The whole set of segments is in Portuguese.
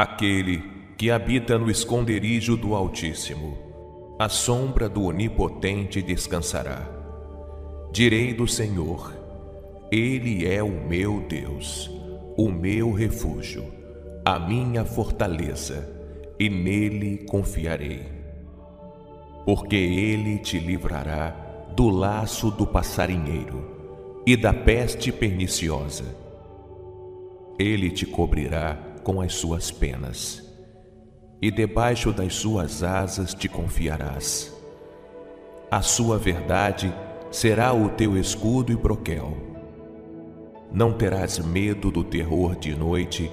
Aquele que habita no esconderijo do Altíssimo, a sombra do Onipotente descansará. Direi do Senhor, Ele é o meu Deus, o meu refúgio, a minha fortaleza, e nele confiarei. Porque Ele te livrará do laço do passarinheiro e da peste perniciosa. Ele te cobrirá com as suas penas, e debaixo das suas asas te confiarás. A sua verdade será o teu escudo e broquel. Não terás medo do terror de noite,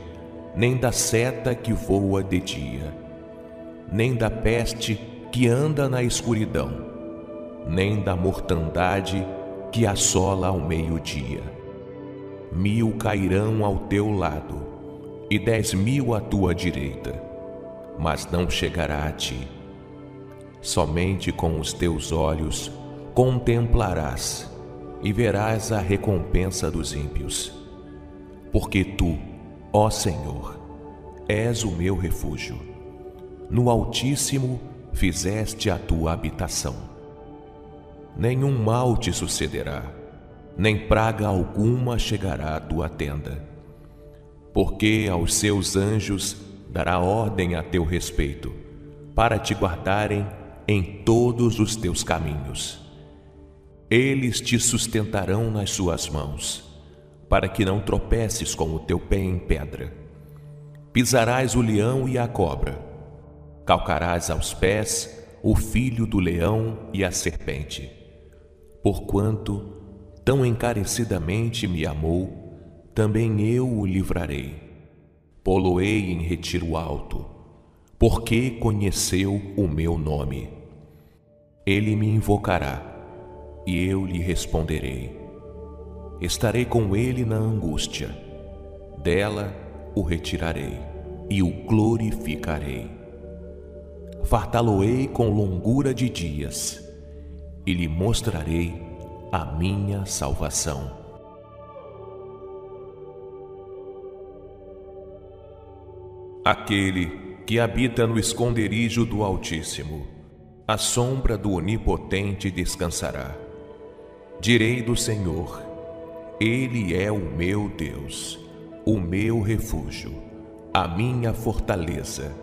nem da seta que voa de dia, nem da peste que anda na escuridão, nem da mortandade que assola ao meio-dia. Mil cairão ao teu lado, e dez mil à tua direita, mas não chegará a ti. Somente com os teus olhos contemplarás e verás a recompensa dos ímpios. Porque tu, ó Senhor, és o meu refúgio. No Altíssimo fizeste a tua habitação. Nenhum mal te sucederá, nem praga alguma chegará à tua tenda porque aos seus anjos dará ordem a teu respeito, para te guardarem em todos os teus caminhos. Eles te sustentarão nas suas mãos, para que não tropeces com o teu pé em pedra. Pisarás o leão e a cobra, calcarás aos pés o filho do leão e a serpente. Porquanto tão encarecidamente me amou, também eu o livrarei. Poloei em retiro alto, porque conheceu o meu nome. Ele me invocará, e eu lhe responderei. Estarei com ele na angústia, dela o retirarei e o glorificarei. Fartá-lo-ei com longura de dias, e lhe mostrarei a minha salvação. Aquele que habita no esconderijo do Altíssimo, a sombra do Onipotente descansará. Direi do Senhor, Ele é o meu Deus, o meu refúgio, a minha fortaleza,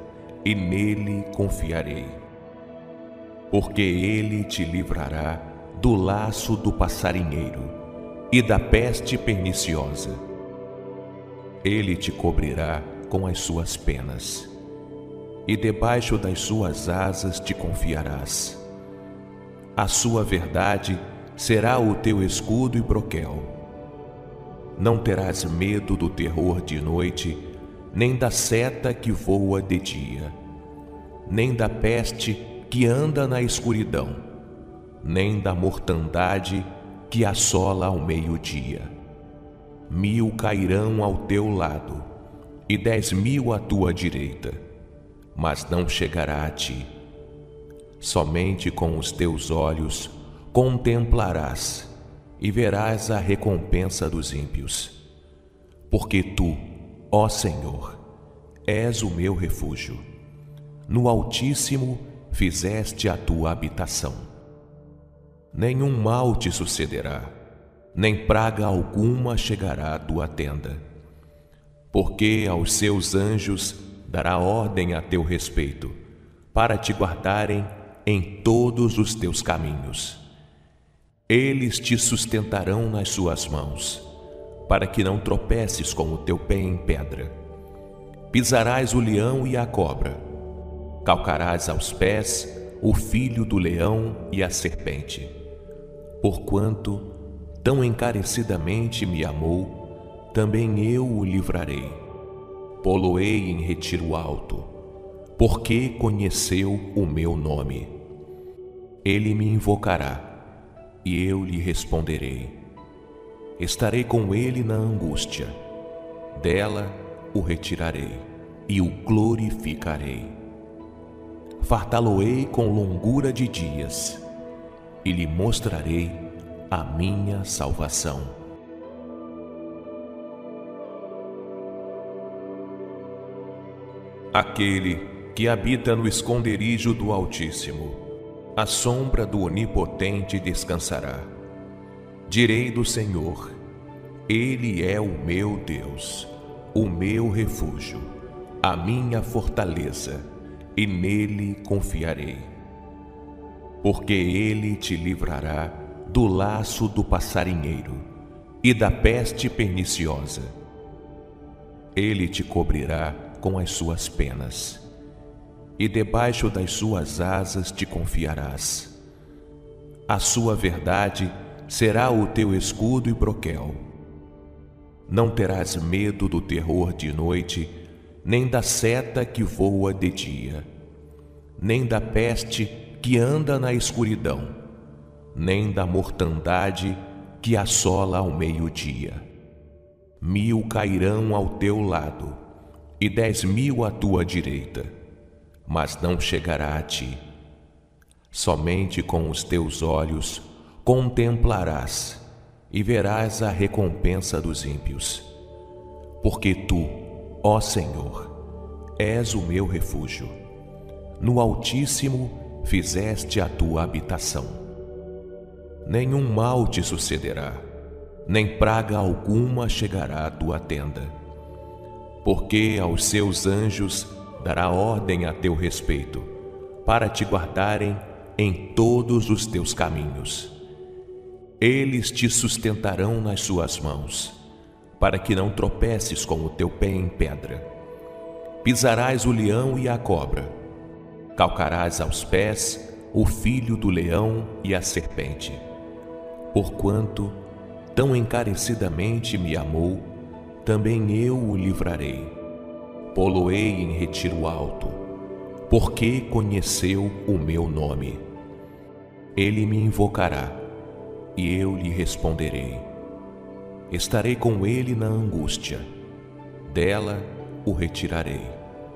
e nele confiarei. Porque Ele te livrará do laço do passarinheiro e da peste perniciosa. Ele te cobrirá com as suas penas, e debaixo das suas asas te confiarás. A sua verdade será o teu escudo e broquel. Não terás medo do terror de noite, nem da seta que voa de dia, nem da peste que anda na escuridão, nem da mortandade que assola ao meio-dia. Mil cairão ao teu lado, e dez mil à tua direita, mas não chegará a ti. Somente com os teus olhos contemplarás e verás a recompensa dos ímpios. Porque tu, ó Senhor, és o meu refúgio. No Altíssimo fizeste a tua habitação. Nenhum mal te sucederá, nem praga alguma chegará à tua tenda porque aos seus anjos dará ordem a teu respeito, para te guardarem em todos os teus caminhos. Eles te sustentarão nas suas mãos, para que não tropeces com o teu pé em pedra. Pisarás o leão e a cobra, calcarás aos pés o filho do leão e a serpente. Porquanto tão encarecidamente me amou, também eu o livrarei. Poloei em retiro alto, porque conheceu o meu nome. Ele me invocará, e eu lhe responderei. Estarei com ele na angústia, dela o retirarei e o glorificarei. Fartá-lo-ei com longura de dias, e lhe mostrarei a minha salvação. Aquele que habita no esconderijo do Altíssimo, a sombra do Onipotente descansará. Direi do Senhor, Ele é o meu Deus, o meu refúgio, a minha fortaleza, e nele confiarei. Porque Ele te livrará do laço do passarinheiro e da peste perniciosa. Ele te cobrirá com as suas penas, e debaixo das suas asas te confiarás. A sua verdade será o teu escudo e broquel. Não terás medo do terror de noite, nem da seta que voa de dia, nem da peste que anda na escuridão, nem da mortandade que assola ao meio-dia. Mil cairão ao teu lado, e dez mil à tua direita, mas não chegará a ti. Somente com os teus olhos contemplarás e verás a recompensa dos ímpios. Porque tu, ó Senhor, és o meu refúgio. No Altíssimo fizeste a tua habitação. Nenhum mal te sucederá, nem praga alguma chegará à tua tenda porque aos seus anjos dará ordem a teu respeito, para te guardarem em todos os teus caminhos. Eles te sustentarão nas suas mãos, para que não tropeces com o teu pé em pedra. Pisarás o leão e a cobra, calcarás aos pés o filho do leão e a serpente. Porquanto tão encarecidamente me amou, também eu o livrarei. Poloei em retiro alto, porque conheceu o meu nome. Ele me invocará, e eu lhe responderei. Estarei com ele na angústia, dela o retirarei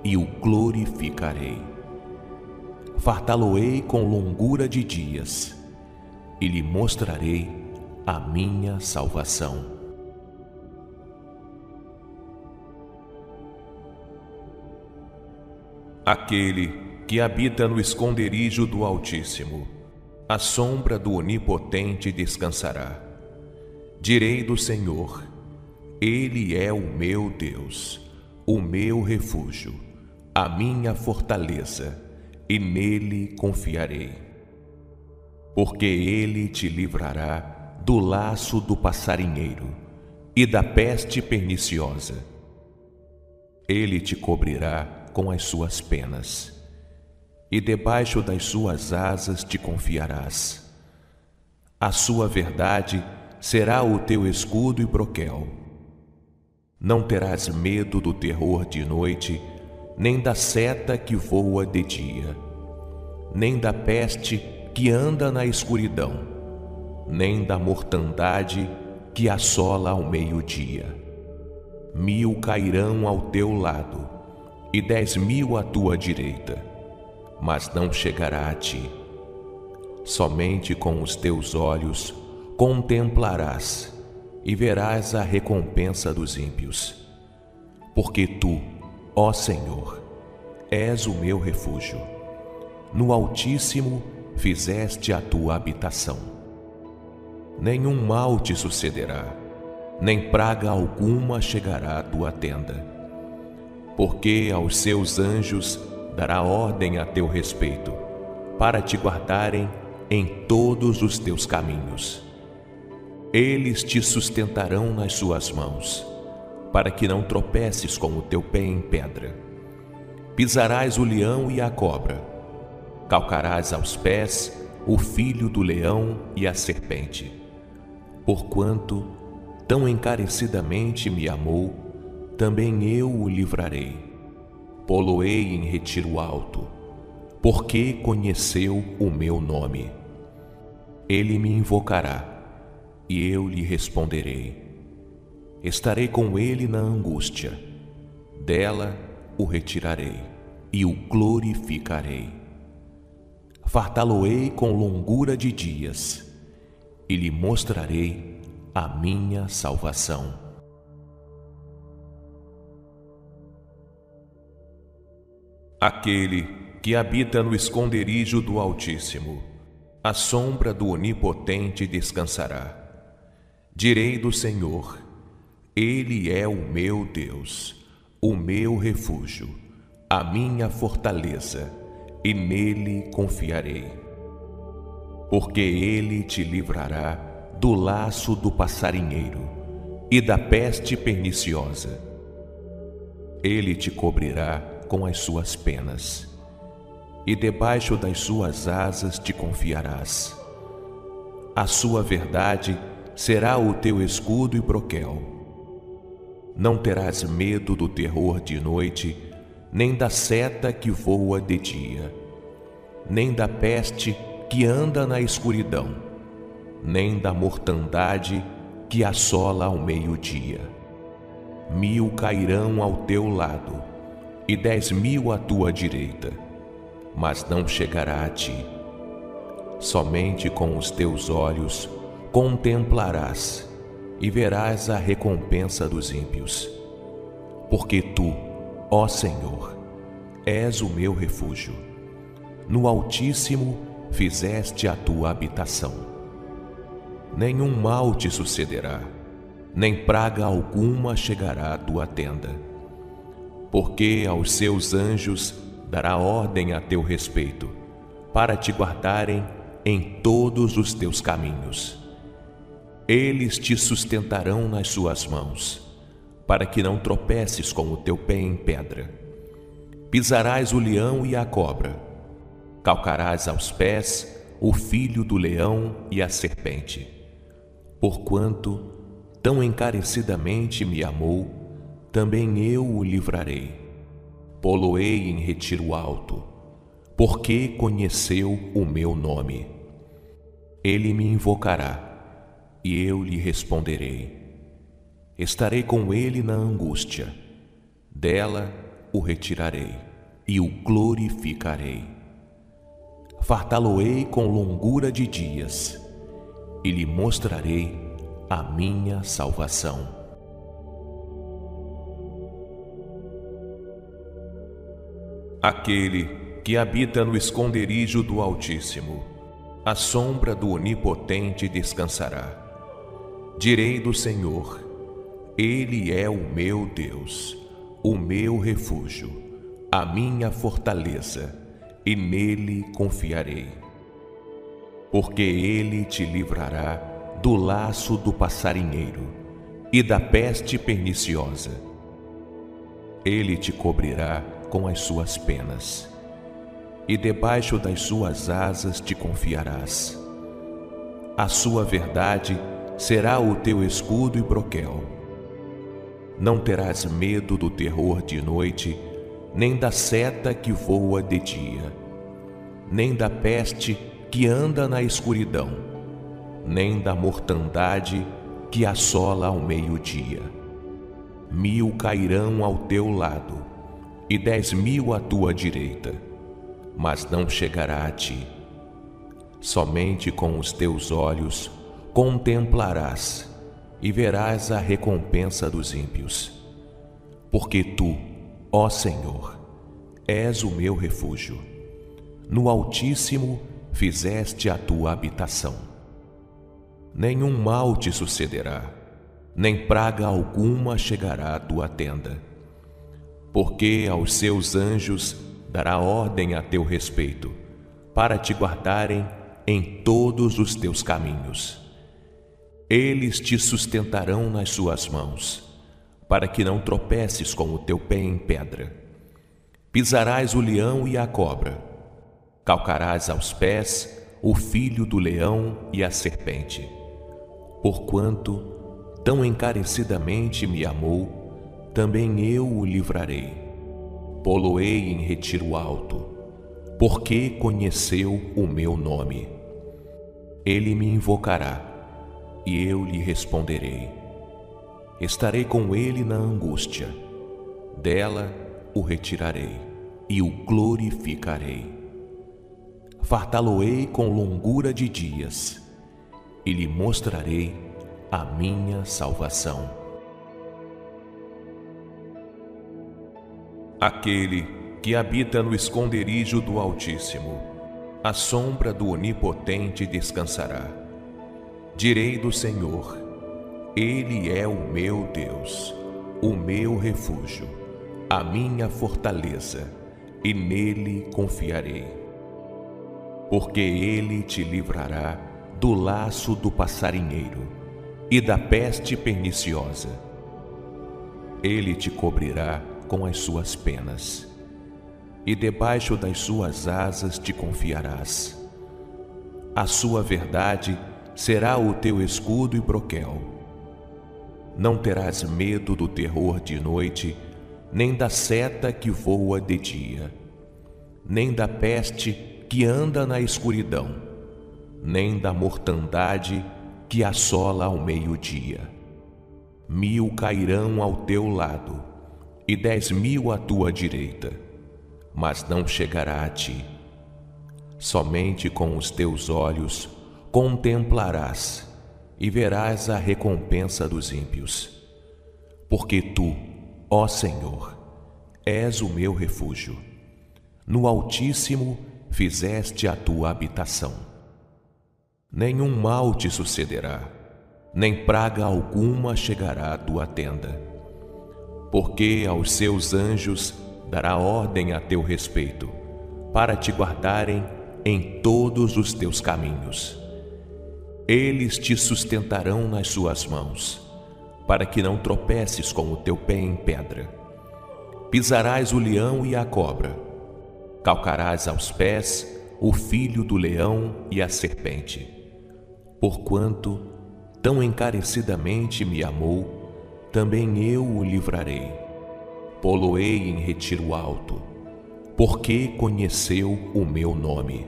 e o glorificarei. Fartá-lo-ei com longura de dias, e lhe mostrarei a minha salvação. Aquele que habita no esconderijo do Altíssimo, a sombra do Onipotente descansará. Direi do Senhor, Ele é o meu Deus, o meu refúgio, a minha fortaleza, e nele confiarei. Porque Ele te livrará do laço do passarinheiro e da peste perniciosa. Ele te cobrirá com as suas penas, e debaixo das suas asas te confiarás. A sua verdade será o teu escudo e broquel. Não terás medo do terror de noite, nem da seta que voa de dia, nem da peste que anda na escuridão, nem da mortandade que assola ao meio-dia. Mil cairão ao teu lado, e dez mil à tua direita, mas não chegará a ti. Somente com os teus olhos contemplarás e verás a recompensa dos ímpios. Porque tu, ó Senhor, és o meu refúgio. No Altíssimo fizeste a tua habitação. Nenhum mal te sucederá, nem praga alguma chegará à tua tenda porque aos seus anjos dará ordem a teu respeito, para te guardarem em todos os teus caminhos. Eles te sustentarão nas suas mãos, para que não tropeces com o teu pé em pedra. Pisarás o leão e a cobra, calcarás aos pés o filho do leão e a serpente. Porquanto tão encarecidamente me amou, também eu o livrarei. Poloei em retiro alto, porque conheceu o meu nome. Ele me invocará, e eu lhe responderei. Estarei com ele na angústia, dela o retirarei e o glorificarei. Fartá-lo-ei com longura de dias, e lhe mostrarei a minha salvação. Aquele que habita no esconderijo do Altíssimo, a sombra do Onipotente descansará. Direi do Senhor, Ele é o meu Deus, o meu refúgio, a minha fortaleza, e nele confiarei. Porque Ele te livrará do laço do passarinheiro e da peste perniciosa. Ele te cobrirá com as suas penas, e debaixo das suas asas te confiarás. A sua verdade será o teu escudo e broquel. Não terás medo do terror de noite, nem da seta que voa de dia, nem da peste que anda na escuridão, nem da mortandade que assola ao meio-dia. Mil cairão ao teu lado e dez mil à tua direita, mas não chegará a ti. Somente com os teus olhos contemplarás e verás a recompensa dos ímpios. Porque tu, ó Senhor, és o meu refúgio. No Altíssimo fizeste a tua habitação. Nenhum mal te sucederá, nem praga alguma chegará à tua tenda porque aos seus anjos dará ordem a teu respeito, para te guardarem em todos os teus caminhos. Eles te sustentarão nas suas mãos, para que não tropeces com o teu pé em pedra. Pisarás o leão e a cobra, calcarás aos pés o filho do leão e a serpente. Porquanto tão encarecidamente me amou, também eu o livrarei. Poloei em retiro alto, porque conheceu o meu nome. Ele me invocará, e eu lhe responderei. Estarei com ele na angústia, dela o retirarei e o glorificarei. Fartá-lo-ei com longura de dias, e lhe mostrarei a minha salvação. Aquele que habita no esconderijo do Altíssimo, a sombra do Onipotente descansará. Direi do Senhor, Ele é o meu Deus, o meu refúgio, a minha fortaleza, e nele confiarei. Porque ele te livrará do laço do passarinheiro e da peste perniciosa. Ele te cobrirá com as suas penas, e debaixo das suas asas te confiarás. A sua verdade será o teu escudo e broquel. Não terás medo do terror de noite, nem da seta que voa de dia, nem da peste que anda na escuridão, nem da mortandade que assola ao meio-dia. Mil cairão ao teu lado, e dez mil à tua direita, mas não chegará a ti. Somente com os teus olhos contemplarás e verás a recompensa dos ímpios. Porque tu, ó Senhor, és o meu refúgio. No Altíssimo fizeste a tua habitação. Nenhum mal te sucederá, nem praga alguma chegará à tua tenda porque aos seus anjos dará ordem a teu respeito, para te guardarem em todos os teus caminhos. Eles te sustentarão nas suas mãos, para que não tropeces com o teu pé em pedra. Pisarás o leão e a cobra, calcarás aos pés o filho do leão e a serpente. Porquanto tão encarecidamente me amou, também eu o livrarei. Poloei em retiro alto, porque conheceu o meu nome. Ele me invocará, e eu lhe responderei. Estarei com ele na angústia, dela o retirarei e o glorificarei. Fartá-lo-ei com longura de dias, e lhe mostrarei a minha salvação. Aquele que habita no esconderijo do Altíssimo, a sombra do Onipotente descansará. Direi do Senhor, Ele é o meu Deus, o meu refúgio, a minha fortaleza, e nele confiarei. Porque Ele te livrará do laço do passarinheiro e da peste perniciosa. Ele te cobrirá com as suas penas, e debaixo das suas asas te confiarás. A sua verdade será o teu escudo e broquel. Não terás medo do terror de noite, nem da seta que voa de dia, nem da peste que anda na escuridão, nem da mortandade que assola ao meio-dia. Mil cairão ao teu lado e dez mil à tua direita, mas não chegará a ti. Somente com os teus olhos contemplarás e verás a recompensa dos ímpios. Porque tu, ó Senhor, és o meu refúgio. No Altíssimo fizeste a tua habitação. Nenhum mal te sucederá, nem praga alguma chegará à tua tenda porque aos seus anjos dará ordem a teu respeito, para te guardarem em todos os teus caminhos. Eles te sustentarão nas suas mãos, para que não tropeces com o teu pé em pedra. Pisarás o leão e a cobra, calcarás aos pés o filho do leão e a serpente. Porquanto tão encarecidamente me amou, também eu o livrarei. Poloei em retiro alto, porque conheceu o meu nome.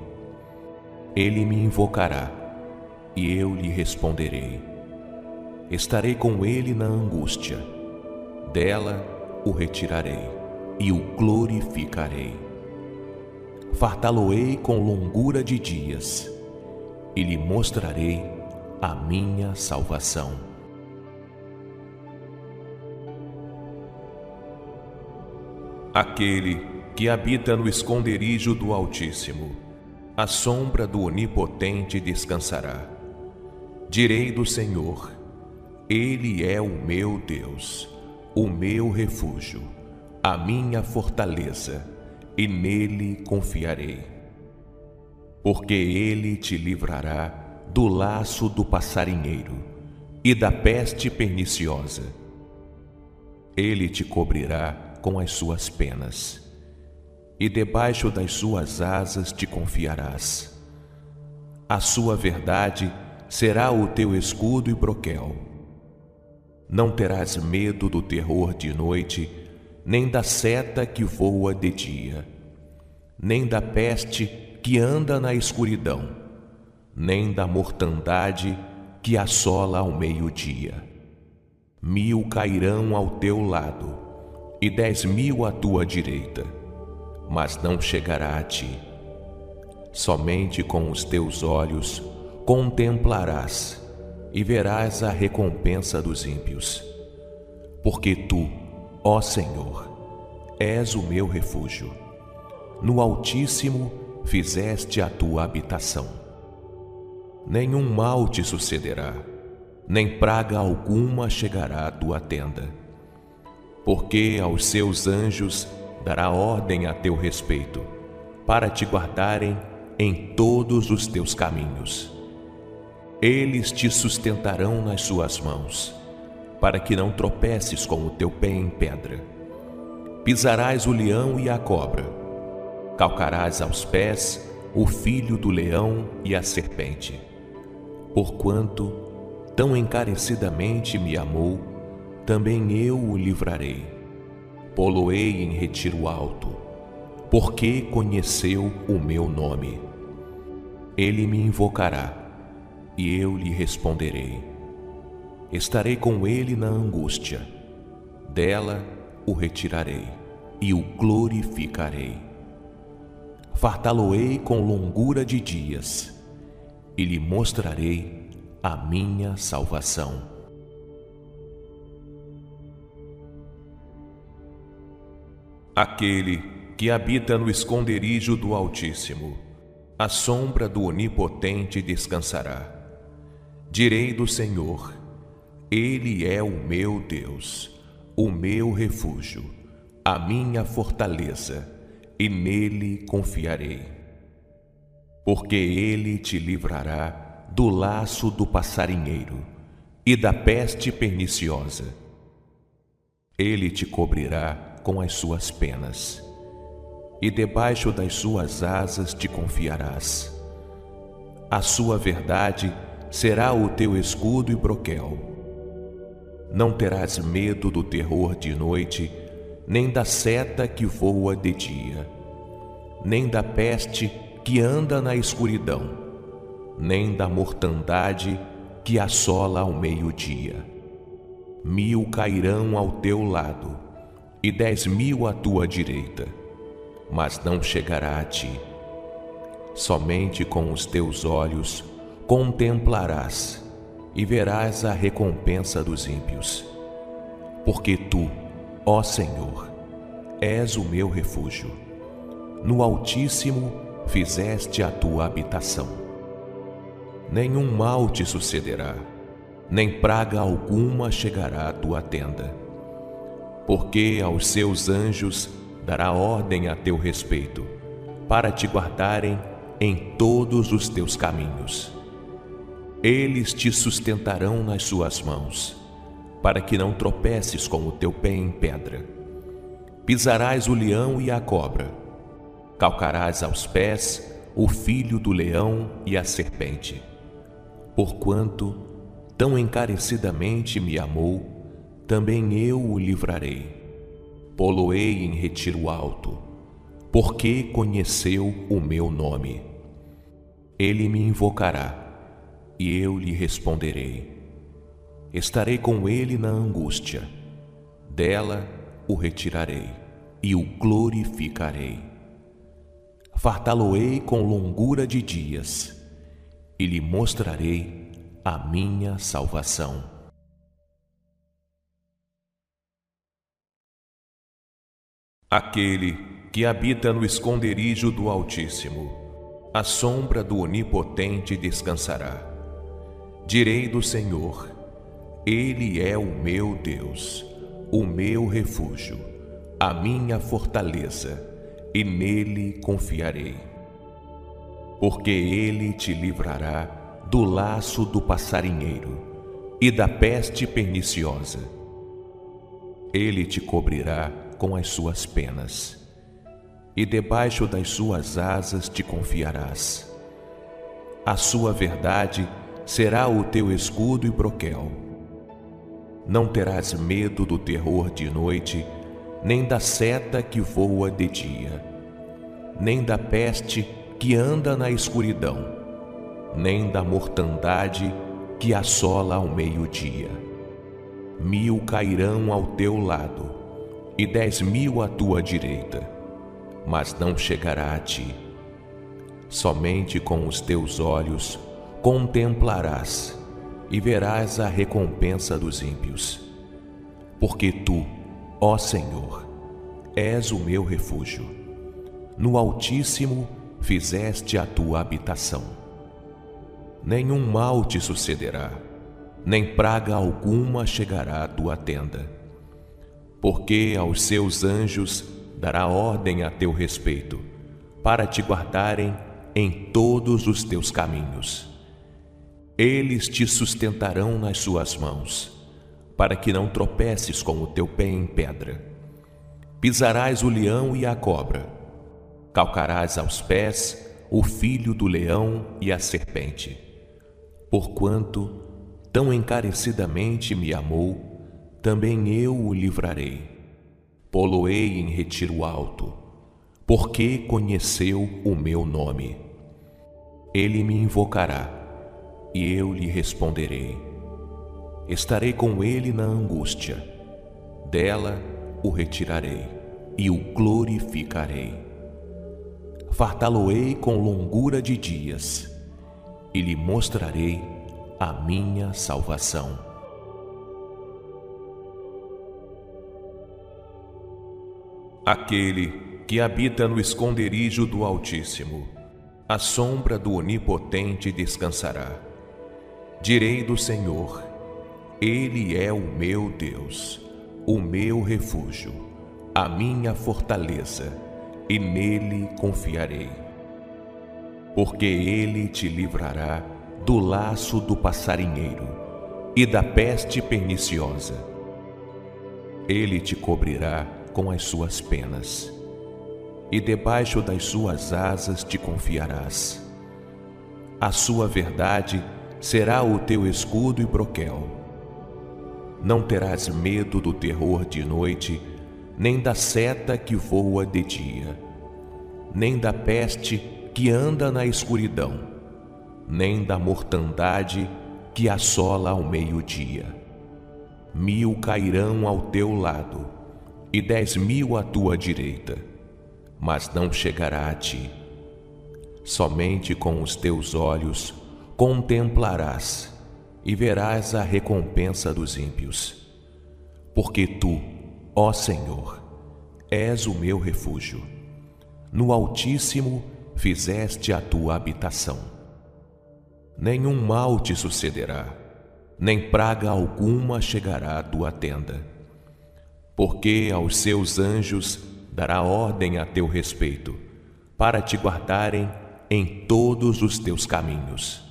Ele me invocará, e eu lhe responderei. Estarei com ele na angústia, dela o retirarei e o glorificarei. Fartá-lo-ei com longura de dias, e lhe mostrarei a minha salvação. Aquele que habita no esconderijo do Altíssimo, a sombra do Onipotente descansará. Direi do Senhor, Ele é o meu Deus, o meu refúgio, a minha fortaleza, e nele confiarei. Porque Ele te livrará do laço do passarinheiro e da peste perniciosa. Ele te cobrirá com as suas penas, e debaixo das suas asas te confiarás. A sua verdade será o teu escudo e broquel. Não terás medo do terror de noite, nem da seta que voa de dia, nem da peste que anda na escuridão, nem da mortandade que assola ao meio-dia. Mil cairão ao teu lado, e dez mil à tua direita, mas não chegará a ti. Somente com os teus olhos contemplarás e verás a recompensa dos ímpios. Porque tu, ó Senhor, és o meu refúgio. No Altíssimo fizeste a tua habitação. Nenhum mal te sucederá, nem praga alguma chegará à tua tenda porque aos seus anjos dará ordem a teu respeito, para te guardarem em todos os teus caminhos. Eles te sustentarão nas suas mãos, para que não tropeces com o teu pé em pedra. Pisarás o leão e a cobra, calcarás aos pés o filho do leão e a serpente. Porquanto tão encarecidamente me amou, também eu o livrarei. Poloei em retiro alto, porque conheceu o meu nome. Ele me invocará, e eu lhe responderei. Estarei com ele na angústia, dela o retirarei e o glorificarei. Fartá-lo-ei com longura de dias, e lhe mostrarei a minha salvação. Aquele que habita no esconderijo do Altíssimo, a sombra do Onipotente descansará. Direi do Senhor, Ele é o meu Deus, o meu refúgio, a minha fortaleza, e nele confiarei. Porque Ele te livrará do laço do passarinheiro e da peste perniciosa. Ele te cobrirá com as suas penas, e debaixo das suas asas te confiarás. A sua verdade será o teu escudo e broquel. Não terás medo do terror de noite, nem da seta que voa de dia, nem da peste que anda na escuridão, nem da mortandade que assola ao meio-dia. Mil cairão ao teu lado e dez mil à tua direita, mas não chegará a ti. Somente com os teus olhos contemplarás e verás a recompensa dos ímpios. Porque tu, ó Senhor, és o meu refúgio. No Altíssimo fizeste a tua habitação. Nenhum mal te sucederá, nem praga alguma chegará à tua tenda porque aos seus anjos dará ordem a teu respeito, para te guardarem em todos os teus caminhos. Eles te sustentarão nas suas mãos, para que não tropeces com o teu pé em pedra. Pisarás o leão e a cobra, calcarás aos pés o filho do leão e a serpente. Porquanto tão encarecidamente me amou, também eu o livrarei. Poloei em retiro alto, porque conheceu o meu nome. Ele me invocará, e eu lhe responderei. Estarei com ele na angústia, dela o retirarei e o glorificarei. Fartá-lo-ei com longura de dias, e lhe mostrarei a minha salvação. Aquele que habita no esconderijo do Altíssimo, a sombra do Onipotente descansará. Direi do Senhor, Ele é o meu Deus, o meu refúgio, a minha fortaleza, e nele confiarei. Porque Ele te livrará do laço do passarinheiro e da peste perniciosa. Ele te cobrirá com as suas penas, e debaixo das suas asas te confiarás. A sua verdade será o teu escudo e broquel. Não terás medo do terror de noite, nem da seta que voa de dia, nem da peste que anda na escuridão, nem da mortandade que assola ao meio-dia. Mil cairão ao teu lado, e dez mil à tua direita, mas não chegará a ti. Somente com os teus olhos contemplarás e verás a recompensa dos ímpios. Porque tu, ó Senhor, és o meu refúgio. No Altíssimo fizeste a tua habitação. Nenhum mal te sucederá, nem praga alguma chegará à tua tenda porque aos seus anjos dará ordem a teu respeito, para te guardarem em todos os teus caminhos. Eles te sustentarão nas suas mãos, para que não tropeces com o teu pé em pedra. Pisarás o leão e a cobra, calcarás aos pés o filho do leão e a serpente. Porquanto tão encarecidamente me amou, também eu o livrarei. Poloei em retiro alto, porque conheceu o meu nome. Ele me invocará, e eu lhe responderei. Estarei com ele na angústia, dela o retirarei e o glorificarei. Fartá-lo-ei com longura de dias, e lhe mostrarei a minha salvação. Aquele que habita no esconderijo do Altíssimo, a sombra do Onipotente descansará. Direi do Senhor, Ele é o meu Deus, o meu refúgio, a minha fortaleza, e nele confiarei. Porque Ele te livrará do laço do passarinheiro e da peste perniciosa. Ele te cobrirá com as suas penas, e debaixo das suas asas te confiarás. A sua verdade será o teu escudo e broquel. Não terás medo do terror de noite, nem da seta que voa de dia, nem da peste que anda na escuridão, nem da mortandade que assola ao meio-dia. Mil cairão ao teu lado, e dez mil à tua direita, mas não chegará a ti. Somente com os teus olhos contemplarás e verás a recompensa dos ímpios. Porque tu, ó Senhor, és o meu refúgio. No Altíssimo fizeste a tua habitação. Nenhum mal te sucederá, nem praga alguma chegará à tua tenda. Porque aos seus anjos dará ordem a teu respeito, para te guardarem em todos os teus caminhos.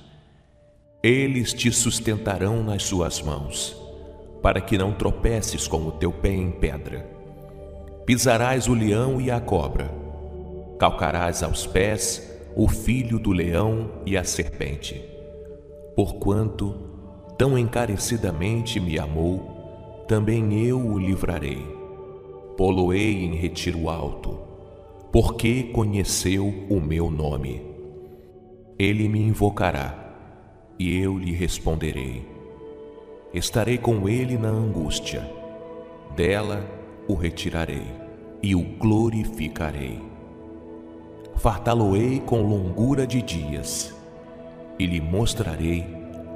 Eles te sustentarão nas suas mãos, para que não tropeces com o teu pé em pedra. Pisarás o leão e a cobra, calcarás aos pés o filho do leão e a serpente. Porquanto tão encarecidamente me amou, também eu o livrarei. Poloei em retiro alto, porque conheceu o meu nome. Ele me invocará e eu lhe responderei. Estarei com ele na angústia, dela o retirarei e o glorificarei. Fartá-lo-ei com longura de dias e lhe mostrarei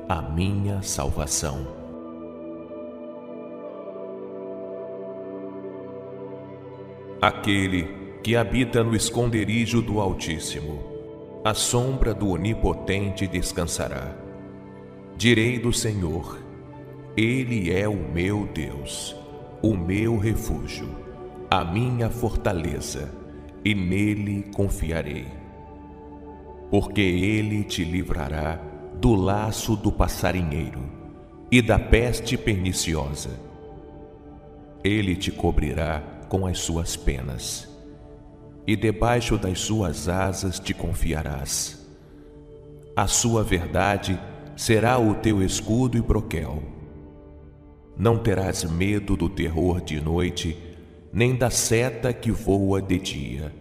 a minha salvação. Aquele que habita no esconderijo do Altíssimo, a sombra do Onipotente descansará. Direi do Senhor: Ele é o meu Deus, o meu refúgio, a minha fortaleza, e nele confiarei. Porque ele te livrará do laço do passarinheiro e da peste perniciosa. Ele te cobrirá com as suas penas, e debaixo das suas asas te confiarás. A sua verdade será o teu escudo e broquel. Não terás medo do terror de noite, nem da seta que voa de dia,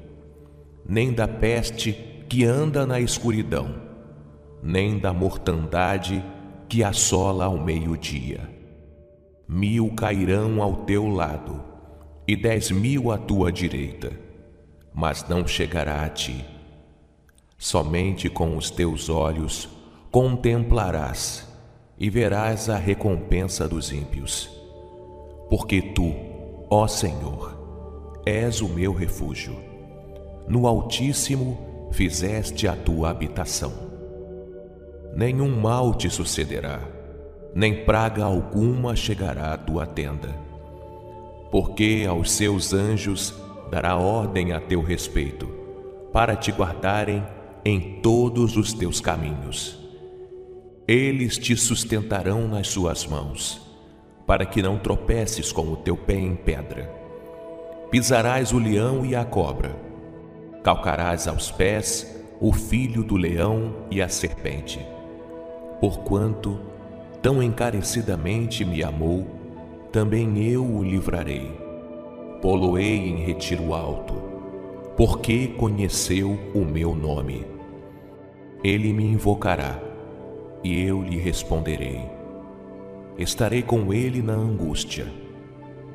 nem da peste que anda na escuridão, nem da mortandade que assola ao meio-dia. Mil cairão ao teu lado, e dez mil à tua direita, mas não chegará a ti. Somente com os teus olhos contemplarás e verás a recompensa dos ímpios. Porque tu, ó Senhor, és o meu refúgio. No Altíssimo fizeste a tua habitação. Nenhum mal te sucederá, nem praga alguma chegará à tua tenda. Porque aos seus anjos dará ordem a teu respeito, para te guardarem em todos os teus caminhos eles te sustentarão nas suas mãos, para que não tropeces com o teu pé em pedra. Pisarás o leão e a cobra, calcarás aos pés o filho do leão e a serpente. Porquanto tão encarecidamente me amou, também eu o livrarei. Poloei em retiro alto, porque conheceu o meu nome. Ele me invocará e eu lhe responderei. Estarei com ele na angústia,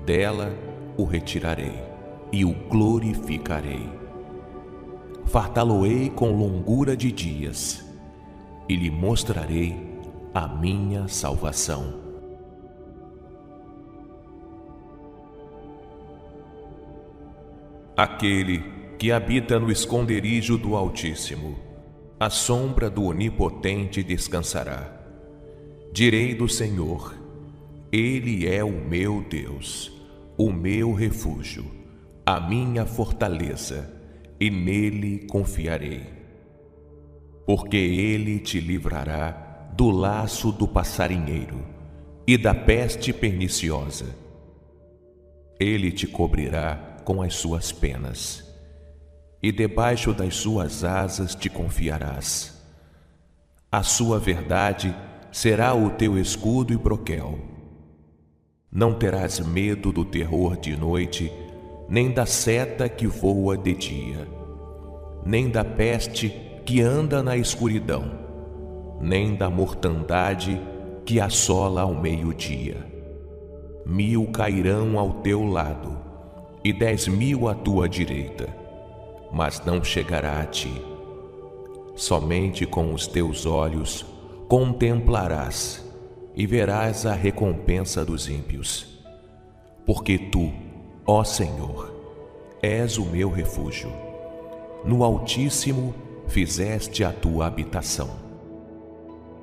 dela o retirarei e o glorificarei. Fartá-lo-ei com longura de dias e lhe mostrarei a minha salvação. Aquele que habita no esconderijo do Altíssimo, a sombra do Onipotente descansará. Direi do Senhor, Ele é o meu Deus, o meu refúgio, a minha fortaleza, e nele confiarei. Porque Ele te livrará do laço do passarinheiro e da peste perniciosa. Ele te cobrirá com as suas penas e debaixo das suas asas te confiarás. A sua verdade será o teu escudo e broquel. Não terás medo do terror de noite, nem da seta que voa de dia, nem da peste que anda na escuridão, nem da mortandade que assola ao meio-dia. Mil cairão ao teu lado, e dez mil à tua direita mas não chegará a ti. Somente com os teus olhos contemplarás e verás a recompensa dos ímpios. Porque tu, ó Senhor, és o meu refúgio. No Altíssimo fizeste a tua habitação.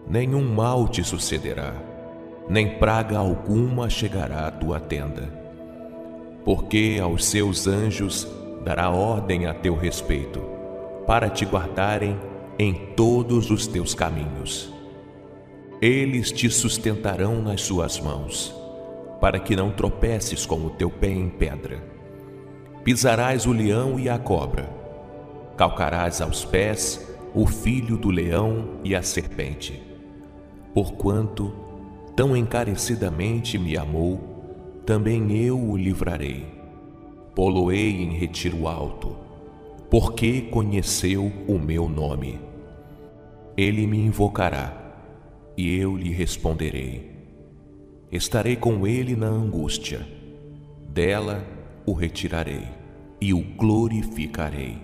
Nenhum mal te sucederá, nem praga alguma chegará à tua tenda. Porque aos seus anjos dará ordem a teu respeito, para te guardarem em todos os teus caminhos. Eles te sustentarão nas suas mãos, para que não tropeces com o teu pé em pedra. Pisarás o leão e a cobra, calcarás aos pés o filho do leão e a serpente. Porquanto tão encarecidamente me amou, também eu o livrarei poloei em retiro alto, porque conheceu o meu nome. Ele me invocará, e eu lhe responderei. Estarei com ele na angústia, dela o retirarei e o glorificarei.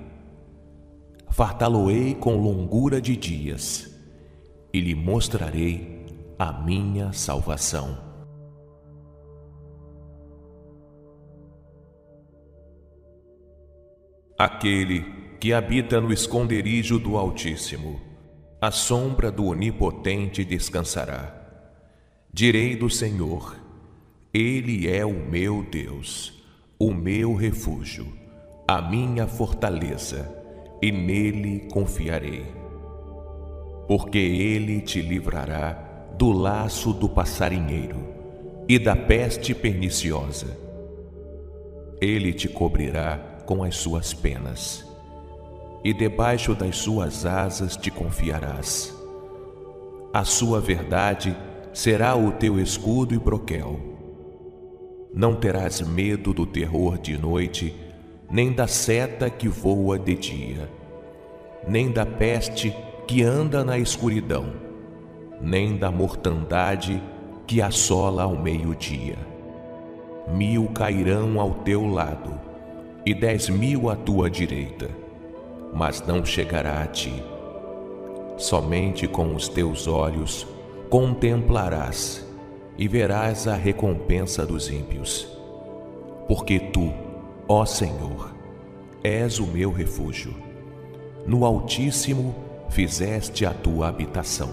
Fartá-lo-ei com longura de dias, e lhe mostrarei a minha salvação. Aquele que habita no esconderijo do Altíssimo, a sombra do Onipotente descansará. Direi do Senhor, Ele é o meu Deus, o meu refúgio, a minha fortaleza, e nele confiarei. Porque Ele te livrará do laço do passarinheiro e da peste perniciosa. Ele te cobrirá com as suas penas, e debaixo das suas asas te confiarás. A sua verdade será o teu escudo e broquel. Não terás medo do terror de noite, nem da seta que voa de dia, nem da peste que anda na escuridão, nem da mortandade que assola ao meio-dia. Mil cairão ao teu lado, e dez mil à tua direita, mas não chegará a ti. Somente com os teus olhos contemplarás e verás a recompensa dos ímpios. Porque tu, ó Senhor, és o meu refúgio. No Altíssimo fizeste a tua habitação.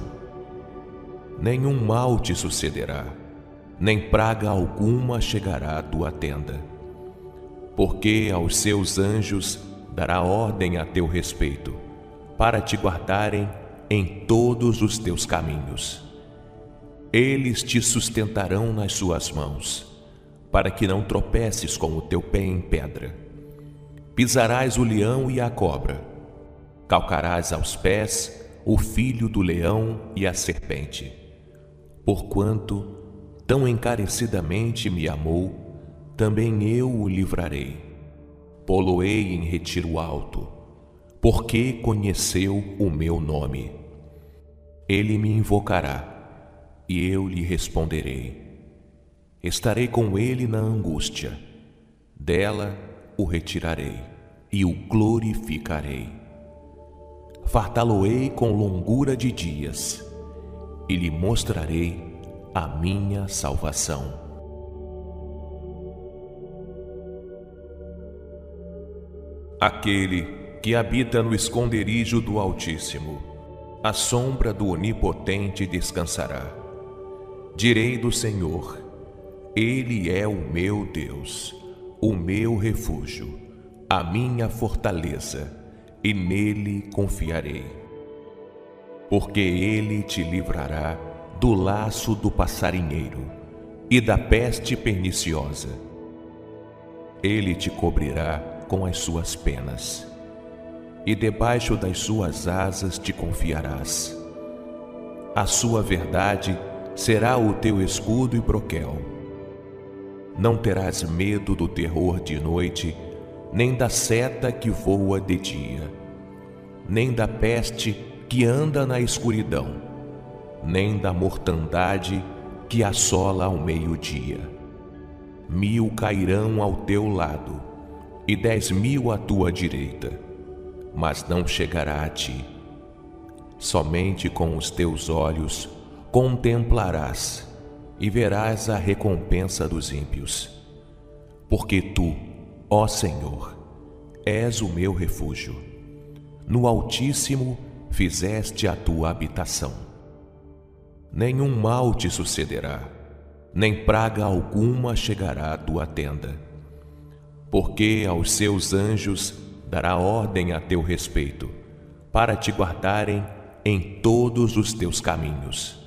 Nenhum mal te sucederá, nem praga alguma chegará à tua tenda porque aos seus anjos dará ordem a teu respeito, para te guardarem em todos os teus caminhos. Eles te sustentarão nas suas mãos, para que não tropeces com o teu pé em pedra. Pisarás o leão e a cobra, calcarás aos pés o filho do leão e a serpente. Porquanto tão encarecidamente me amou, também eu o livrarei. Poloei em retiro alto, porque conheceu o meu nome. Ele me invocará, e eu lhe responderei. Estarei com ele na angústia, dela o retirarei e o glorificarei. Fartá-lo-ei com longura de dias, e lhe mostrarei a minha salvação. Aquele que habita no esconderijo do Altíssimo, a sombra do Onipotente descansará. Direi do Senhor, Ele é o meu Deus, o meu refúgio, a minha fortaleza, e nele confiarei. Porque Ele te livrará do laço do passarinheiro e da peste perniciosa. Ele te cobrirá com as suas penas, e debaixo das suas asas te confiarás. A sua verdade será o teu escudo e broquel. Não terás medo do terror de noite, nem da seta que voa de dia, nem da peste que anda na escuridão, nem da mortandade que assola ao meio-dia. Mil cairão ao teu lado e dez mil à tua direita, mas não chegará a ti. Somente com os teus olhos contemplarás e verás a recompensa dos ímpios. Porque tu, ó Senhor, és o meu refúgio. No Altíssimo fizeste a tua habitação. Nenhum mal te sucederá, nem praga alguma chegará à tua tenda porque aos seus anjos dará ordem a teu respeito, para te guardarem em todos os teus caminhos.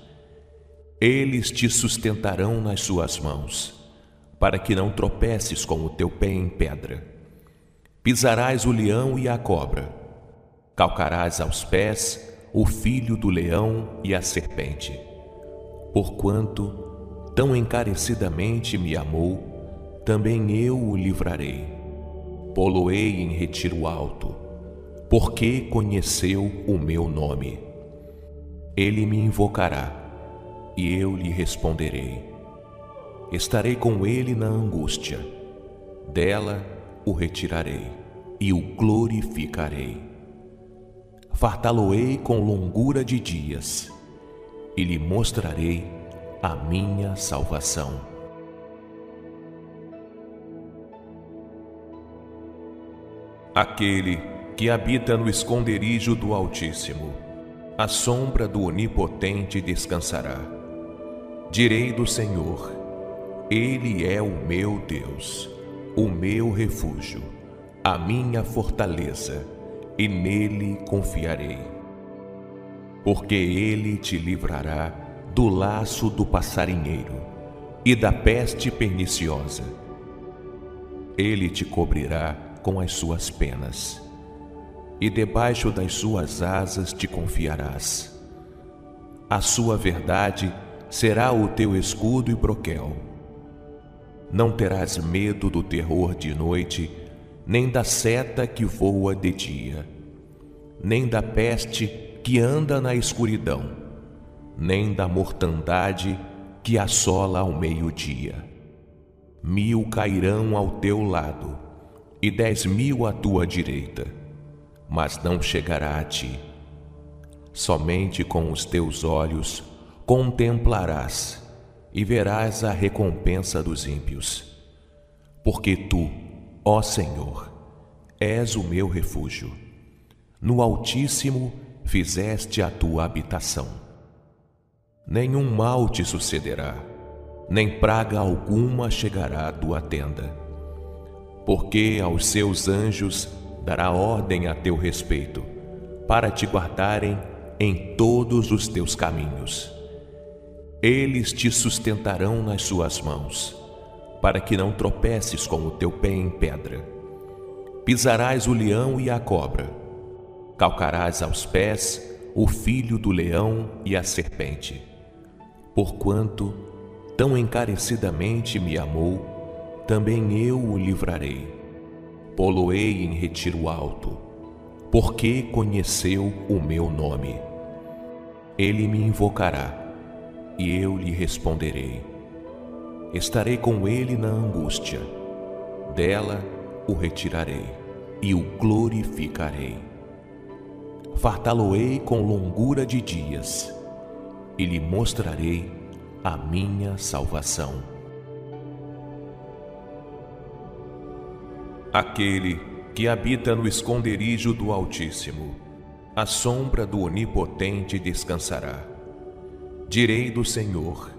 Eles te sustentarão nas suas mãos, para que não tropeces com o teu pé em pedra. Pisarás o leão e a cobra, calcarás aos pés o filho do leão e a serpente. Porquanto tão encarecidamente me amou, também eu o livrarei. Poloei em retiro alto, porque conheceu o meu nome. Ele me invocará, e eu lhe responderei. Estarei com ele na angústia, dela o retirarei e o glorificarei. Fartá-lo-ei com longura de dias, e lhe mostrarei a minha salvação. Aquele que habita no esconderijo do Altíssimo, a sombra do Onipotente descansará. Direi do Senhor, Ele é o meu Deus, o meu refúgio, a minha fortaleza, e nele confiarei. Porque ele te livrará do laço do passarinheiro e da peste perniciosa. Ele te cobrirá com as suas penas, e debaixo das suas asas te confiarás. A sua verdade será o teu escudo e broquel. Não terás medo do terror de noite, nem da seta que voa de dia, nem da peste que anda na escuridão, nem da mortandade que assola ao meio-dia. Mil cairão ao teu lado, e dez mil à tua direita, mas não chegará a ti. Somente com os teus olhos contemplarás e verás a recompensa dos ímpios. Porque tu, ó Senhor, és o meu refúgio. No Altíssimo fizeste a tua habitação. Nenhum mal te sucederá, nem praga alguma chegará à tua tenda porque aos seus anjos dará ordem a teu respeito, para te guardarem em todos os teus caminhos. Eles te sustentarão nas suas mãos, para que não tropeces com o teu pé em pedra. Pisarás o leão e a cobra, calcarás aos pés o filho do leão e a serpente. Porquanto tão encarecidamente me amou, também eu o livrarei. Poloei em retiro alto, porque conheceu o meu nome. Ele me invocará, e eu lhe responderei. Estarei com ele na angústia, dela o retirarei e o glorificarei. Fartá-lo-ei com longura de dias, e lhe mostrarei a minha salvação. Aquele que habita no esconderijo do Altíssimo, a sombra do Onipotente descansará. Direi do Senhor,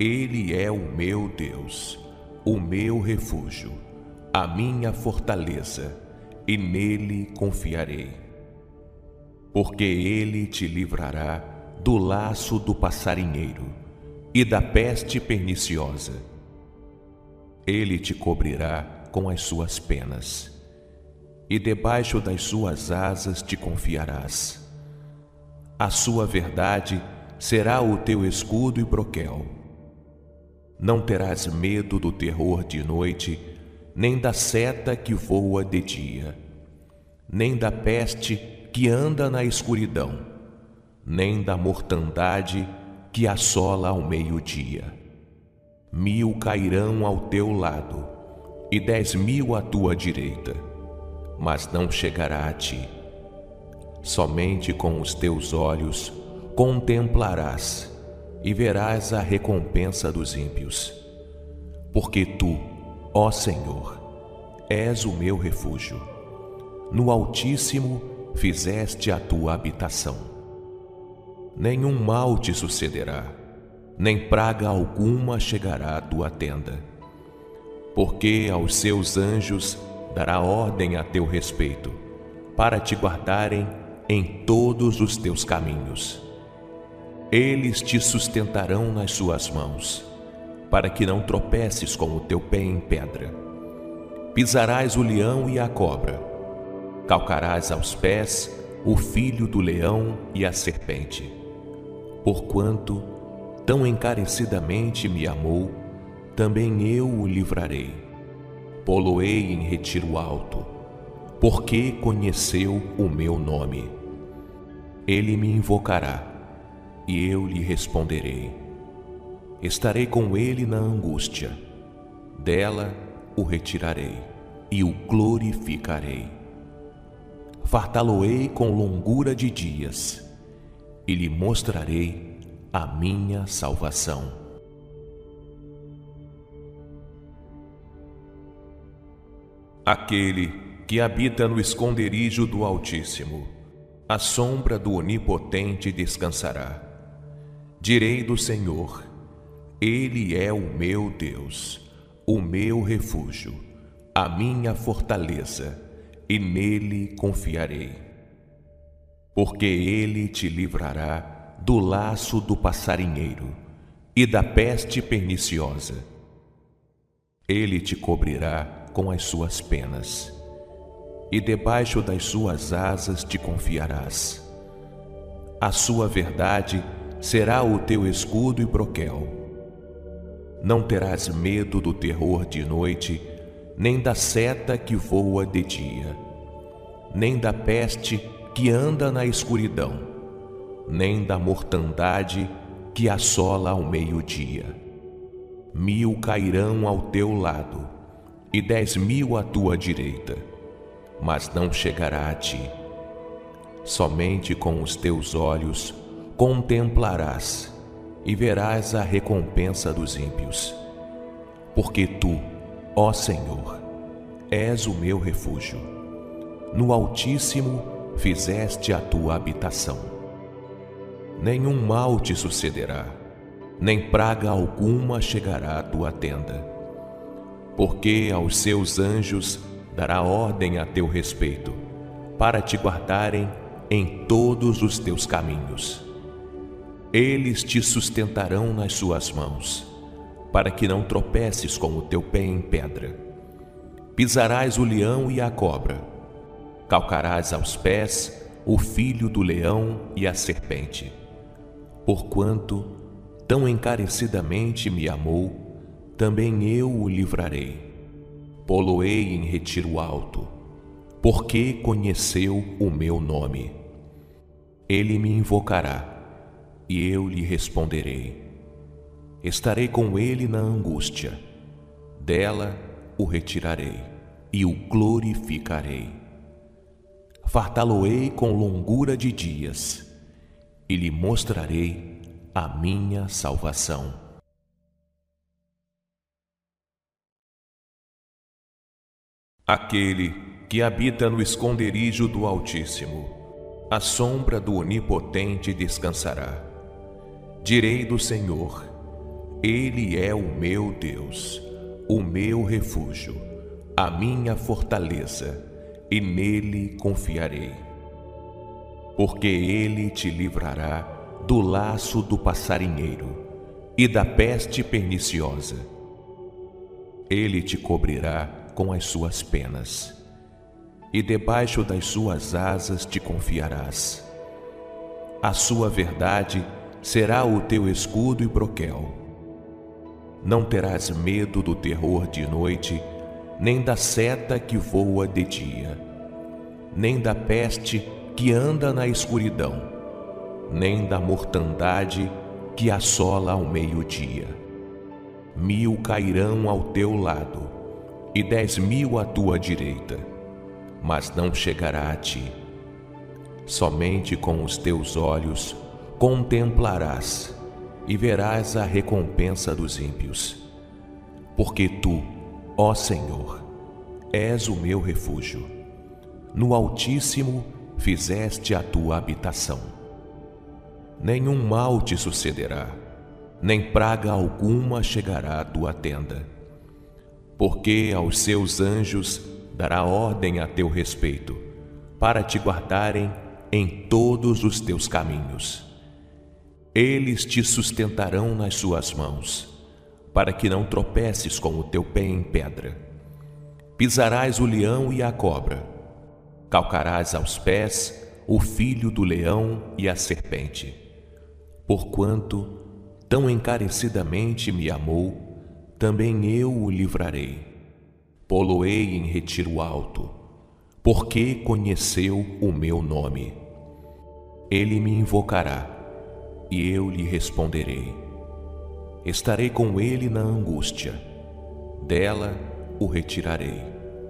Ele é o meu Deus, o meu refúgio, a minha fortaleza, e nele confiarei. Porque Ele te livrará do laço do passarinheiro e da peste perniciosa. Ele te cobrirá com as suas penas e debaixo das suas asas te confiarás. A sua verdade será o teu escudo e broquel. Não terás medo do terror de noite, nem da seta que voa de dia, nem da peste que anda na escuridão, nem da mortandade que assola ao meio-dia. Mil cairão ao teu lado, e dez mil à tua direita mas não chegará a ti. Somente com os teus olhos contemplarás e verás a recompensa dos ímpios. Porque tu, ó Senhor, és o meu refúgio. No Altíssimo fizeste a tua habitação. Nenhum mal te sucederá, nem praga alguma chegará à tua tenda. Porque aos seus anjos dará ordem a teu respeito, para te guardarem em todos os teus caminhos. Eles te sustentarão nas suas mãos, para que não tropeces com o teu pé em pedra. Pisarás o leão e a cobra, calcarás aos pés o filho do leão e a serpente. Porquanto tão encarecidamente me amou, também eu o livrarei poloei em retiro alto, porque conheceu o meu nome. Ele me invocará, e eu lhe responderei. Estarei com ele na angústia, dela o retirarei e o glorificarei. Fartá-lo-ei com longura de dias, e lhe mostrarei a minha salvação. Aquele que habita no esconderijo do Altíssimo, a sombra do Onipotente descansará. Direi do Senhor, Ele é o meu Deus, o meu refúgio, a minha fortaleza, e nele confiarei. Porque Ele te livrará do laço do passarinheiro e da peste perniciosa. Ele te cobrirá com as suas penas, e debaixo das suas asas te confiarás. A sua verdade será o teu escudo e broquel. Não terás medo do terror de noite, nem da seta que voa de dia, nem da peste que anda na escuridão, nem da mortandade que assola ao meio-dia. Mil cairão ao teu lado, e dez mil à tua direita, mas não chegará a ti. Somente com os teus olhos contemplarás e verás a recompensa dos ímpios. Porque tu, ó Senhor, és o meu refúgio. No Altíssimo fizeste a tua habitação. Nenhum mal te sucederá, nem praga alguma chegará à tua tenda porque aos seus anjos dará ordem a teu respeito, para te guardarem em todos os teus caminhos. Eles te sustentarão nas suas mãos, para que não tropeces com o teu pé em pedra. Pisarás o leão e a cobra, calcarás aos pés o filho do leão e a serpente. Porquanto tão encarecidamente me amou, também eu o livrarei. Poloei em retiro alto, porque conheceu o meu nome. Ele me invocará, e eu lhe responderei. Estarei com ele na angústia, dela o retirarei e o glorificarei. Fartá-lo-ei com longura de dias, e lhe mostrarei a minha salvação. Aquele que habita no esconderijo do Altíssimo, a sombra do Onipotente descansará. Direi do Senhor: Ele é o meu Deus, o meu refúgio, a minha fortaleza, e nele confiarei. Porque ele te livrará do laço do passarinheiro e da peste perniciosa. Ele te cobrirá com as suas penas, e debaixo das suas asas te confiarás. A sua verdade será o teu escudo e broquel. Não terás medo do terror de noite, nem da seta que voa de dia, nem da peste que anda na escuridão, nem da mortandade que assola ao meio-dia. Mil cairão ao teu lado e dez mil à tua direita, mas não chegará a ti. Somente com os teus olhos contemplarás e verás a recompensa dos ímpios. Porque tu, ó Senhor, és o meu refúgio. No Altíssimo fizeste a tua habitação. Nenhum mal te sucederá, nem praga alguma chegará à tua tenda. Porque aos seus anjos dará ordem a teu respeito, para te guardarem em todos os teus caminhos. Eles te sustentarão nas suas mãos, para que não tropeces com o teu pé em pedra. Pisarás o leão e a cobra, calcarás aos pés o filho do leão e a serpente. Porquanto tão encarecidamente me amou, também eu o livrarei. Poloei em retiro alto, porque conheceu o meu nome. Ele me invocará e eu lhe responderei. Estarei com ele na angústia, dela o retirarei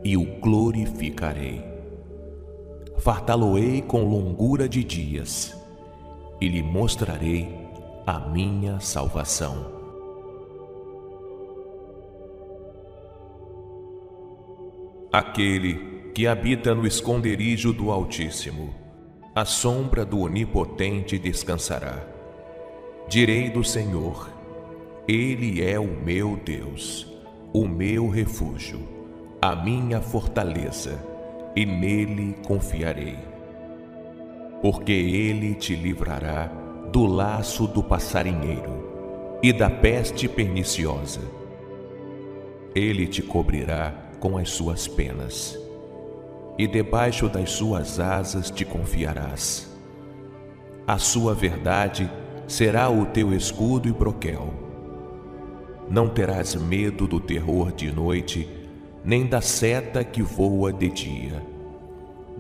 e o glorificarei. Fartá-lo-ei com longura de dias e lhe mostrarei a minha salvação. Aquele que habita no esconderijo do Altíssimo, a sombra do Onipotente descansará. Direi do Senhor: Ele é o meu Deus, o meu refúgio, a minha fortaleza, e nele confiarei. Porque ele te livrará do laço do passarinheiro e da peste perniciosa. Ele te cobrirá com as suas penas, e debaixo das suas asas te confiarás. A sua verdade será o teu escudo e broquel. Não terás medo do terror de noite, nem da seta que voa de dia,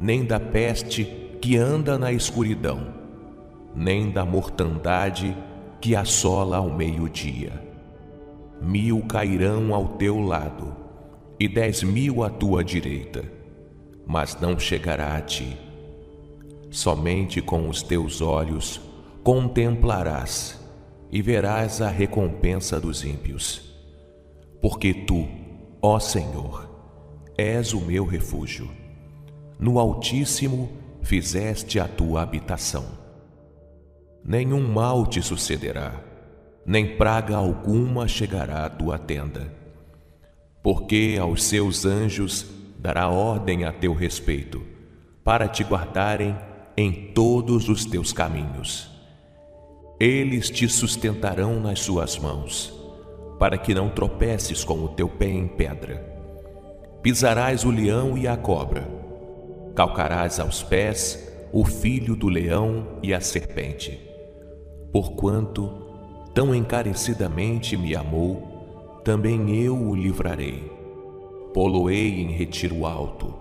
nem da peste que anda na escuridão, nem da mortandade que assola ao meio-dia. Mil cairão ao teu lado e dez mil à tua direita, mas não chegará a ti. Somente com os teus olhos contemplarás e verás a recompensa dos ímpios. Porque tu, ó Senhor, és o meu refúgio. No Altíssimo fizeste a tua habitação. Nenhum mal te sucederá, nem praga alguma chegará à tua tenda. Porque aos seus anjos dará ordem a teu respeito, para te guardarem em todos os teus caminhos eles te sustentarão nas suas mãos, para que não tropeces com o teu pé em pedra. Pisarás o leão e a cobra, calcarás aos pés o filho do leão e a serpente. Porquanto tão encarecidamente me amou, também eu o livrarei. Poloei em retiro alto,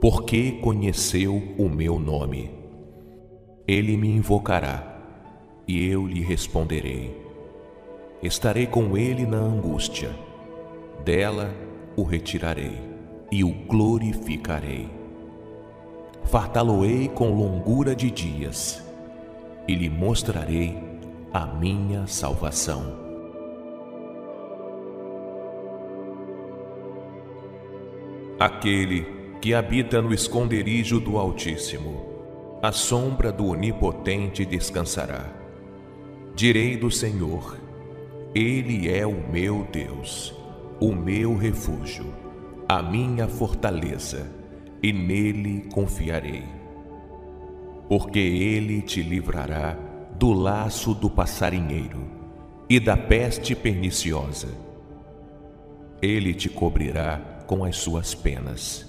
porque conheceu o meu nome. Ele me invocará e eu lhe responderei. Estarei com ele na angústia, dela o retirarei e o glorificarei. Fartá-lo-ei com longura de dias e lhe mostrarei a minha salvação. Aquele que habita no esconderijo do Altíssimo, a sombra do Onipotente descansará. Direi do Senhor: Ele é o meu Deus, o meu refúgio, a minha fortaleza, e nele confiarei. Porque ele te livrará do laço do passarinheiro e da peste perniciosa. Ele te cobrirá com as suas penas,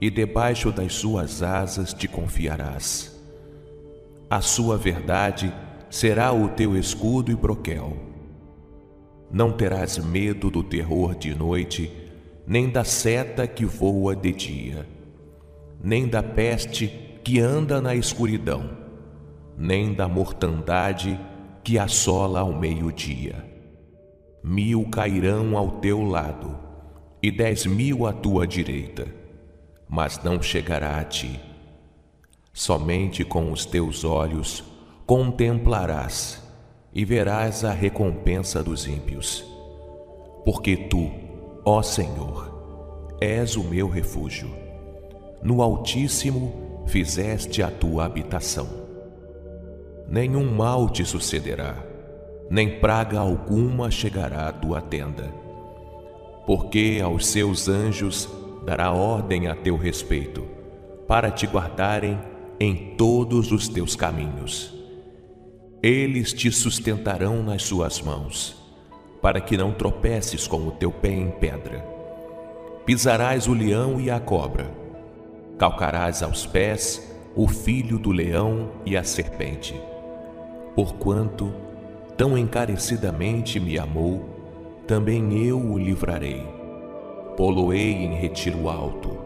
e debaixo das suas asas te confiarás. A sua verdade será o teu escudo e broquel. Não terás medo do terror de noite, nem da seta que voa de dia, nem da peste que anda na escuridão, nem da mortandade que assola ao meio-dia. Mil cairão ao teu lado e dez mil à tua direita, mas não chegará a ti. Somente com os teus olhos contemplarás e verás a recompensa dos ímpios. Porque tu, ó Senhor, és o meu refúgio. No Altíssimo fizeste a tua habitação. Nenhum mal te sucederá, nem praga alguma chegará à tua tenda. Porque aos seus anjos dará ordem a teu respeito, para te guardarem em todos os teus caminhos eles te sustentarão nas suas mãos, para que não tropeces com o teu pé em pedra. Pisarás o leão e a cobra, calcarás aos pés o filho do leão e a serpente. Porquanto tão encarecidamente me amou, também eu o livrarei. Poloei em retiro alto,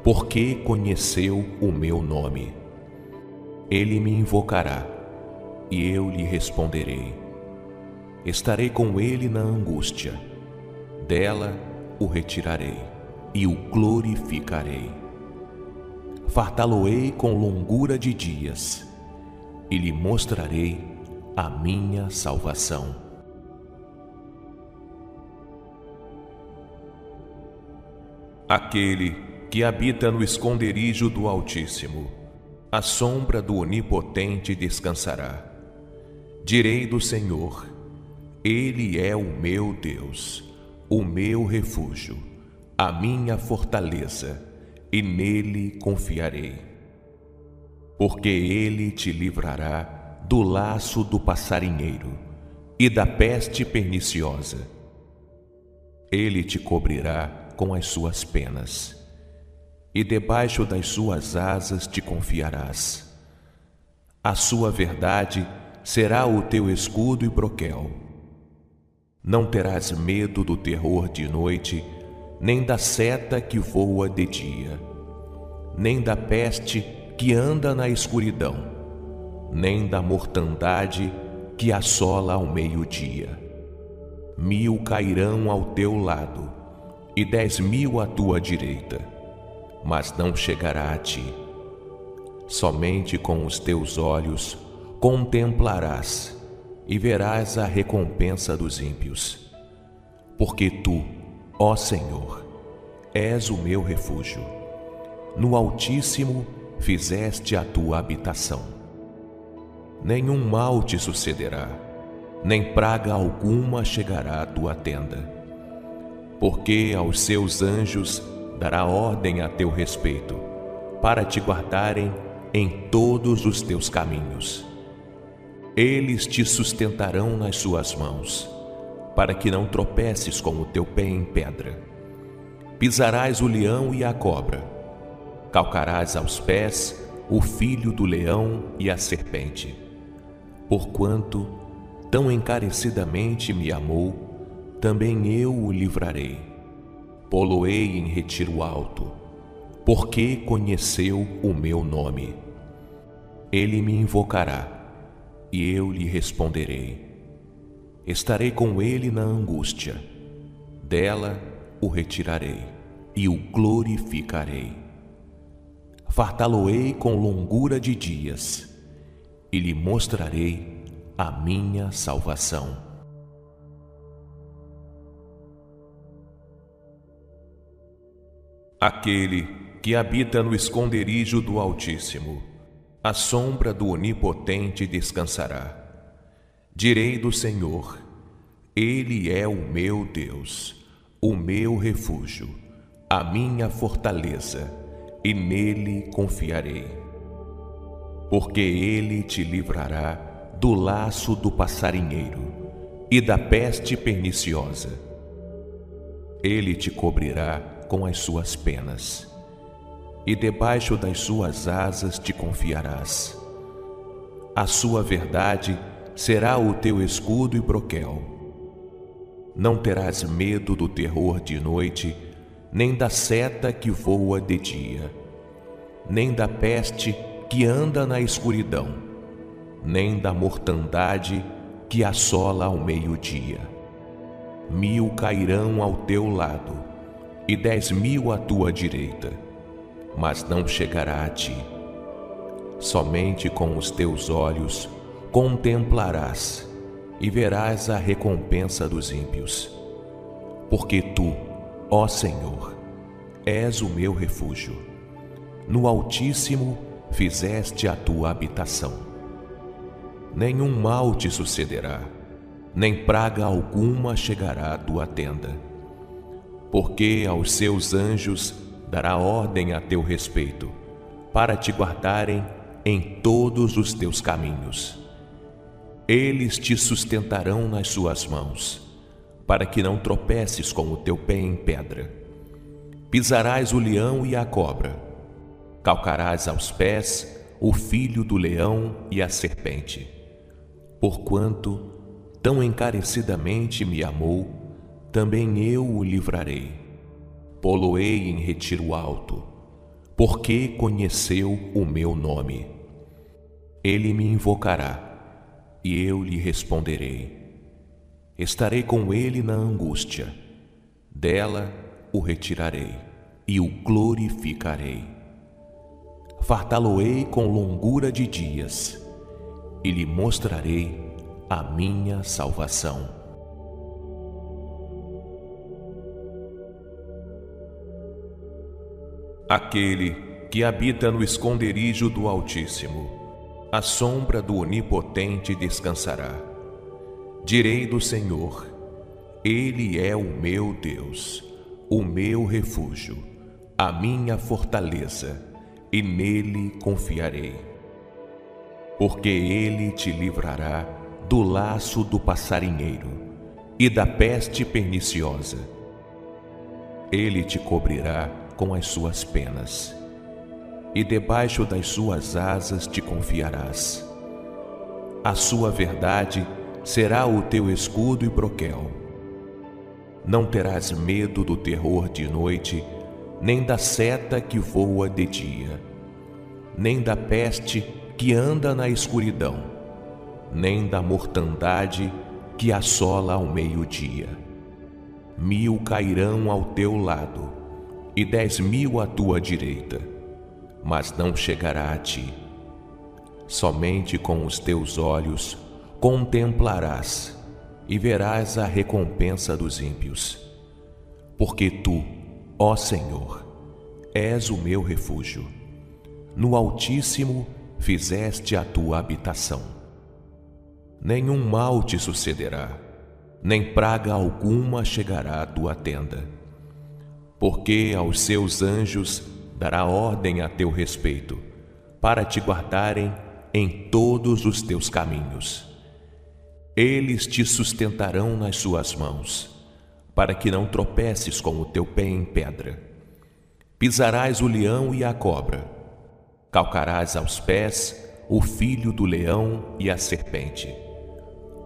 porque conheceu o meu nome. Ele me invocará e eu lhe responderei. Estarei com ele na angústia, dela o retirarei e o glorificarei. Fartá-lo-ei com longura de dias e lhe mostrarei a minha salvação. Aquele que habita no esconderijo do Altíssimo, a sombra do Onipotente descansará. Direi do Senhor: Ele é o meu Deus, o meu refúgio, a minha fortaleza, e nele confiarei. Porque ele te livrará do laço do passarinheiro e da peste perniciosa. Ele te cobrirá com as suas penas, e debaixo das suas asas te confiarás. A sua verdade será o teu escudo e broquel. Não terás medo do terror de noite, nem da seta que voa de dia, nem da peste que anda na escuridão, nem da mortandade que assola ao meio-dia. Mil cairão ao teu lado e dez mil à tua direita, mas não chegará a ti. Somente com os teus olhos contemplarás e verás a recompensa dos ímpios. Porque tu, ó Senhor, és o meu refúgio. No Altíssimo fizeste a tua habitação. Nenhum mal te sucederá, nem praga alguma chegará à tua tenda. Porque aos seus anjos dará ordem a teu respeito, para te guardarem em todos os teus caminhos eles te sustentarão nas suas mãos, para que não tropeces com o teu pé em pedra. Pisarás o leão e a cobra, calcarás aos pés o filho do leão e a serpente. Porquanto tão encarecidamente me amou, também eu o livrarei. Poloei em retiro alto, porque conheceu o meu nome. Ele me invocará e eu lhe responderei. Estarei com ele na angústia, dela o retirarei e o glorificarei. Fartá-lo-ei com longura de dias e lhe mostrarei a minha salvação. Aquele que habita no esconderijo do Altíssimo, a sombra do Onipotente descansará. Direi do Senhor, Ele é o meu Deus, o meu refúgio, a minha fortaleza, e nele confiarei. Porque Ele te livrará do laço do passarinheiro e da peste perniciosa. Ele te cobrirá com as suas penas e debaixo das suas asas te confiarás. A sua verdade será o teu escudo e broquel. Não terás medo do terror de noite, nem da seta que voa de dia, nem da peste que anda na escuridão, nem da mortandade que assola ao meio-dia. Mil cairão ao teu lado, e dez mil à tua direita mas não chegará a ti. Somente com os teus olhos contemplarás e verás a recompensa dos ímpios. Porque tu, ó Senhor, és o meu refúgio. No Altíssimo fizeste a tua habitação. Nenhum mal te sucederá, nem praga alguma chegará à tua tenda. Porque aos seus anjos dará ordem a teu respeito, para te guardarem em todos os teus caminhos. Eles te sustentarão nas suas mãos, para que não tropeces com o teu pé em pedra. Pisarás o leão e a cobra, calcarás aos pés o filho do leão e a serpente. Porquanto tão encarecidamente me amou, também eu o livrarei poloei em retiro alto, porque conheceu o meu nome. Ele me invocará, e eu lhe responderei. Estarei com ele na angústia, dela o retirarei e o glorificarei. Fartá-lo-ei com longura de dias, e lhe mostrarei a minha salvação. Aquele que habita no esconderijo do Altíssimo, a sombra do Onipotente descansará. Direi do Senhor, Ele é o meu Deus, o meu refúgio, a minha fortaleza, e nele confiarei. Porque Ele te livrará do laço do passarinheiro e da peste perniciosa. Ele te cobrirá com as suas penas, e debaixo das suas asas te confiarás. A sua verdade será o teu escudo e broquel. Não terás medo do terror de noite, nem da seta que voa de dia, nem da peste que anda na escuridão, nem da mortandade que assola ao meio-dia. Mil cairão ao teu lado, e dez mil à tua direita, mas não chegará a ti. Somente com os teus olhos contemplarás e verás a recompensa dos ímpios. Porque tu, ó Senhor, és o meu refúgio. No Altíssimo fizeste a tua habitação. Nenhum mal te sucederá, nem praga alguma chegará à tua tenda porque aos seus anjos dará ordem a teu respeito, para te guardarem em todos os teus caminhos. Eles te sustentarão nas suas mãos, para que não tropeces com o teu pé em pedra. Pisarás o leão e a cobra, calcarás aos pés o filho do leão e a serpente.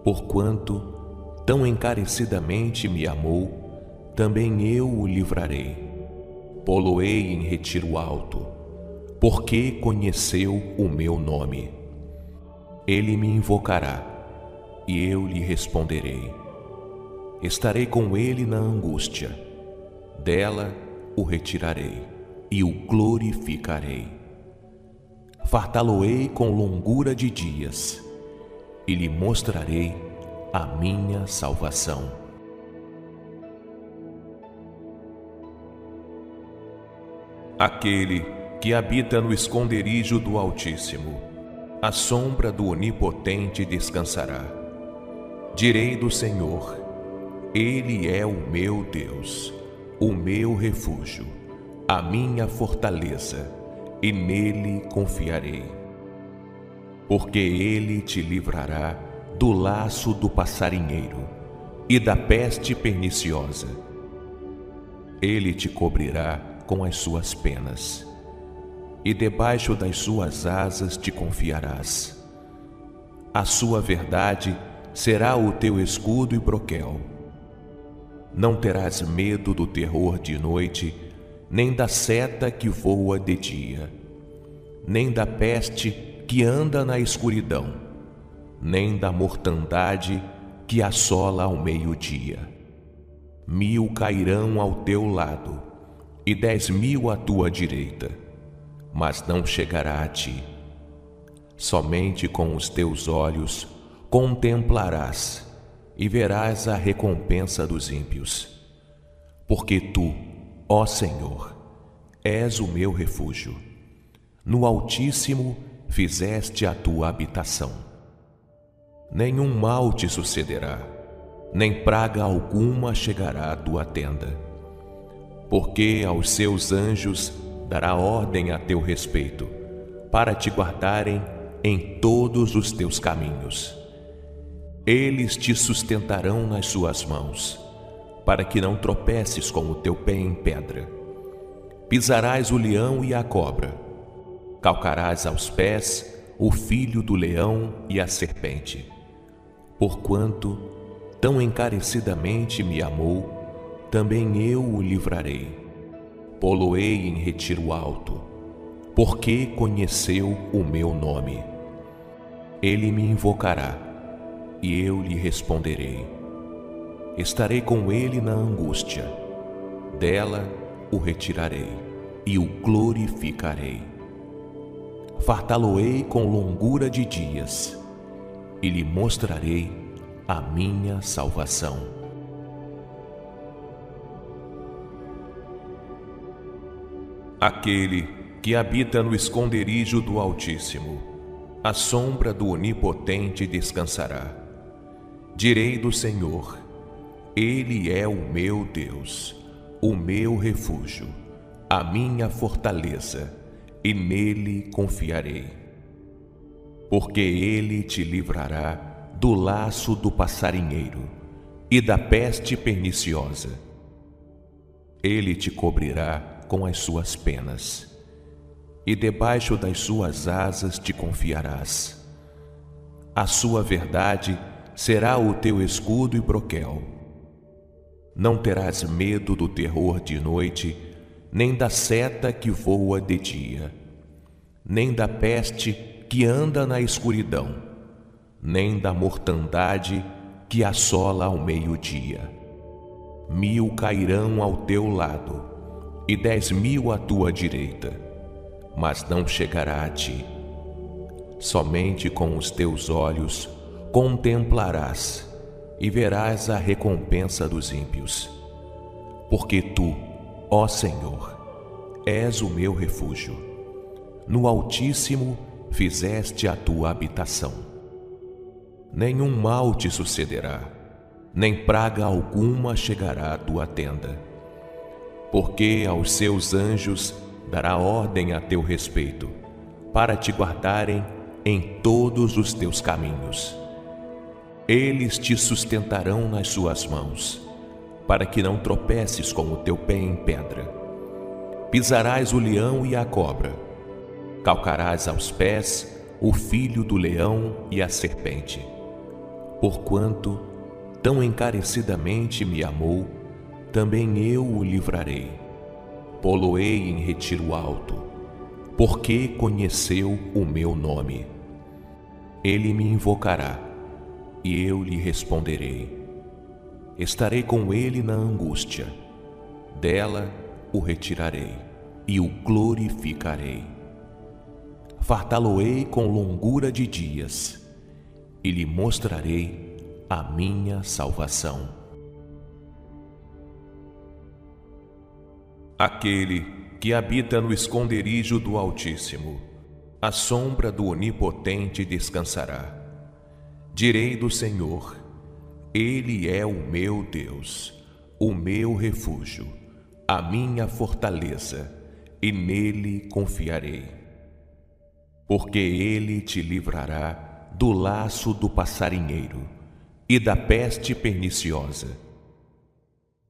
Porquanto tão encarecidamente me amou, também eu o livrarei. Poloei em retiro alto, porque conheceu o meu nome. Ele me invocará, e eu lhe responderei. Estarei com ele na angústia, dela o retirarei e o glorificarei. Fartá-lo-ei com longura de dias, e lhe mostrarei a minha salvação. Aquele que habita no esconderijo do Altíssimo, a sombra do Onipotente descansará. Direi do Senhor, Ele é o meu Deus, o meu refúgio, a minha fortaleza, e nele confiarei. Porque Ele te livrará do laço do passarinheiro e da peste perniciosa. Ele te cobrirá com as suas penas, e debaixo das suas asas te confiarás. A sua verdade será o teu escudo e broquel. Não terás medo do terror de noite, nem da seta que voa de dia, nem da peste que anda na escuridão, nem da mortandade que assola ao meio-dia. Mil cairão ao teu lado e dez mil à tua direita, mas não chegará a ti. Somente com os teus olhos contemplarás e verás a recompensa dos ímpios. Porque tu, ó Senhor, és o meu refúgio. No Altíssimo fizeste a tua habitação. Nenhum mal te sucederá, nem praga alguma chegará à tua tenda porque aos seus anjos dará ordem a teu respeito, para te guardarem em todos os teus caminhos. Eles te sustentarão nas suas mãos, para que não tropeces com o teu pé em pedra. Pisarás o leão e a cobra, calcarás aos pés o filho do leão e a serpente. Porquanto tão encarecidamente me amou, também eu o livrarei. Poloei em retiro alto, porque conheceu o meu nome. Ele me invocará, e eu lhe responderei. Estarei com ele na angústia, dela o retirarei e o glorificarei. Fartá-lo-ei com longura de dias, e lhe mostrarei a minha salvação. Aquele que habita no esconderijo do Altíssimo, a sombra do Onipotente descansará. Direi do Senhor, Ele é o meu Deus, o meu refúgio, a minha fortaleza, e nele confiarei. Porque Ele te livrará do laço do passarinheiro e da peste perniciosa. Ele te cobrirá com as suas penas, e debaixo das suas asas te confiarás. A sua verdade será o teu escudo e broquel. Não terás medo do terror de noite, nem da seta que voa de dia, nem da peste que anda na escuridão, nem da mortandade que assola ao meio-dia. Mil cairão ao teu lado, e dez mil à tua direita, mas não chegará a ti. Somente com os teus olhos contemplarás e verás a recompensa dos ímpios. Porque tu, ó Senhor, és o meu refúgio. No Altíssimo fizeste a tua habitação. Nenhum mal te sucederá, nem praga alguma chegará à tua tenda porque aos seus anjos dará ordem a teu respeito, para te guardarem em todos os teus caminhos. Eles te sustentarão nas suas mãos, para que não tropeces com o teu pé em pedra. Pisarás o leão e a cobra, calcarás aos pés o filho do leão e a serpente. Porquanto tão encarecidamente me amou, também eu o livrarei. Poloei em retiro alto, porque conheceu o meu nome. Ele me invocará, e eu lhe responderei. Estarei com ele na angústia, dela o retirarei e o glorificarei. Fartá-lo-ei com longura de dias, e lhe mostrarei a minha salvação. Aquele que habita no esconderijo do Altíssimo, a sombra do Onipotente descansará. Direi do Senhor, Ele é o meu Deus, o meu refúgio, a minha fortaleza, e nele confiarei. Porque Ele te livrará do laço do passarinheiro e da peste perniciosa.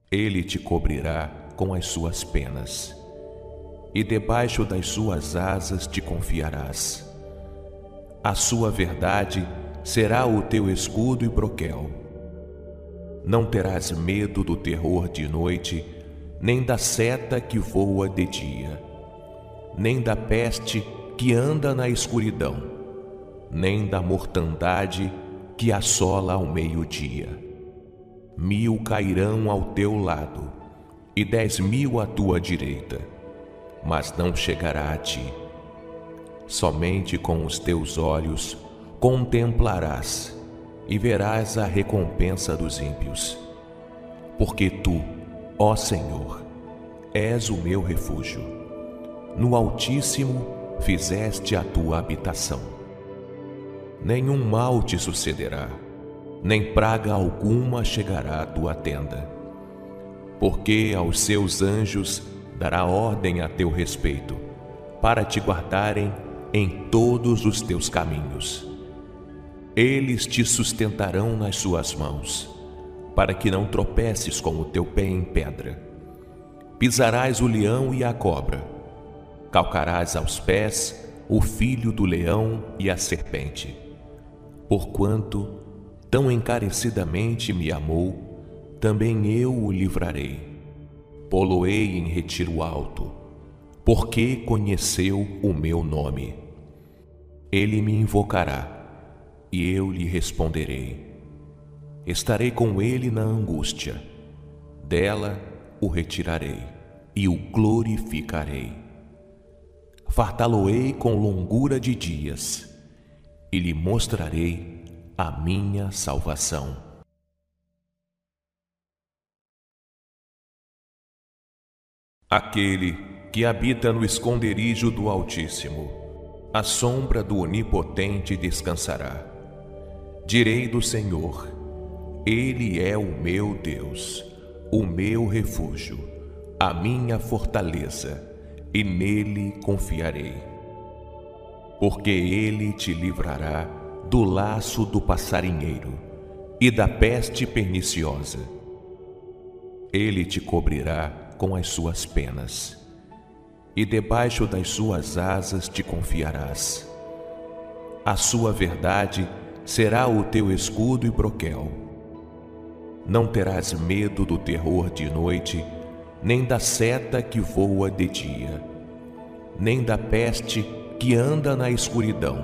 Ele te cobrirá com as suas penas, e debaixo das suas asas te confiarás. A sua verdade será o teu escudo e broquel. Não terás medo do terror de noite, nem da seta que voa de dia, nem da peste que anda na escuridão, nem da mortandade que assola ao meio-dia. Mil cairão ao teu lado e dez mil à tua direita, mas não chegará a ti. Somente com os teus olhos contemplarás e verás a recompensa dos ímpios. Porque tu, ó Senhor, és o meu refúgio. No Altíssimo fizeste a tua habitação nenhum mal te sucederá, nem praga alguma chegará à tua tenda. Porque aos seus anjos dará ordem a teu respeito, para te guardarem em todos os teus caminhos. Eles te sustentarão nas suas mãos, para que não tropeces com o teu pé em pedra. Pisarás o leão e a cobra, calcarás aos pés o filho do leão e a serpente Porquanto tão encarecidamente me amou, também eu o livrarei. Poloei em retiro alto, porque conheceu o meu nome. Ele me invocará, e eu lhe responderei. Estarei com ele na angústia, dela o retirarei e o glorificarei. Fartá-lo-ei com longura de dias e lhe mostrarei a minha salvação. Aquele que habita no esconderijo do Altíssimo, a sombra do Onipotente descansará. Direi do Senhor, Ele é o meu Deus, o meu refúgio, a minha fortaleza, e nele confiarei porque ele te livrará do laço do passarinheiro e da peste perniciosa. Ele te cobrirá com as suas penas, e debaixo das suas asas te confiarás. A sua verdade será o teu escudo e broquel. Não terás medo do terror de noite, nem da seta que voa de dia, nem da peste que anda na escuridão,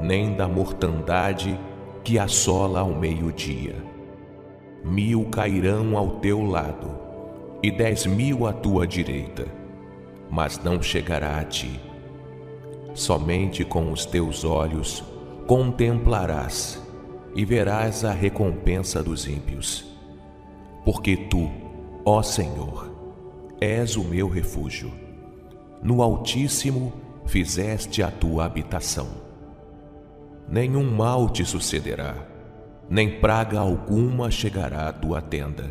nem da mortandade que assola ao meio-dia. Mil cairão ao teu lado e dez mil à tua direita, mas não chegará a ti. Somente com os teus olhos contemplarás e verás a recompensa dos ímpios. Porque tu, ó Senhor, és o meu refúgio. No Altíssimo fizeste a tua habitação. Nenhum mal te sucederá, nem praga alguma chegará à tua tenda,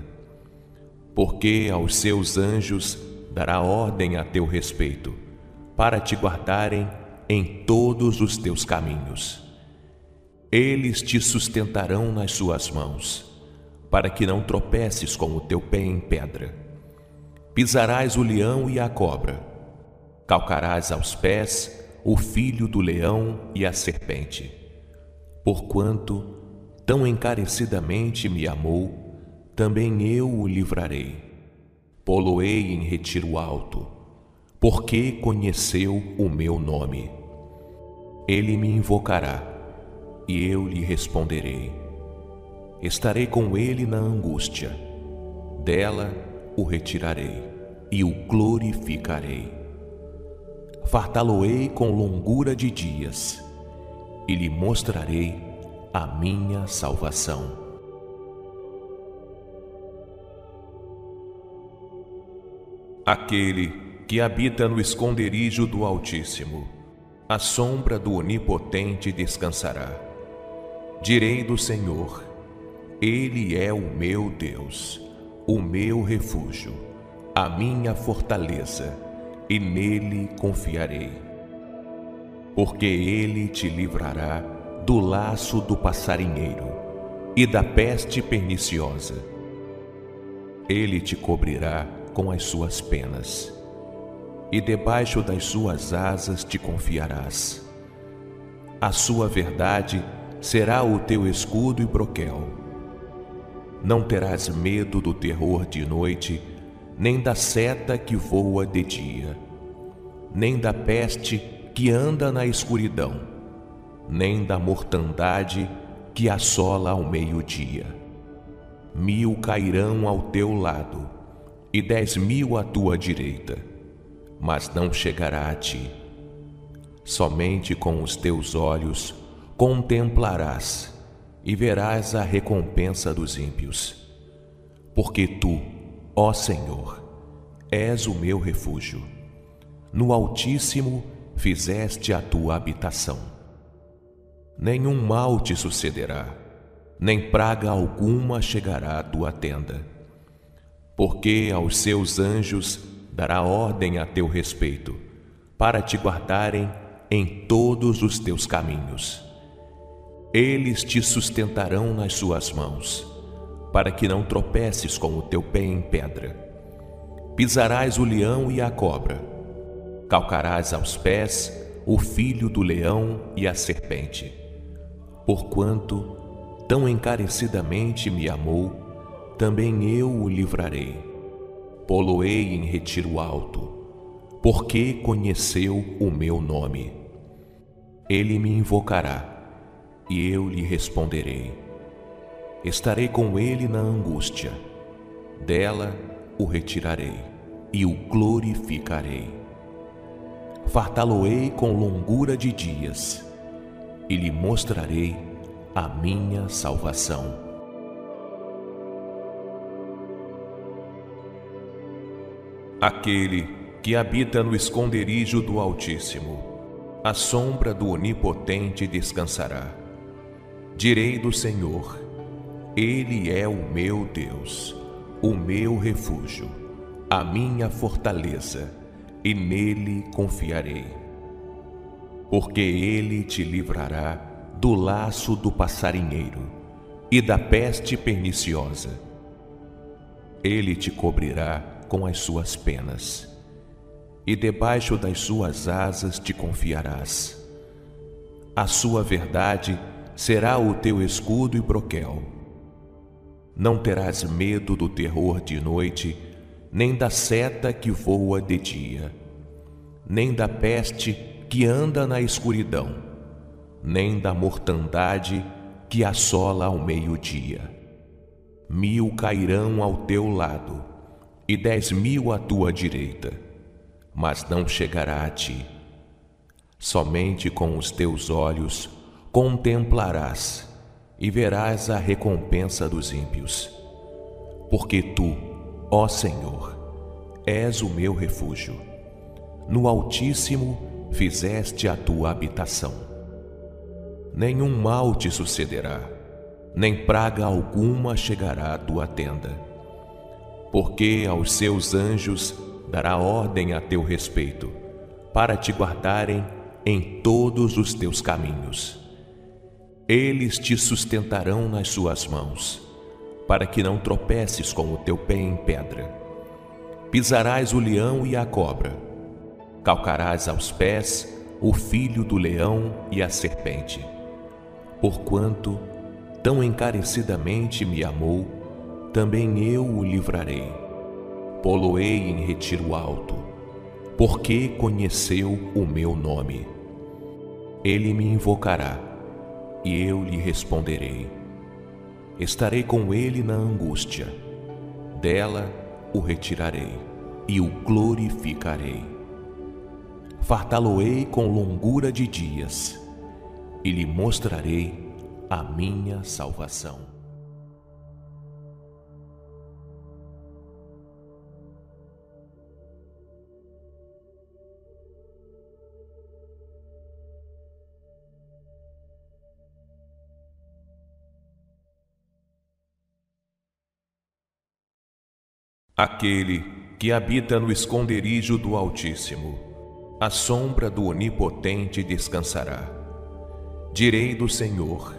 porque aos seus anjos dará ordem a teu respeito, para te guardarem em todos os teus caminhos. Eles te sustentarão nas suas mãos, para que não tropeces com o teu pé em pedra. Pisarás o leão e a cobra, calcarás aos pés o filho do leão e a serpente. Porquanto tão encarecidamente me amou, também eu o livrarei. Poloei em retiro alto, porque conheceu o meu nome. Ele me invocará, e eu lhe responderei. Estarei com ele na angústia, dela o retirarei e o glorificarei fartá-lo-ei com longura de dias e lhe mostrarei a minha salvação. Aquele que habita no esconderijo do Altíssimo, a sombra do Onipotente descansará. Direi do Senhor, Ele é o meu Deus, o meu refúgio, a minha fortaleza, e nele confiarei. Porque Ele te livrará do laço do passarinheiro e da peste perniciosa. Ele te cobrirá com as suas penas, e debaixo das suas asas te confiarás. A sua verdade será o teu escudo e broquel. Não terás medo do terror de noite, nem da seta que voa de dia, nem da peste que anda na escuridão, nem da mortandade que assola ao meio-dia. Mil cairão ao teu lado e dez mil à tua direita, mas não chegará a ti. Somente com os teus olhos contemplarás e verás a recompensa dos ímpios. Porque tu, ó Senhor, és o meu refúgio. No Altíssimo fizeste a tua habitação. Nenhum mal te sucederá, nem praga alguma chegará à tua tenda. Porque aos seus anjos dará ordem a teu respeito, para te guardarem em todos os teus caminhos. Eles te sustentarão nas suas mãos, para que não tropeces com o teu pé em pedra. Pisarás o leão e a cobra, calcarás aos pés o filho do leão e a serpente. Porquanto tão encarecidamente me amou, também eu o livrarei. Poloei em retiro alto, porque conheceu o meu nome. Ele me invocará e eu lhe responderei. Estarei com ele na angústia, dela o retirarei e o glorificarei. Fartá-lo-ei com longura de dias e lhe mostrarei a minha salvação. Aquele que habita no esconderijo do Altíssimo, a sombra do Onipotente descansará. Direi do Senhor, Ele é o meu Deus, o meu refúgio, a minha fortaleza, e nele confiarei. Porque Ele te livrará do laço do passarinheiro e da peste perniciosa. Ele te cobrirá com as suas penas, e debaixo das suas asas te confiarás. A sua verdade será o teu escudo e broquel. Não terás medo do terror de noite, nem da seta que voa de dia, nem da peste que anda na escuridão, nem da mortandade que assola ao meio-dia. Mil cairão ao teu lado e dez mil à tua direita, mas não chegará a ti. Somente com os teus olhos contemplarás e verás a recompensa dos ímpios. Porque tu, ó Senhor, és o meu refúgio. No Altíssimo fizeste a tua habitação. Nenhum mal te sucederá, nem praga alguma chegará à tua tenda. Porque aos seus anjos dará ordem a teu respeito, para te guardarem em todos os teus caminhos eles te sustentarão nas suas mãos, para que não tropeces com o teu pé em pedra. Pisarás o leão e a cobra, calcarás aos pés o filho do leão e a serpente. Porquanto tão encarecidamente me amou, também eu o livrarei. Poloei em retiro alto, porque conheceu o meu nome. Ele me invocará e eu lhe responderei. Estarei com ele na angústia, dela o retirarei e o glorificarei. Fartá-lo-ei com longura de dias e lhe mostrarei a minha salvação. Aquele que habita no esconderijo do Altíssimo, a sombra do Onipotente descansará. Direi do Senhor,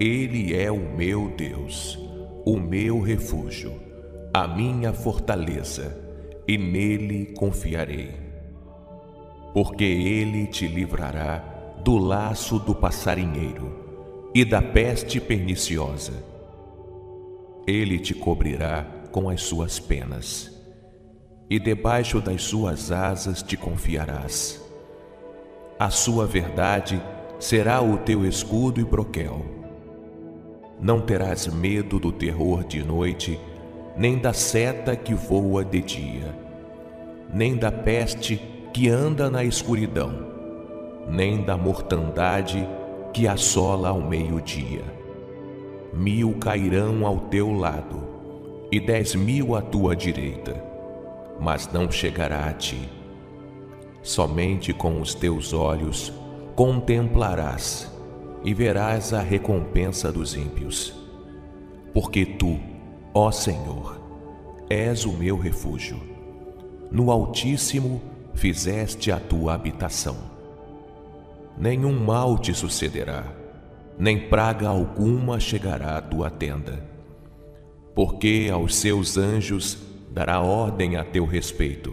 Ele é o meu Deus, o meu refúgio, a minha fortaleza, e nele confiarei. Porque Ele te livrará do laço do passarinheiro e da peste perniciosa. Ele te cobrirá com as suas penas, e debaixo das suas asas te confiarás. A sua verdade será o teu escudo e broquel. Não terás medo do terror de noite, nem da seta que voa de dia, nem da peste que anda na escuridão, nem da mortandade que assola ao meio-dia. Mil cairão ao teu lado, e dez mil à tua direita, mas não chegará a ti. Somente com os teus olhos contemplarás e verás a recompensa dos ímpios. Porque tu, ó Senhor, és o meu refúgio. No Altíssimo fizeste a tua habitação. Nenhum mal te sucederá, nem praga alguma chegará à tua tenda porque aos seus anjos dará ordem a teu respeito,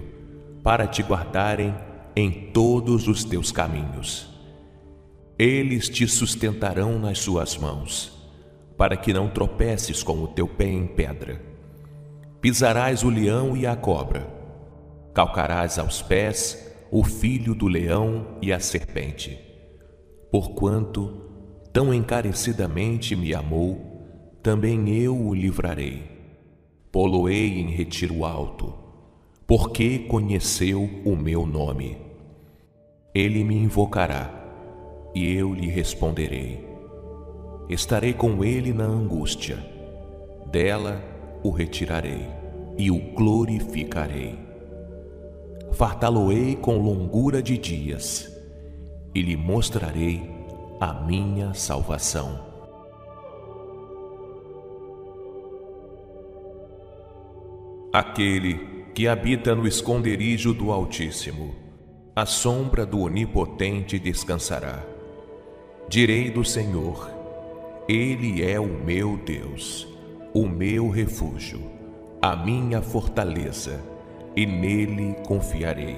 para te guardarem em todos os teus caminhos. Eles te sustentarão nas suas mãos, para que não tropeces com o teu pé em pedra. Pisarás o leão e a cobra, calcarás aos pés o filho do leão e a serpente. Porquanto tão encarecidamente me amou, também eu o livrarei. Poloei em retiro alto, porque conheceu o meu nome. Ele me invocará, e eu lhe responderei. Estarei com ele na angústia, dela o retirarei e o glorificarei. Fartá-lo-ei com longura de dias, e lhe mostrarei a minha salvação. Aquele que habita no esconderijo do Altíssimo, a sombra do Onipotente descansará. Direi do Senhor, Ele é o meu Deus, o meu refúgio, a minha fortaleza, e nele confiarei.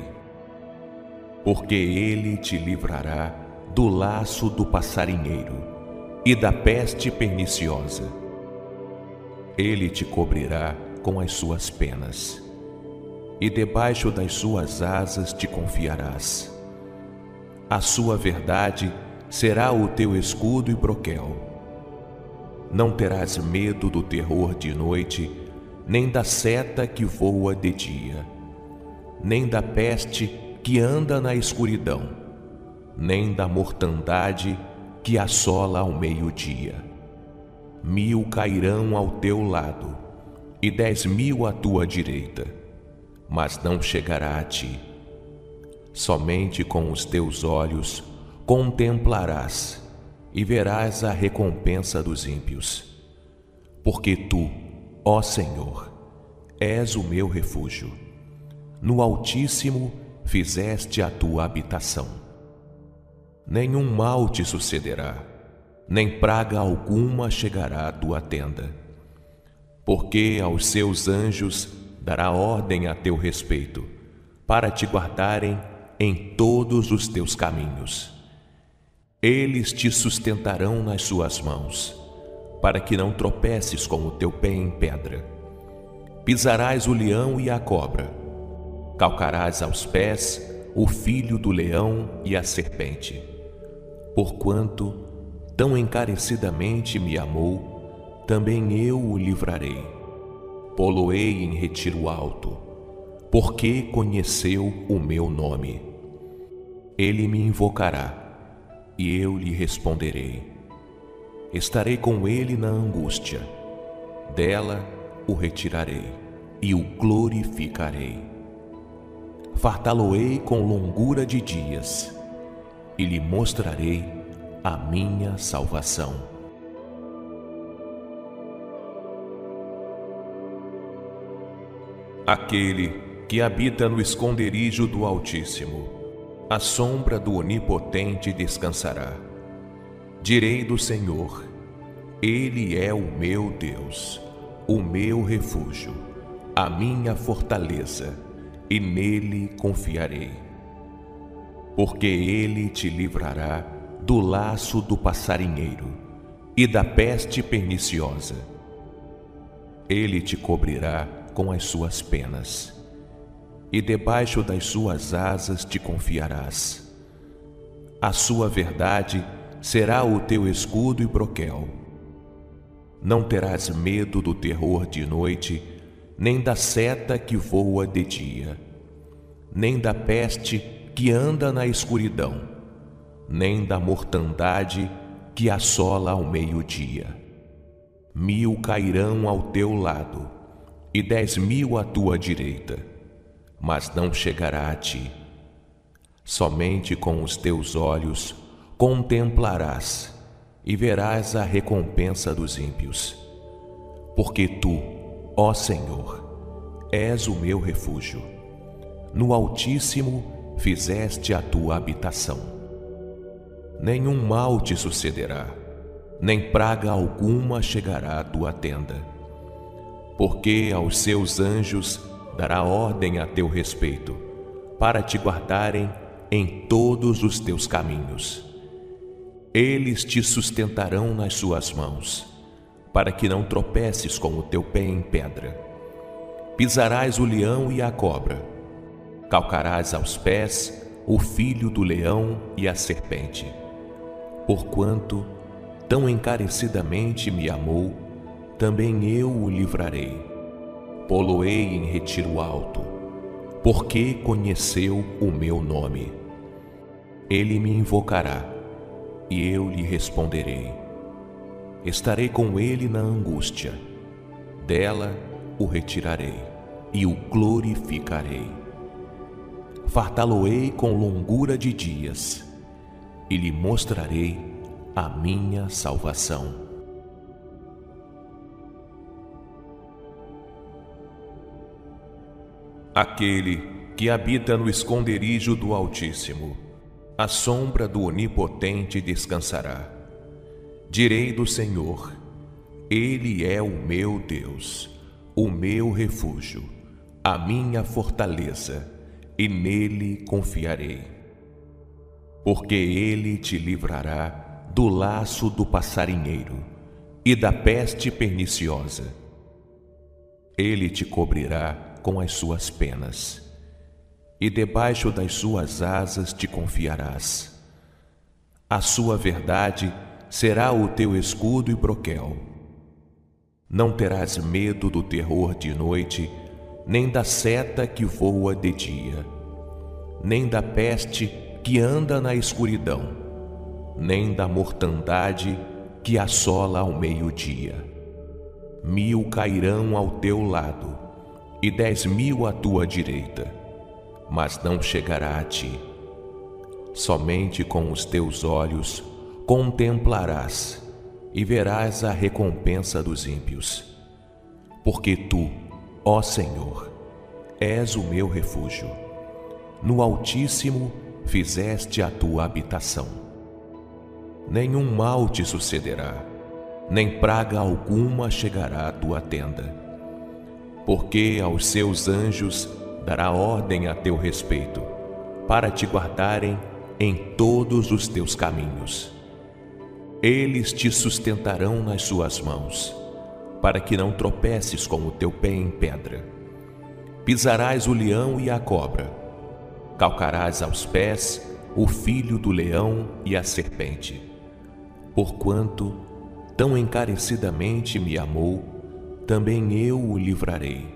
Porque Ele te livrará do laço do passarinheiro e da peste perniciosa. Ele te cobrirá com as suas penas, e debaixo das suas asas te confiarás. A sua verdade será o teu escudo e broquel. Não terás medo do terror de noite, nem da seta que voa de dia, nem da peste que anda na escuridão, nem da mortandade que assola ao meio-dia. Mil cairão ao teu lado, e dez mil à tua direita, mas não chegará a ti. Somente com os teus olhos contemplarás e verás a recompensa dos ímpios. Porque tu, ó Senhor, és o meu refúgio. No Altíssimo fizeste a tua habitação. Nenhum mal te sucederá, nem praga alguma chegará à tua tenda porque aos seus anjos dará ordem a teu respeito, para te guardarem em todos os teus caminhos. Eles te sustentarão nas suas mãos, para que não tropeces com o teu pé em pedra. Pisarás o leão e a cobra, calcarás aos pés o filho do leão e a serpente. Porquanto tão encarecidamente me amou, também eu o livrarei. Poloei em retiro alto, porque conheceu o meu nome. Ele me invocará, e eu lhe responderei. Estarei com ele na angústia, dela o retirarei e o glorificarei. Fartá-lo-ei com longura de dias, e lhe mostrarei a minha salvação. Aquele que habita no esconderijo do Altíssimo, a sombra do Onipotente descansará. Direi do Senhor, Ele é o meu Deus, o meu refúgio, a minha fortaleza, e nele confiarei. Porque Ele te livrará do laço do passarinheiro e da peste perniciosa. Ele te cobrirá com as suas penas, e debaixo das suas asas te confiarás. A sua verdade será o teu escudo e broquel. Não terás medo do terror de noite, nem da seta que voa de dia, nem da peste que anda na escuridão, nem da mortandade que assola ao meio-dia. Mil cairão ao teu lado, e dez mil à tua direita, mas não chegará a ti. Somente com os teus olhos contemplarás e verás a recompensa dos ímpios. Porque tu, ó Senhor, és o meu refúgio. No Altíssimo fizeste a tua habitação. Nenhum mal te sucederá, nem praga alguma chegará à tua tenda porque aos seus anjos dará ordem a teu respeito, para te guardarem em todos os teus caminhos. Eles te sustentarão nas suas mãos, para que não tropeces com o teu pé em pedra. Pisarás o leão e a cobra, calcarás aos pés o filho do leão e a serpente. Porquanto tão encarecidamente me amou, também eu o livrarei. Poloei em retiro alto, porque conheceu o meu nome. Ele me invocará, e eu lhe responderei. Estarei com ele na angústia, dela o retirarei e o glorificarei. Fartá-lo-ei com longura de dias, e lhe mostrarei a minha salvação. Aquele que habita no esconderijo do Altíssimo, a sombra do Onipotente descansará. Direi do Senhor, Ele é o meu Deus, o meu refúgio, a minha fortaleza, e nele confiarei. Porque Ele te livrará do laço do passarinheiro e da peste perniciosa. Ele te cobrirá com as suas penas, e debaixo das suas asas te confiarás. A sua verdade será o teu escudo e broquel. Não terás medo do terror de noite, nem da seta que voa de dia, nem da peste que anda na escuridão, nem da mortandade que assola ao meio-dia. Mil cairão ao teu lado, e dez mil à tua direita, mas não chegará a ti. Somente com os teus olhos contemplarás e verás a recompensa dos ímpios. Porque tu, ó Senhor, és o meu refúgio. No Altíssimo fizeste a tua habitação. Nenhum mal te sucederá, nem praga alguma chegará à tua tenda porque aos seus anjos dará ordem a teu respeito, para te guardarem em todos os teus caminhos. Eles te sustentarão nas suas mãos, para que não tropeces com o teu pé em pedra. Pisarás o leão e a cobra, calcarás aos pés o filho do leão e a serpente. Porquanto tão encarecidamente me amou, também eu o livrarei.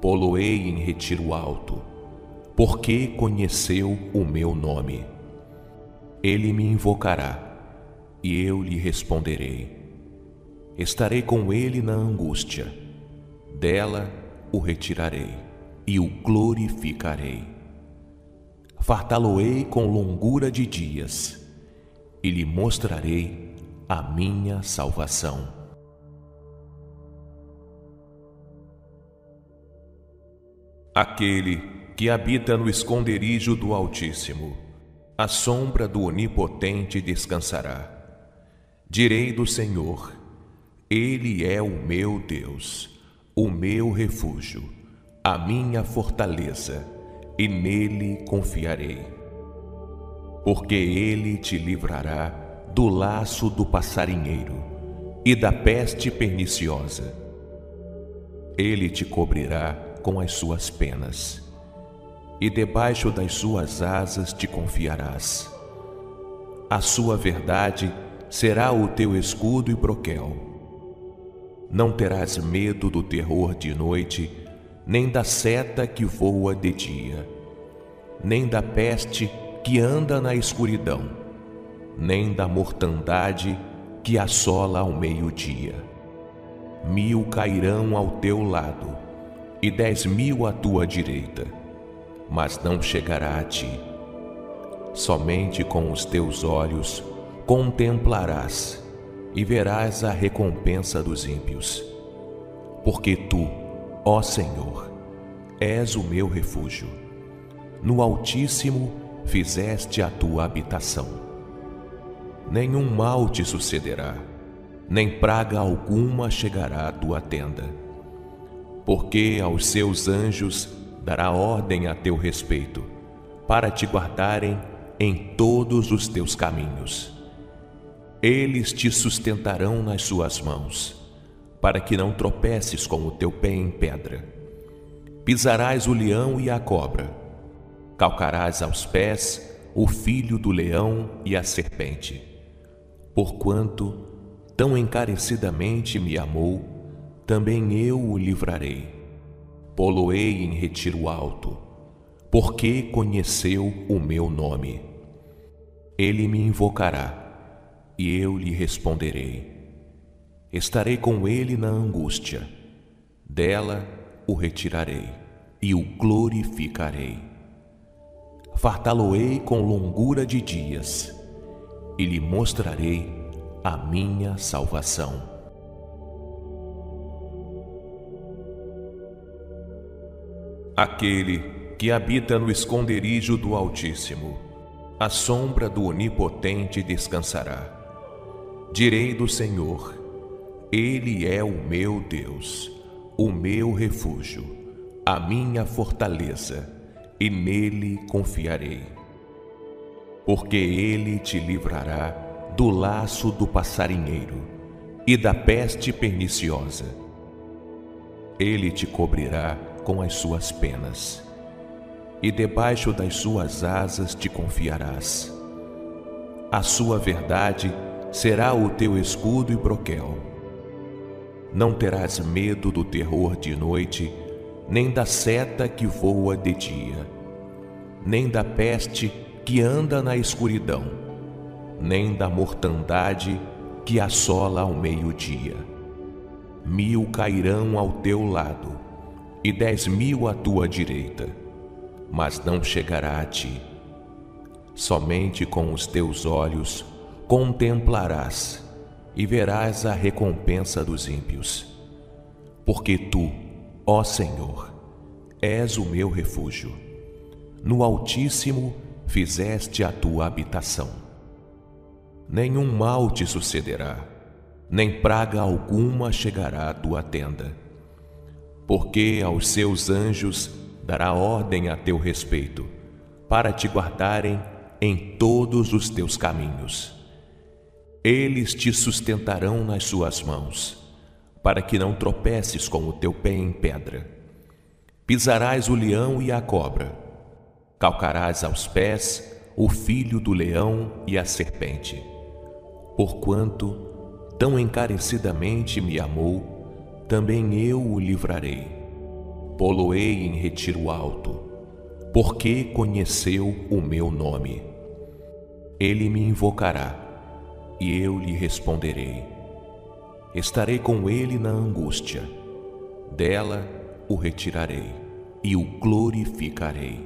Poloei em retiro alto, porque conheceu o meu nome. Ele me invocará, e eu lhe responderei. Estarei com ele na angústia, dela o retirarei e o glorificarei. Fartá-lo-ei com longura de dias, e lhe mostrarei a minha salvação. Aquele que habita no esconderijo do Altíssimo, a sombra do Onipotente descansará. Direi do Senhor, Ele é o meu Deus, o meu refúgio, a minha fortaleza, e nele confiarei. Porque Ele te livrará do laço do passarinheiro e da peste perniciosa. Ele te cobrirá com as suas penas, e debaixo das suas asas te confiarás. A sua verdade será o teu escudo e broquel. Não terás medo do terror de noite, nem da seta que voa de dia, nem da peste que anda na escuridão, nem da mortandade que assola ao meio-dia. Mil cairão ao teu lado, e dez mil à tua direita, mas não chegará a ti. Somente com os teus olhos contemplarás e verás a recompensa dos ímpios. Porque tu, ó Senhor, és o meu refúgio. No Altíssimo fizeste a tua habitação. Nenhum mal te sucederá, nem praga alguma chegará à tua tenda porque aos seus anjos dará ordem a teu respeito, para te guardarem em todos os teus caminhos. Eles te sustentarão nas suas mãos, para que não tropeces com o teu pé em pedra. Pisarás o leão e a cobra, calcarás aos pés o filho do leão e a serpente. Porquanto tão encarecidamente me amou, também eu o livrarei. Poloei em retiro alto, porque conheceu o meu nome. Ele me invocará, e eu lhe responderei. Estarei com ele na angústia, dela o retirarei e o glorificarei. Fartá-lo-ei com longura de dias, e lhe mostrarei a minha salvação. Aquele que habita no esconderijo do Altíssimo, a sombra do Onipotente descansará. Direi do Senhor, Ele é o meu Deus, o meu refúgio, a minha fortaleza, e nele confiarei. Porque ele te livrará do laço do passarinheiro e da peste perniciosa. Ele te cobrirá com as suas penas, e debaixo das suas asas te confiarás. A sua verdade será o teu escudo e broquel. Não terás medo do terror de noite, nem da seta que voa de dia, nem da peste que anda na escuridão, nem da mortandade que assola ao meio-dia. Mil cairão ao teu lado, e dez mil à tua direita, mas não chegará a ti. Somente com os teus olhos contemplarás e verás a recompensa dos ímpios. Porque tu, ó Senhor, és o meu refúgio. No Altíssimo fizeste a tua habitação. Nenhum mal te sucederá, nem praga alguma chegará à tua tenda porque aos seus anjos dará ordem a teu respeito, para te guardarem em todos os teus caminhos. Eles te sustentarão nas suas mãos, para que não tropeces com o teu pé em pedra. Pisarás o leão e a cobra, calcarás aos pés o filho do leão e a serpente. Porquanto tão encarecidamente me amou, também eu o livrarei. Poloei em retiro alto, porque conheceu o meu nome. Ele me invocará, e eu lhe responderei. Estarei com ele na angústia, dela o retirarei e o glorificarei.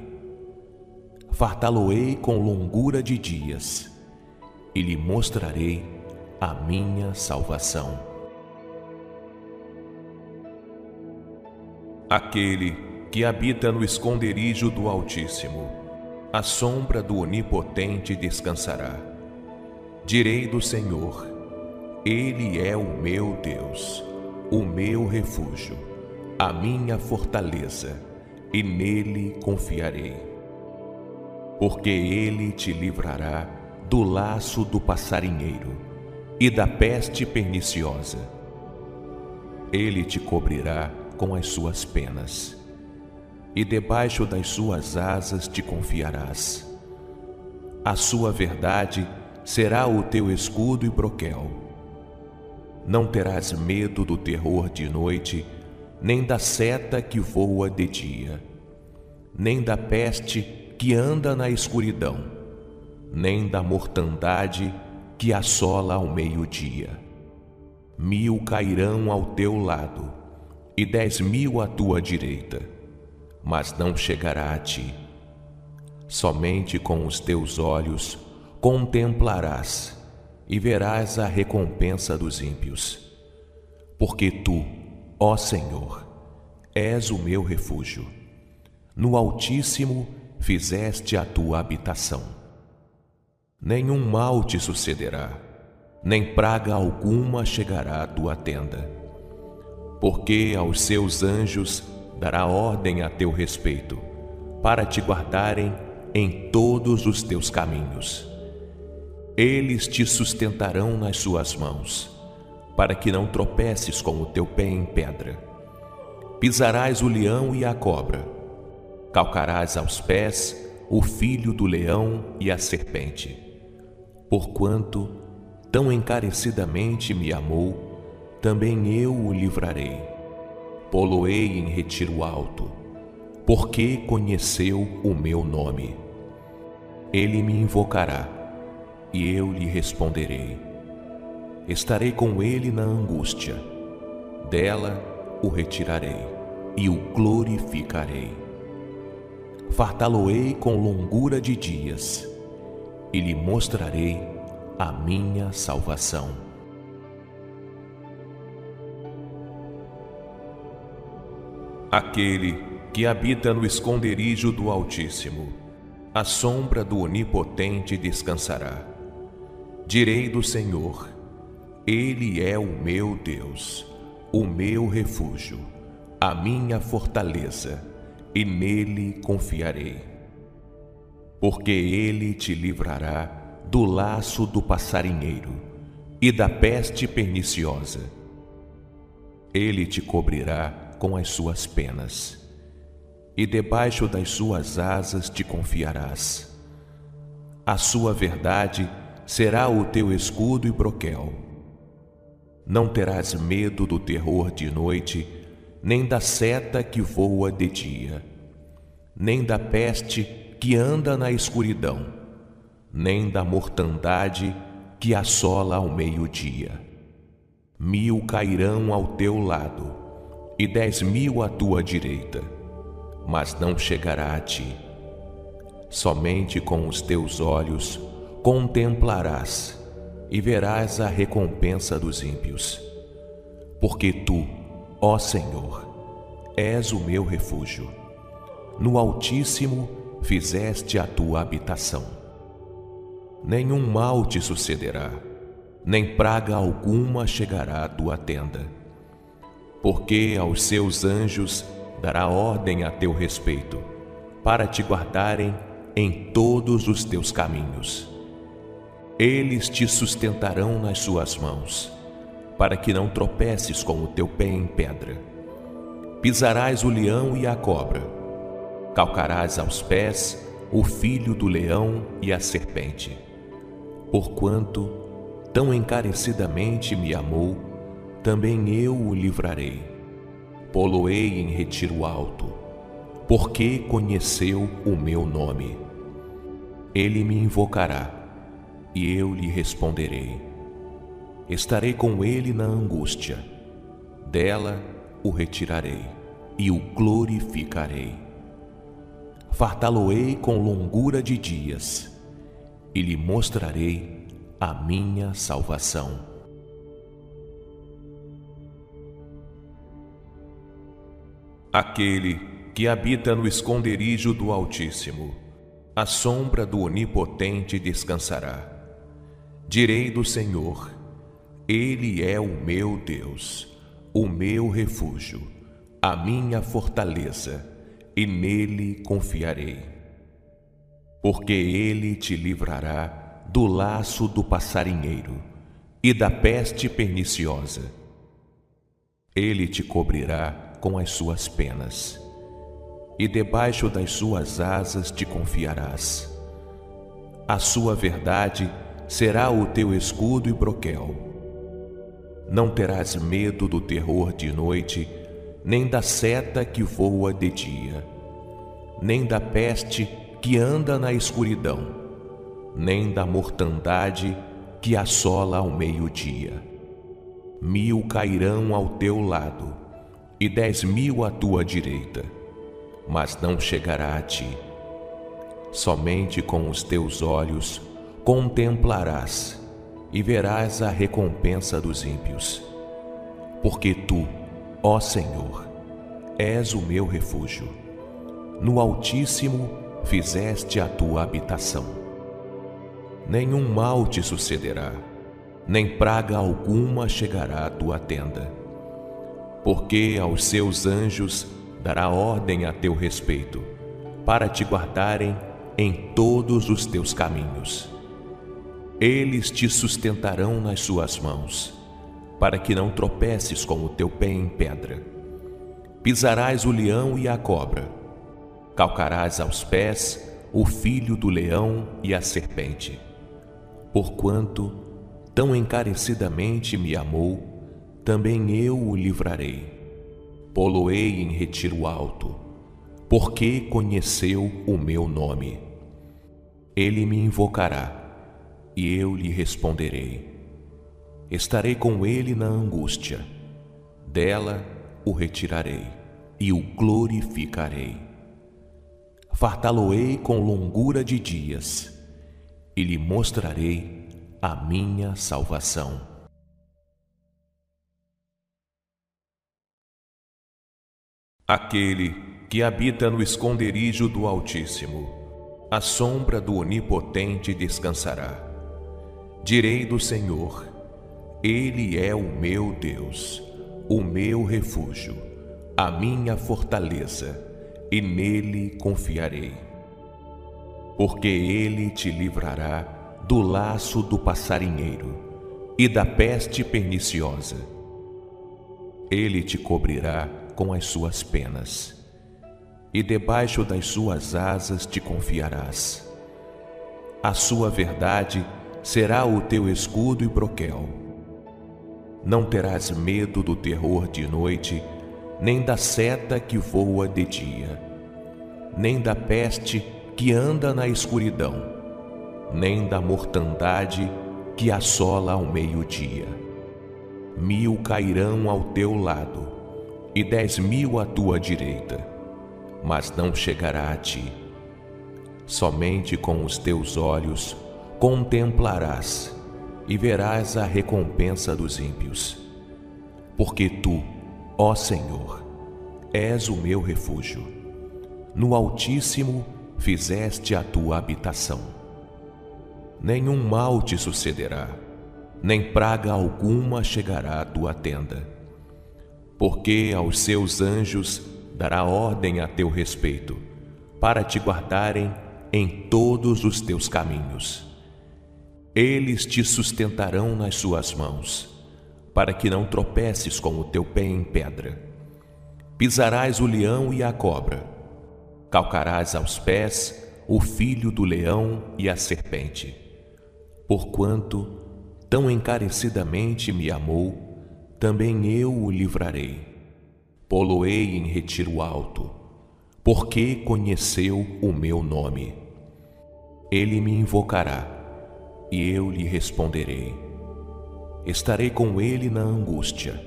Fartá-lo-ei com longura de dias, e lhe mostrarei a minha salvação. Aquele que habita no esconderijo do Altíssimo, a sombra do Onipotente descansará. Direi do Senhor, Ele é o meu Deus, o meu refúgio, a minha fortaleza, e nele confiarei. Porque Ele te livrará do laço do passarinheiro e da peste perniciosa. Ele te cobrirá com as suas penas, e debaixo das suas asas te confiarás. A sua verdade será o teu escudo e broquel. Não terás medo do terror de noite, nem da seta que voa de dia, nem da peste que anda na escuridão, nem da mortandade que assola ao meio-dia. Mil cairão ao teu lado e dez mil à tua direita, mas não chegará a ti. Somente com os teus olhos contemplarás e verás a recompensa dos ímpios. Porque tu, ó Senhor, és o meu refúgio. No Altíssimo fizeste a tua habitação. Nenhum mal te sucederá, nem praga alguma chegará à tua tenda porque aos seus anjos dará ordem a teu respeito, para te guardarem em todos os teus caminhos. Eles te sustentarão nas suas mãos, para que não tropeces com o teu pé em pedra. Pisarás o leão e a cobra, calcarás aos pés o filho do leão e a serpente. Porquanto tão encarecidamente me amou, também eu o livrarei. Poloei em retiro alto, porque conheceu o meu nome. Ele me invocará, e eu lhe responderei. Estarei com ele na angústia, dela o retirarei e o glorificarei. Fartá-lo-ei com longura de dias, e lhe mostrarei a minha salvação. Aquele que habita no esconderijo do Altíssimo, a sombra do Onipotente descansará. Direi do Senhor, Ele é o meu Deus, o meu refúgio, a minha fortaleza, e nele confiarei. Porque Ele te livrará do laço do passarinheiro e da peste perniciosa. Ele te cobrirá com as suas penas, e debaixo das suas asas te confiarás. A sua verdade será o teu escudo e broquel. Não terás medo do terror de noite, nem da seta que voa de dia, nem da peste que anda na escuridão, nem da mortandade que assola ao meio-dia. Mil cairão ao teu lado, e dez mil à tua direita, mas não chegará a ti. Somente com os teus olhos contemplarás e verás a recompensa dos ímpios. Porque tu, ó Senhor, és o meu refúgio. No Altíssimo fizeste a tua habitação. Nenhum mal te sucederá, nem praga alguma chegará à tua tenda porque aos seus anjos dará ordem a teu respeito, para te guardarem em todos os teus caminhos. Eles te sustentarão nas suas mãos, para que não tropeces com o teu pé em pedra. Pisarás o leão e a cobra, calcarás aos pés o filho do leão e a serpente. Porquanto tão encarecidamente me amou, também eu o livrarei. Poloei em retiro alto, porque conheceu o meu nome. Ele me invocará, e eu lhe responderei. Estarei com ele na angústia, dela o retirarei e o glorificarei. Fartá-lo-ei com longura de dias, e lhe mostrarei a minha salvação. Aquele que habita no esconderijo do Altíssimo, a sombra do Onipotente descansará. Direi do Senhor, Ele é o meu Deus, o meu refúgio, a minha fortaleza, e nele confiarei. Porque Ele te livrará do laço do passarinheiro e da peste perniciosa. Ele te cobrirá com as suas penas e debaixo das suas asas te confiarás. A sua verdade será o teu escudo e broquel. Não terás medo do terror de noite, nem da seta que voa de dia, nem da peste que anda na escuridão, nem da mortandade que assola ao meio-dia. Mil cairão ao teu lado, e dez mil à tua direita mas não chegará a ti. Somente com os teus olhos contemplarás e verás a recompensa dos ímpios. Porque tu, ó Senhor, és o meu refúgio. No Altíssimo fizeste a tua habitação. Nenhum mal te sucederá, nem praga alguma chegará à tua tenda. Porque aos seus anjos dará ordem a teu respeito, para te guardarem em todos os teus caminhos. Eles te sustentarão nas suas mãos, para que não tropeces com o teu pé em pedra. Pisarás o leão e a cobra, calcarás aos pés o filho do leão e a serpente. Porquanto tão encarecidamente me amou, também eu o livrarei poloei em retiro alto, porque conheceu o meu nome. Ele me invocará, e eu lhe responderei. Estarei com ele na angústia, dela o retirarei e o glorificarei. Fartá-lo-ei com longura de dias, e lhe mostrarei a minha salvação. Aquele que habita no esconderijo do Altíssimo, a sombra do Onipotente descansará. Direi do Senhor, Ele é o meu Deus, o meu refúgio, a minha fortaleza, e nele confiarei. Porque ele te livrará do laço do passarinheiro e da peste perniciosa. Ele te cobrirá com as suas penas, e debaixo das suas asas te confiarás. A sua verdade será o teu escudo e broquel. Não terás medo do terror de noite, nem da seta que voa de dia, nem da peste que anda na escuridão, nem da mortandade que assola ao meio-dia. Mil cairão ao teu lado, e dez mil à tua direita, mas não chegará a ti. Somente com os teus olhos contemplarás e verás a recompensa dos ímpios. Porque tu, ó Senhor, és o meu refúgio. No Altíssimo fizeste a tua habitação. Nenhum mal te sucederá, nem praga alguma chegará à tua tenda porque aos seus anjos dará ordem a teu respeito, para te guardarem em todos os teus caminhos. Eles te sustentarão nas suas mãos, para que não tropeces com o teu pé em pedra. Pisarás o leão e a cobra, calcarás aos pés o filho do leão e a serpente. Porquanto tão encarecidamente me amou, também eu o livrarei. Poloei em retiro alto, porque conheceu o meu nome. Ele me invocará, e eu lhe responderei. Estarei com ele na angústia,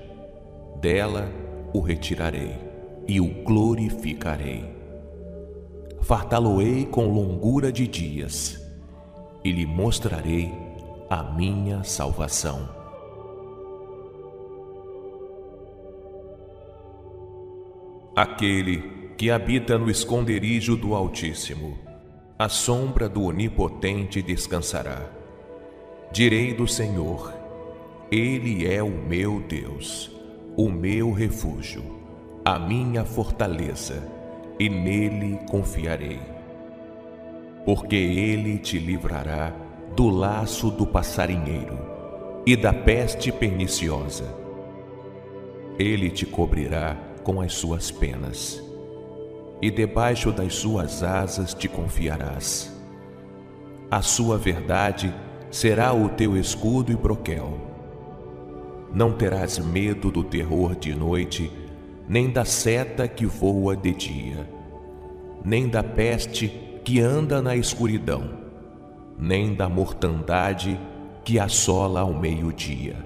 dela o retirarei e o glorificarei. Fartá-lo-ei com longura de dias, e lhe mostrarei a minha salvação. Aquele que habita no esconderijo do Altíssimo, a sombra do Onipotente descansará. Direi do Senhor, Ele é o meu Deus, o meu refúgio, a minha fortaleza, e nele confiarei. Porque Ele te livrará do laço do passarinheiro e da peste perniciosa. Ele te cobrirá com as suas penas, e debaixo das suas asas te confiarás. A sua verdade será o teu escudo e broquel. Não terás medo do terror de noite, nem da seta que voa de dia, nem da peste que anda na escuridão nem da mortandade que assola ao meio-dia.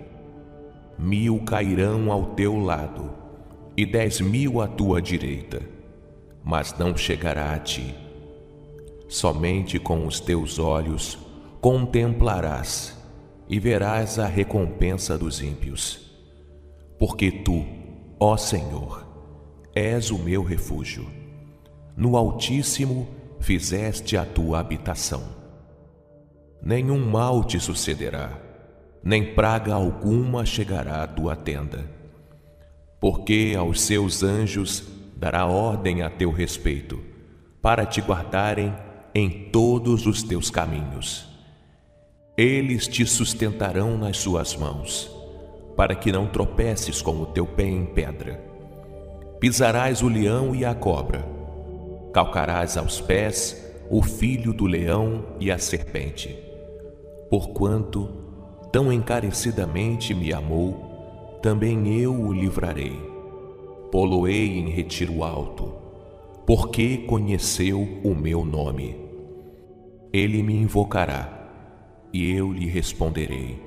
Mil cairão ao teu lado e dez mil à tua direita, mas não chegará a ti. Somente com os teus olhos contemplarás e verás a recompensa dos ímpios. Porque tu, ó Senhor, és o meu refúgio. No Altíssimo fizeste a tua habitação nenhum mal te sucederá, nem praga alguma chegará à tua tenda. Porque aos seus anjos dará ordem a teu respeito, para te guardarem em todos os teus caminhos. Eles te sustentarão nas suas mãos, para que não tropeces com o teu pé em pedra. Pisarás o leão e a cobra, calcarás aos pés o filho do leão e a serpente Porquanto tão encarecidamente me amou, também eu o livrarei. Poloei em retiro alto, porque conheceu o meu nome. Ele me invocará, e eu lhe responderei.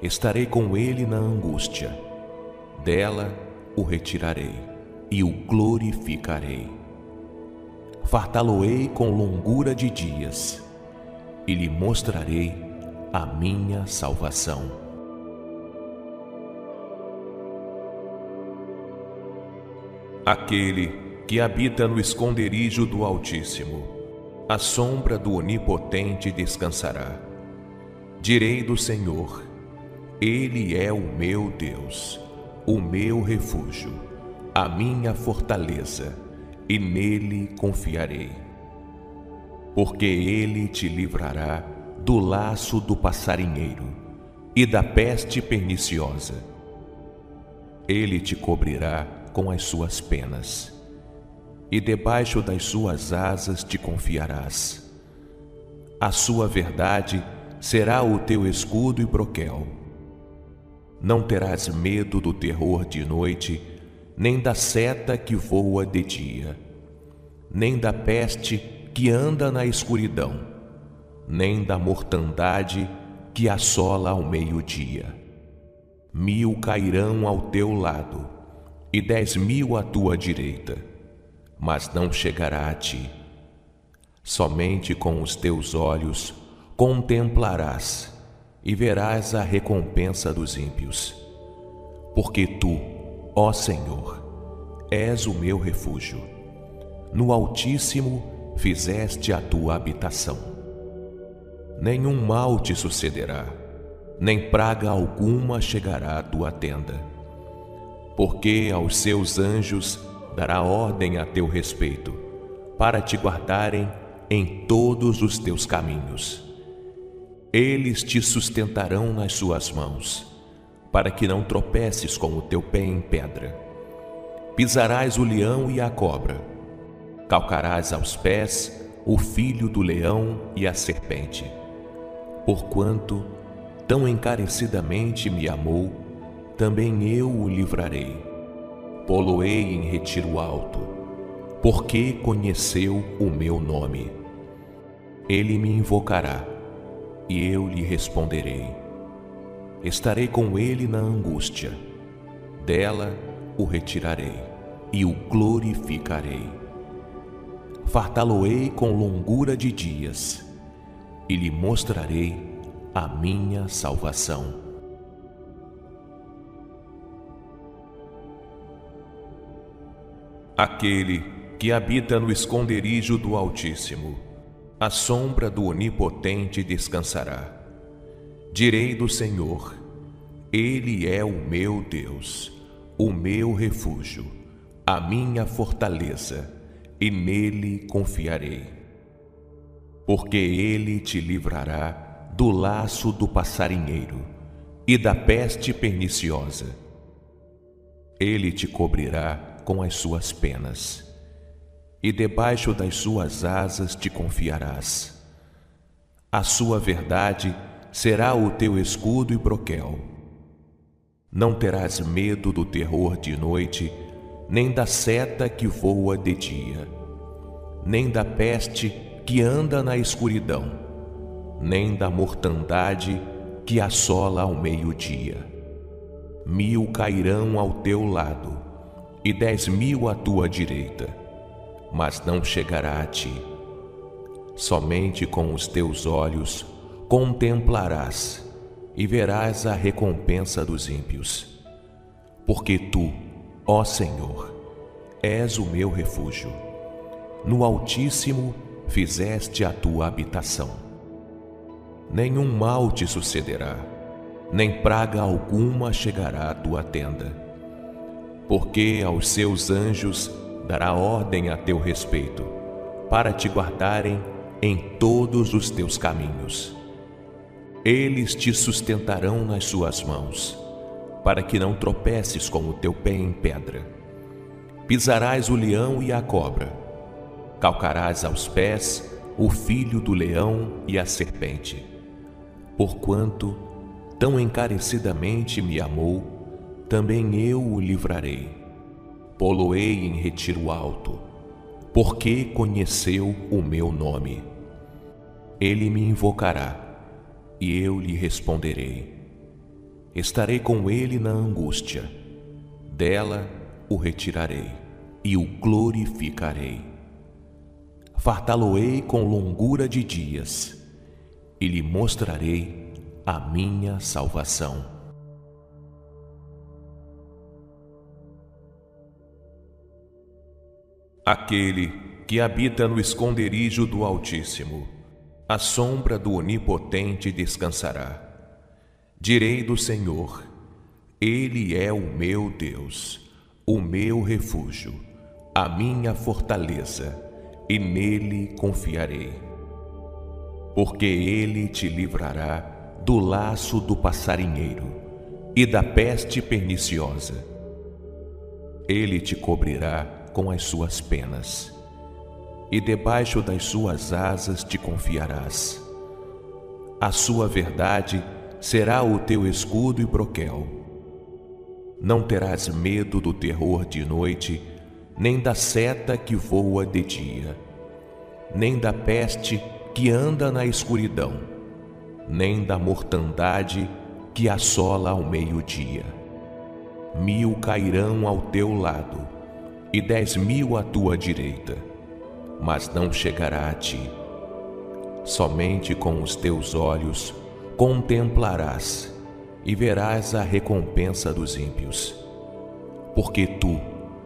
Estarei com ele na angústia, dela o retirarei e o glorificarei. Fartá-lo-ei com longura de dias e lhe mostrarei a minha salvação. Aquele que habita no esconderijo do Altíssimo, a sombra do Onipotente descansará. Direi do Senhor, Ele é o meu Deus, o meu refúgio, a minha fortaleza, e nele confiarei porque ele te livrará do laço do passarinheiro e da peste perniciosa. Ele te cobrirá com as suas penas, e debaixo das suas asas te confiarás. A sua verdade será o teu escudo e broquel. Não terás medo do terror de noite, nem da seta que voa de dia, nem da peste que anda na escuridão, nem da mortandade que assola ao meio-dia. Mil cairão ao teu lado e dez mil à tua direita, mas não chegará a ti. Somente com os teus olhos contemplarás e verás a recompensa dos ímpios. Porque tu, ó Senhor, és o meu refúgio. No Altíssimo fizeste a tua habitação. Nenhum mal te sucederá, nem praga alguma chegará à tua tenda. Porque aos seus anjos dará ordem a teu respeito, para te guardarem em todos os teus caminhos. Eles te sustentarão nas suas mãos, para que não tropeces com o teu pé em pedra. Pisarás o leão e a cobra calcarás aos pés o filho do leão e a serpente. Porquanto tão encarecidamente me amou, também eu o livrarei. Poloei em retiro alto, porque conheceu o meu nome. Ele me invocará, e eu lhe responderei. Estarei com ele na angústia, dela o retirarei e o glorificarei fartá-lo-ei com longura de dias e lhe mostrarei a minha salvação. Aquele que habita no esconderijo do Altíssimo, a sombra do Onipotente descansará. Direi do Senhor, Ele é o meu Deus, o meu refúgio, a minha fortaleza, e nele confiarei. Porque Ele te livrará do laço do passarinheiro e da peste perniciosa. Ele te cobrirá com as suas penas e debaixo das suas asas te confiarás. A sua verdade será o teu escudo e broquel. Não terás medo do terror de noite, nem da seta que voa de dia, nem da peste que anda na escuridão, nem da mortandade que assola ao meio-dia. Mil cairão ao teu lado, e dez mil à tua direita mas não chegará a ti. Somente com os teus olhos contemplarás e verás a recompensa dos ímpios. Porque tu, ó Senhor, és o meu refúgio. No Altíssimo fizeste a tua habitação. Nenhum mal te sucederá, nem praga alguma chegará à tua tenda. Porque aos seus anjos dará ordem a teu respeito, para te guardarem em todos os teus caminhos. Eles te sustentarão nas suas mãos, para que não tropeces com o teu pé em pedra. Pisarás o leão e a cobra, calcarás aos pés o filho do leão e a serpente. Porquanto tão encarecidamente me amou, também eu o livrarei poloei em retiro alto, porque conheceu o meu nome. Ele me invocará, e eu lhe responderei. Estarei com ele na angústia, dela o retirarei e o glorificarei. Fartá-lo-ei com longura de dias, e lhe mostrarei a minha salvação. Aquele que habita no esconderijo do Altíssimo, a sombra do Onipotente descansará. Direi do Senhor, Ele é o meu Deus, o meu refúgio, a minha fortaleza, e nele confiarei. Porque Ele te livrará do laço do passarinheiro e da peste perniciosa. Ele te cobrirá com as suas penas, e debaixo das suas asas te confiarás. A sua verdade será o teu escudo e broquel. Não terás medo do terror de noite, nem da seta que voa de dia, nem da peste que anda na escuridão, nem da mortandade que assola ao meio-dia. Mil cairão ao teu lado, e dez mil à tua direita, mas não chegará a ti. Somente com os teus olhos contemplarás e verás a recompensa dos ímpios. Porque tu,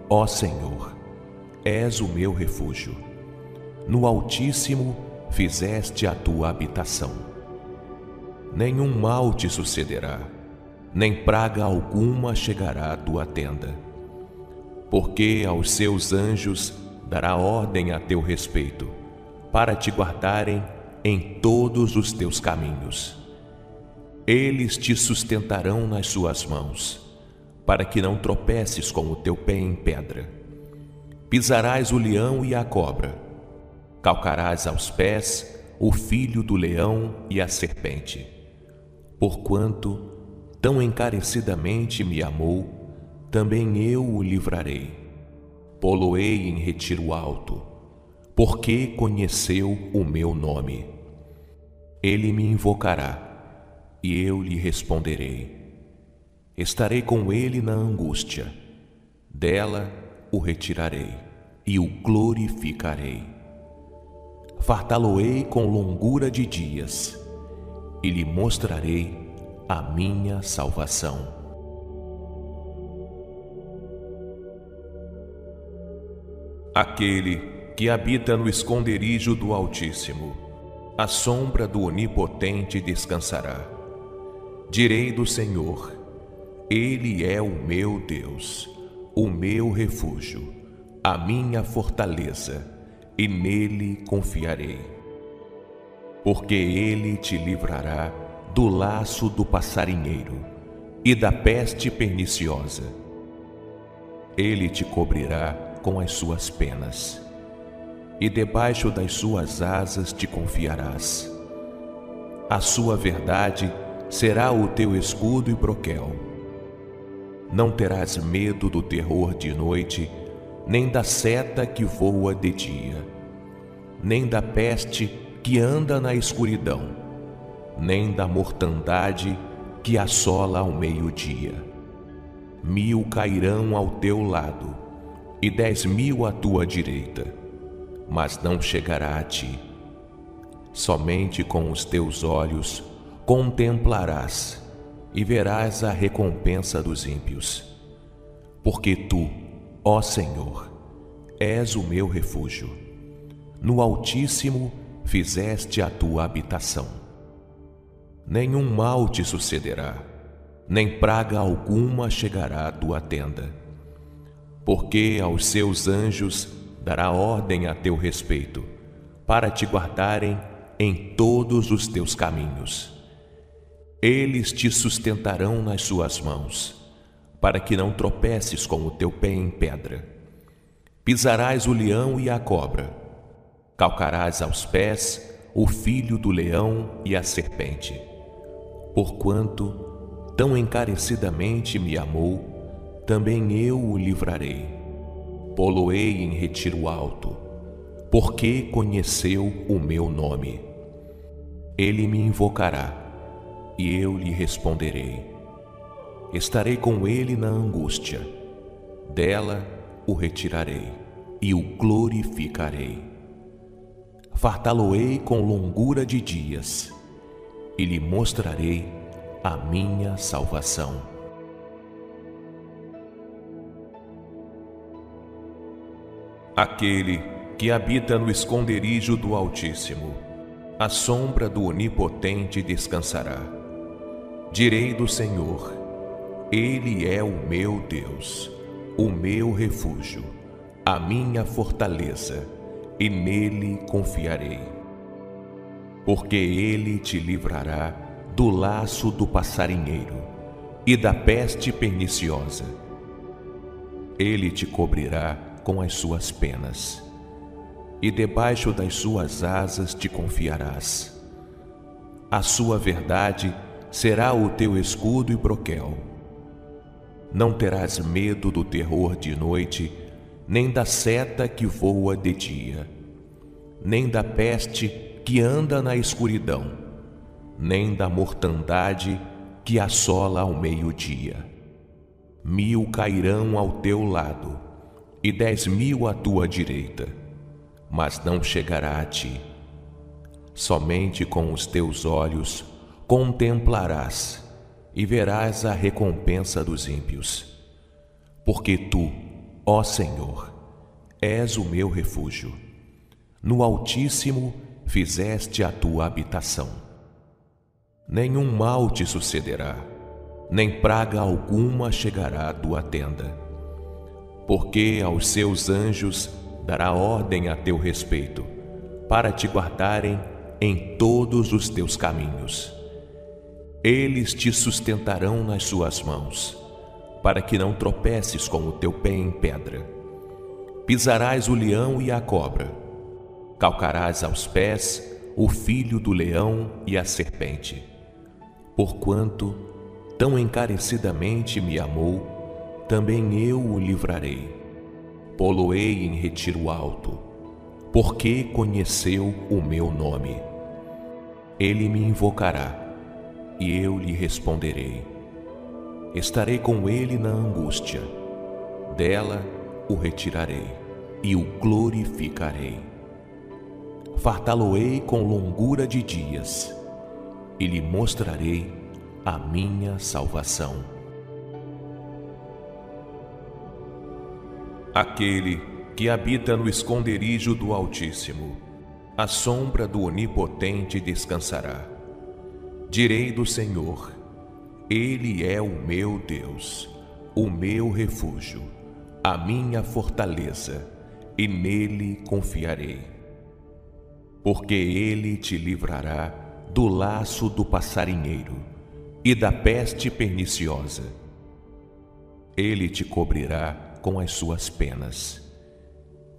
ó Senhor, és o meu refúgio. No Altíssimo fizeste a tua habitação. Nenhum mal te sucederá, nem praga alguma chegará à tua tenda porque aos seus anjos dará ordem a teu respeito, para te guardarem em todos os teus caminhos. Eles te sustentarão nas suas mãos, para que não tropeces com o teu pé em pedra. Pisarás o leão e a cobra, calcarás aos pés o filho do leão e a serpente. Porquanto tão encarecidamente me amou, também eu o livrarei. Poloei em retiro alto, porque conheceu o meu nome. Ele me invocará, e eu lhe responderei. Estarei com ele na angústia, dela o retirarei e o glorificarei. Fartá-lo-ei com longura de dias, e lhe mostrarei a minha salvação. Aquele que habita no esconderijo do Altíssimo, a sombra do Onipotente descansará. Direi do Senhor, Ele é o meu Deus, o meu refúgio, a minha fortaleza, e nele confiarei. Porque Ele te livrará do laço do passarinheiro e da peste perniciosa. Ele te cobrirá com as suas penas, e debaixo das suas asas te confiarás. A sua verdade será o teu escudo e broquel. Não terás medo do terror de noite, nem da seta que voa de dia, nem da peste que anda na escuridão, nem da mortandade que assola ao meio-dia. Mil cairão ao teu lado, e dez mil à tua direita, mas não chegará a ti. Somente com os teus olhos contemplarás e verás a recompensa dos ímpios. Porque tu, ó Senhor, és o meu refúgio. No Altíssimo fizeste a tua habitação. Nenhum mal te sucederá, nem praga alguma chegará à tua tenda porque aos seus anjos dará ordem a teu respeito, para te guardarem em todos os teus caminhos. Eles te sustentarão nas suas mãos, para que não tropeces com o teu pé em pedra. Pisarás o leão e a cobra, calcarás aos pés o filho do leão e a serpente. Porquanto tão encarecidamente me amou, também eu o livrarei. Poloei em retiro alto, porque conheceu o meu nome. Ele me invocará, e eu lhe responderei. Estarei com ele na angústia, dela o retirarei e o glorificarei. Fartá-lo-ei com longura de dias, e lhe mostrarei a minha salvação. Aquele que habita no esconderijo do Altíssimo, a sombra do Onipotente descansará. Direi do Senhor, Ele é o meu Deus, o meu refúgio, a minha fortaleza, e nele confiarei. Porque ele te livrará do laço do passarinheiro e da peste perniciosa. Ele te cobrirá com as suas penas, e debaixo das suas asas te confiarás. A sua verdade será o teu escudo e broquel. Não terás medo do terror de noite, nem da seta que voa de dia, nem da peste que anda na escuridão, nem da mortandade que assola ao meio-dia. Mil cairão ao teu lado, e dez mil à tua direita, mas não chegará a ti. Somente com os teus olhos contemplarás e verás a recompensa dos ímpios. Porque tu, ó Senhor, és o meu refúgio. No Altíssimo fizeste a tua habitação. Nenhum mal te sucederá, nem praga alguma chegará à tua tenda porque aos seus anjos dará ordem a teu respeito, para te guardarem em todos os teus caminhos. Eles te sustentarão nas suas mãos, para que não tropeces com o teu pé em pedra. Pisarás o leão e a cobra, calcarás aos pés o filho do leão e a serpente. Porquanto tão encarecidamente me amou, também eu o livrarei. Poloei em retiro alto, porque conheceu o meu nome. Ele me invocará, e eu lhe responderei. Estarei com ele na angústia, dela o retirarei e o glorificarei. Fartá-lo-ei com longura de dias, e lhe mostrarei a minha salvação. Aquele que habita no esconderijo do Altíssimo, a sombra do Onipotente descansará. Direi do Senhor, Ele é o meu Deus, o meu refúgio, a minha fortaleza, e nele confiarei. Porque Ele te livrará do laço do passarinheiro e da peste perniciosa. Ele te cobrirá com as suas penas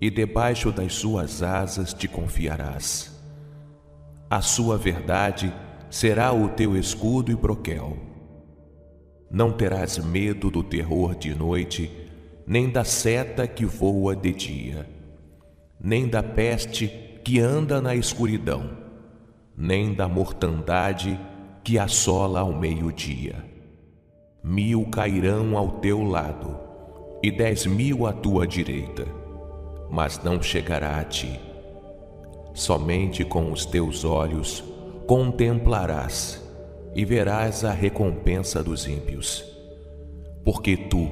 e debaixo das suas asas te confiarás. A sua verdade será o teu escudo e broquel. Não terás medo do terror de noite, nem da seta que voa de dia, nem da peste que anda na escuridão, nem da mortandade que assola ao meio-dia. Mil cairão ao teu lado, e dez mil à tua direita mas não chegará a ti. Somente com os teus olhos contemplarás e verás a recompensa dos ímpios. Porque tu,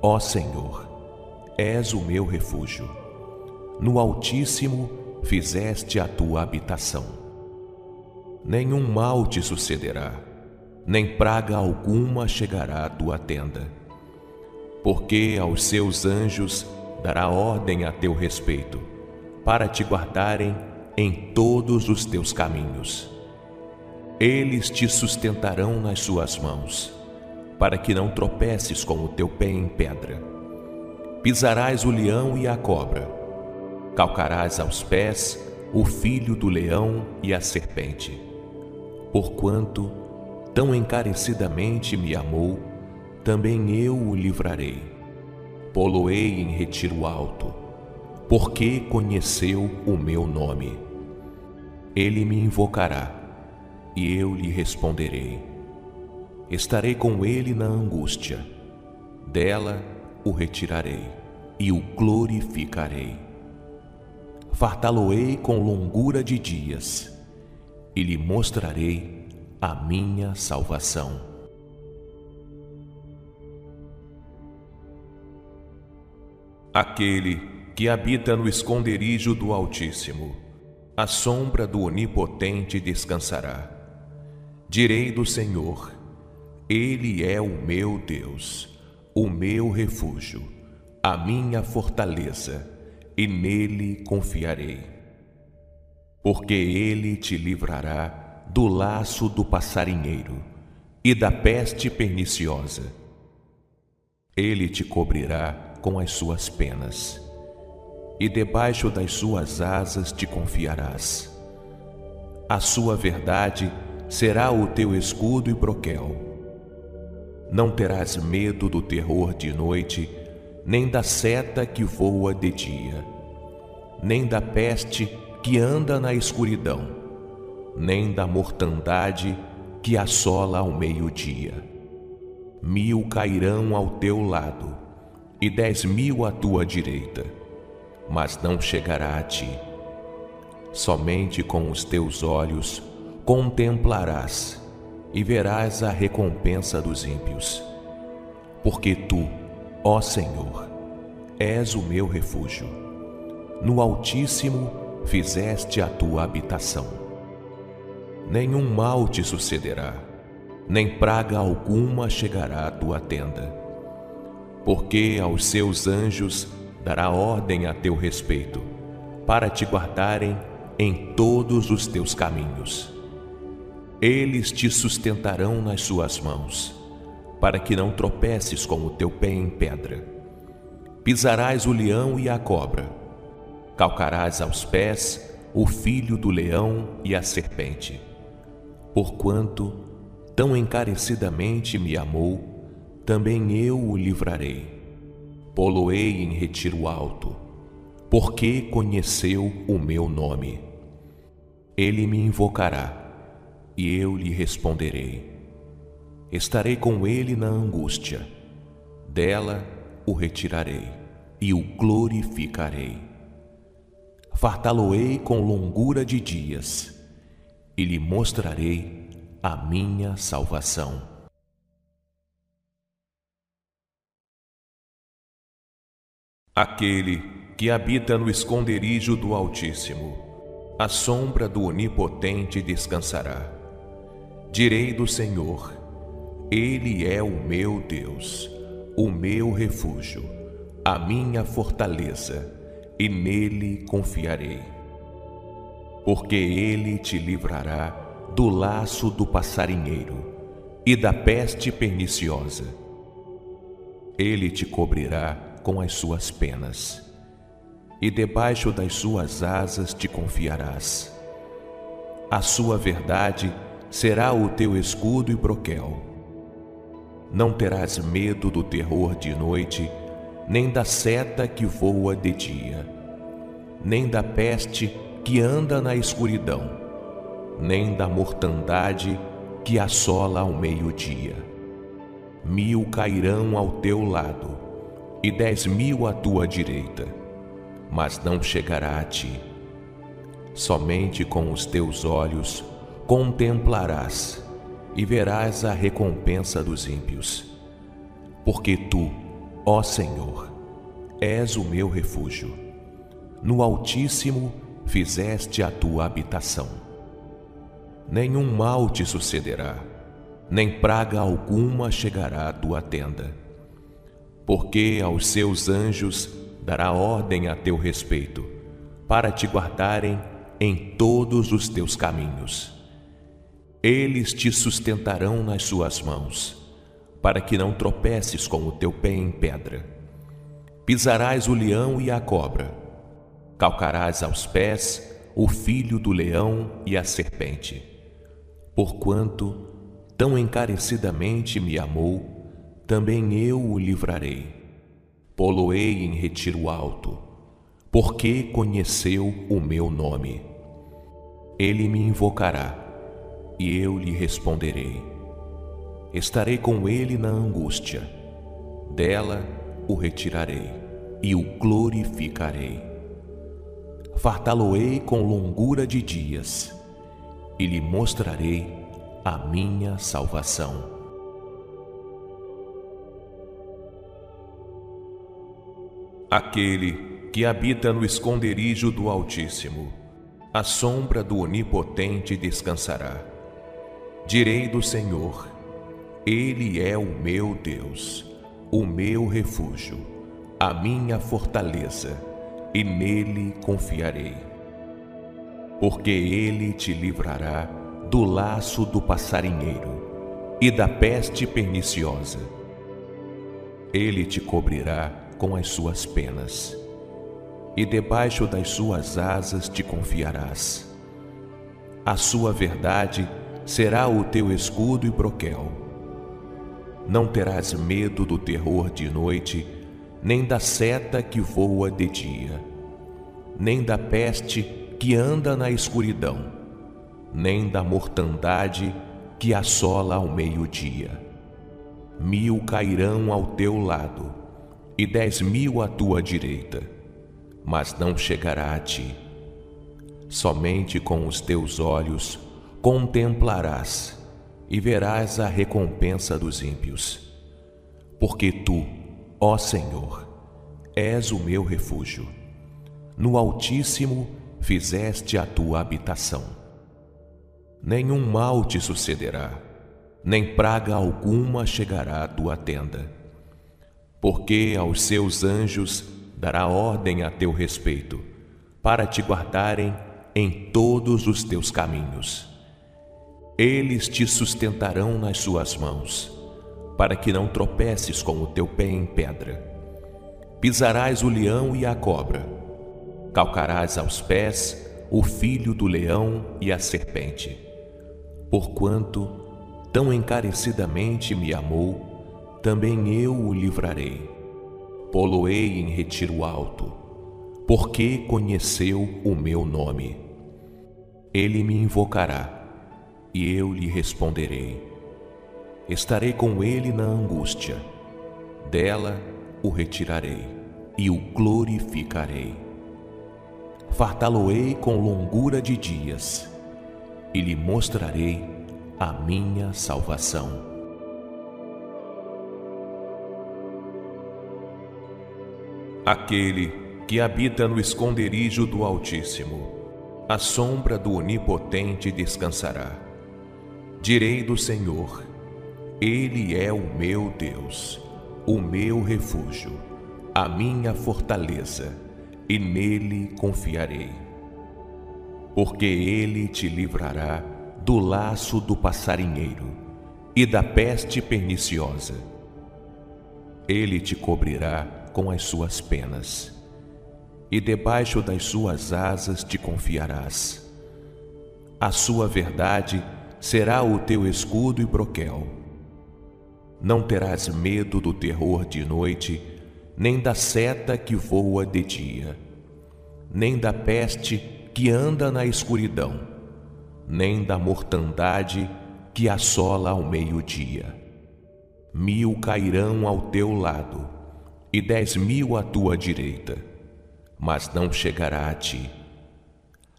ó Senhor, és o meu refúgio. No Altíssimo fizeste a tua habitação. Nenhum mal te sucederá, nem praga alguma chegará à tua tenda. Porque aos seus anjos dará ordem a teu respeito, para te guardarem em todos os teus caminhos. Eles te sustentarão nas suas mãos, para que não tropeces com o teu pé em pedra. Pisarás o leão e a cobra, calcarás aos pés o filho do leão e a serpente. Porquanto tão encarecidamente me amou, também eu o livrarei poloei em retiro alto, porque conheceu o meu nome. Ele me invocará, e eu lhe responderei. Estarei com ele na angústia, dela o retirarei e o glorificarei. Fartá-lo-ei com longura de dias, e lhe mostrarei a minha salvação. Aquele que habita no esconderijo do Altíssimo, a sombra do Onipotente descansará. Direi do Senhor, Ele é o meu Deus, o meu refúgio, a minha fortaleza, e nele confiarei. Porque Ele te livrará do laço do passarinheiro e da peste perniciosa. Ele te cobrirá com as suas penas, e debaixo das suas asas te confiarás. A sua verdade será o teu escudo e broquel. Não terás medo do terror de noite, nem da seta que voa de dia, nem da peste que anda na escuridão, nem da mortandade que assola ao meio-dia. Mil cairão ao teu lado, e dez mil à tua direita, mas não chegará a ti. Somente com os teus olhos contemplarás e verás a recompensa dos ímpios. Porque tu, ó Senhor, és o meu refúgio. No Altíssimo fizeste a tua habitação. Nenhum mal te sucederá, nem praga alguma chegará à tua tenda porque aos seus anjos dará ordem a teu respeito, para te guardarem em todos os teus caminhos. Eles te sustentarão nas suas mãos, para que não tropeces com o teu pé em pedra. Pisarás o leão e a cobra, calcarás aos pés o filho do leão e a serpente. Porquanto tão encarecidamente me amou, também eu o livrarei. Poloei em retiro alto, porque conheceu o meu nome. Ele me invocará, e eu lhe responderei. Estarei com ele na angústia, dela o retirarei e o glorificarei. Fartá-lo-ei com longura de dias, e lhe mostrarei a minha salvação. Aquele que habita no esconderijo do Altíssimo, a sombra do Onipotente descansará. Direi do Senhor, Ele é o meu Deus, o meu refúgio, a minha fortaleza, e nele confiarei. Porque Ele te livrará do laço do passarinheiro e da peste perniciosa. Ele te cobrirá com as suas penas, e debaixo das suas asas te confiarás. A sua verdade será o teu escudo e broquel. Não terás medo do terror de noite, nem da seta que voa de dia, nem da peste que anda na escuridão, nem da mortandade que assola ao meio-dia. Mil cairão ao teu lado e dez mil à tua direita, mas não chegará a ti. Somente com os teus olhos contemplarás e verás a recompensa dos ímpios. Porque tu, ó Senhor, és o meu refúgio. No Altíssimo fizeste a tua habitação nenhum mal te sucederá, nem praga alguma chegará à tua tenda. Porque aos seus anjos dará ordem a teu respeito, para te guardarem em todos os teus caminhos. Eles te sustentarão nas suas mãos, para que não tropeces com o teu pé em pedra. Pisarás o leão e a cobra, calcarás aos pés o filho do leão e a serpente Porquanto tão encarecidamente me amou, também eu o livrarei. Poloei em retiro alto, porque conheceu o meu nome. Ele me invocará, e eu lhe responderei. Estarei com ele na angústia, dela o retirarei e o glorificarei. Fartá-lo-ei com longura de dias e lhe mostrarei a minha salvação. Aquele que habita no esconderijo do Altíssimo, a sombra do Onipotente descansará. Direi do Senhor, Ele é o meu Deus, o meu refúgio, a minha fortaleza, e nele confiarei porque ele te livrará do laço do passarinheiro e da peste perniciosa. Ele te cobrirá com as suas penas, e debaixo das suas asas te confiarás. A sua verdade será o teu escudo e broquel. Não terás medo do terror de noite, nem da seta que voa de dia, nem da peste que anda na escuridão, nem da mortandade que assola ao meio-dia. Mil cairão ao teu lado e dez mil à tua direita, mas não chegará a ti. Somente com os teus olhos contemplarás e verás a recompensa dos ímpios. Porque tu, ó Senhor, és o meu refúgio. No Altíssimo fizeste a tua habitação. Nenhum mal te sucederá, nem praga alguma chegará à tua tenda. Porque aos seus anjos dará ordem a teu respeito, para te guardarem em todos os teus caminhos. Eles te sustentarão nas suas mãos, para que não tropeces com o teu pé em pedra. Pisarás o leão e a cobra calcarás aos pés o filho do leão e a serpente. Porquanto tão encarecidamente me amou, também eu o livrarei. Poloei em retiro alto, porque conheceu o meu nome. Ele me invocará, e eu lhe responderei. Estarei com ele na angústia, dela o retirarei e o glorificarei fartá-lo-ei com longura de dias e lhe mostrarei a minha salvação. Aquele que habita no esconderijo do Altíssimo, a sombra do Onipotente descansará. Direi do Senhor: Ele é o meu Deus, o meu refúgio, a minha fortaleza, e nele confiarei. Porque ele te livrará do laço do passarinheiro e da peste perniciosa. Ele te cobrirá com as suas penas, e debaixo das suas asas te confiarás. A sua verdade será o teu escudo e broquel. Não terás medo do terror de noite, nem da seta que voa de dia, nem da peste que anda na escuridão, nem da mortandade que assola ao meio-dia. Mil cairão ao teu lado e dez mil à tua direita, mas não chegará a ti.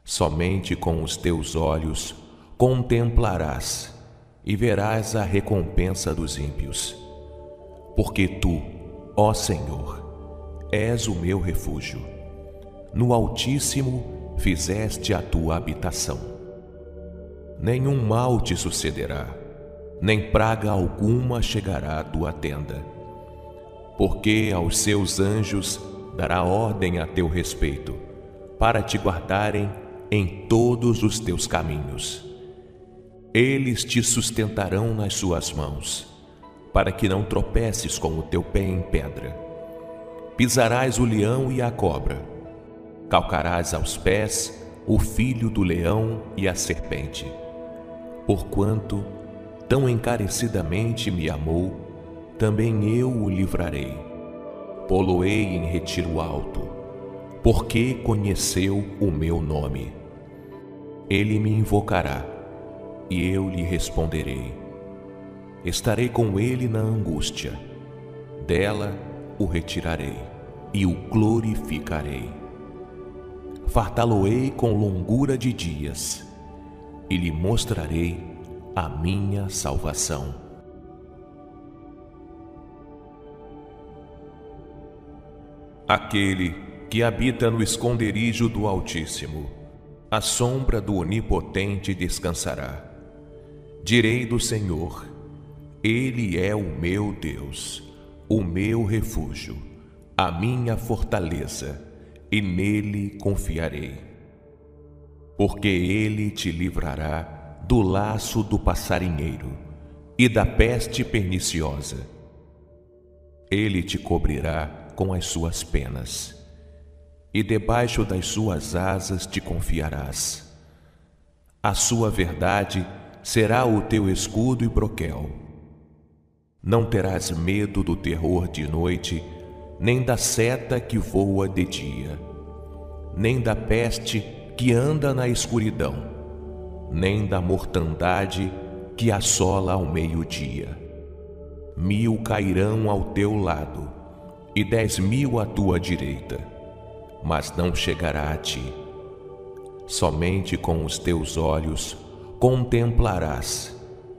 Somente com os teus olhos contemplarás e verás a recompensa dos ímpios. Porque tu, ó Senhor, és o meu refúgio. No Altíssimo fizeste a tua habitação. Nenhum mal te sucederá, nem praga alguma chegará à tua tenda. Porque aos seus anjos dará ordem a teu respeito, para te guardarem em todos os teus caminhos eles te sustentarão nas suas mãos, para que não tropeces com o teu pé em pedra. Pisarás o leão e a cobra, calcarás aos pés o filho do leão e a serpente. Porquanto tão encarecidamente me amou, também eu o livrarei. Poloei em retiro alto, porque conheceu o meu nome. Ele me invocará e eu lhe responderei. Estarei com ele na angústia, dela o retirarei e o glorificarei. Fartá-lo-ei com longura de dias e lhe mostrarei a minha salvação. Aquele que habita no esconderijo do Altíssimo, a sombra do Onipotente descansará. Direi do Senhor: Ele é o meu Deus, o meu refúgio, a minha fortaleza, e nele confiarei. Porque ele te livrará do laço do passarinheiro e da peste perniciosa. Ele te cobrirá com as suas penas, e debaixo das suas asas te confiarás. A sua verdade será o teu escudo e broquel. Não terás medo do terror de noite, nem da seta que voa de dia, nem da peste que anda na escuridão, nem da mortandade que assola ao meio-dia. Mil cairão ao teu lado e dez mil à tua direita, mas não chegará a ti. Somente com os teus olhos contemplarás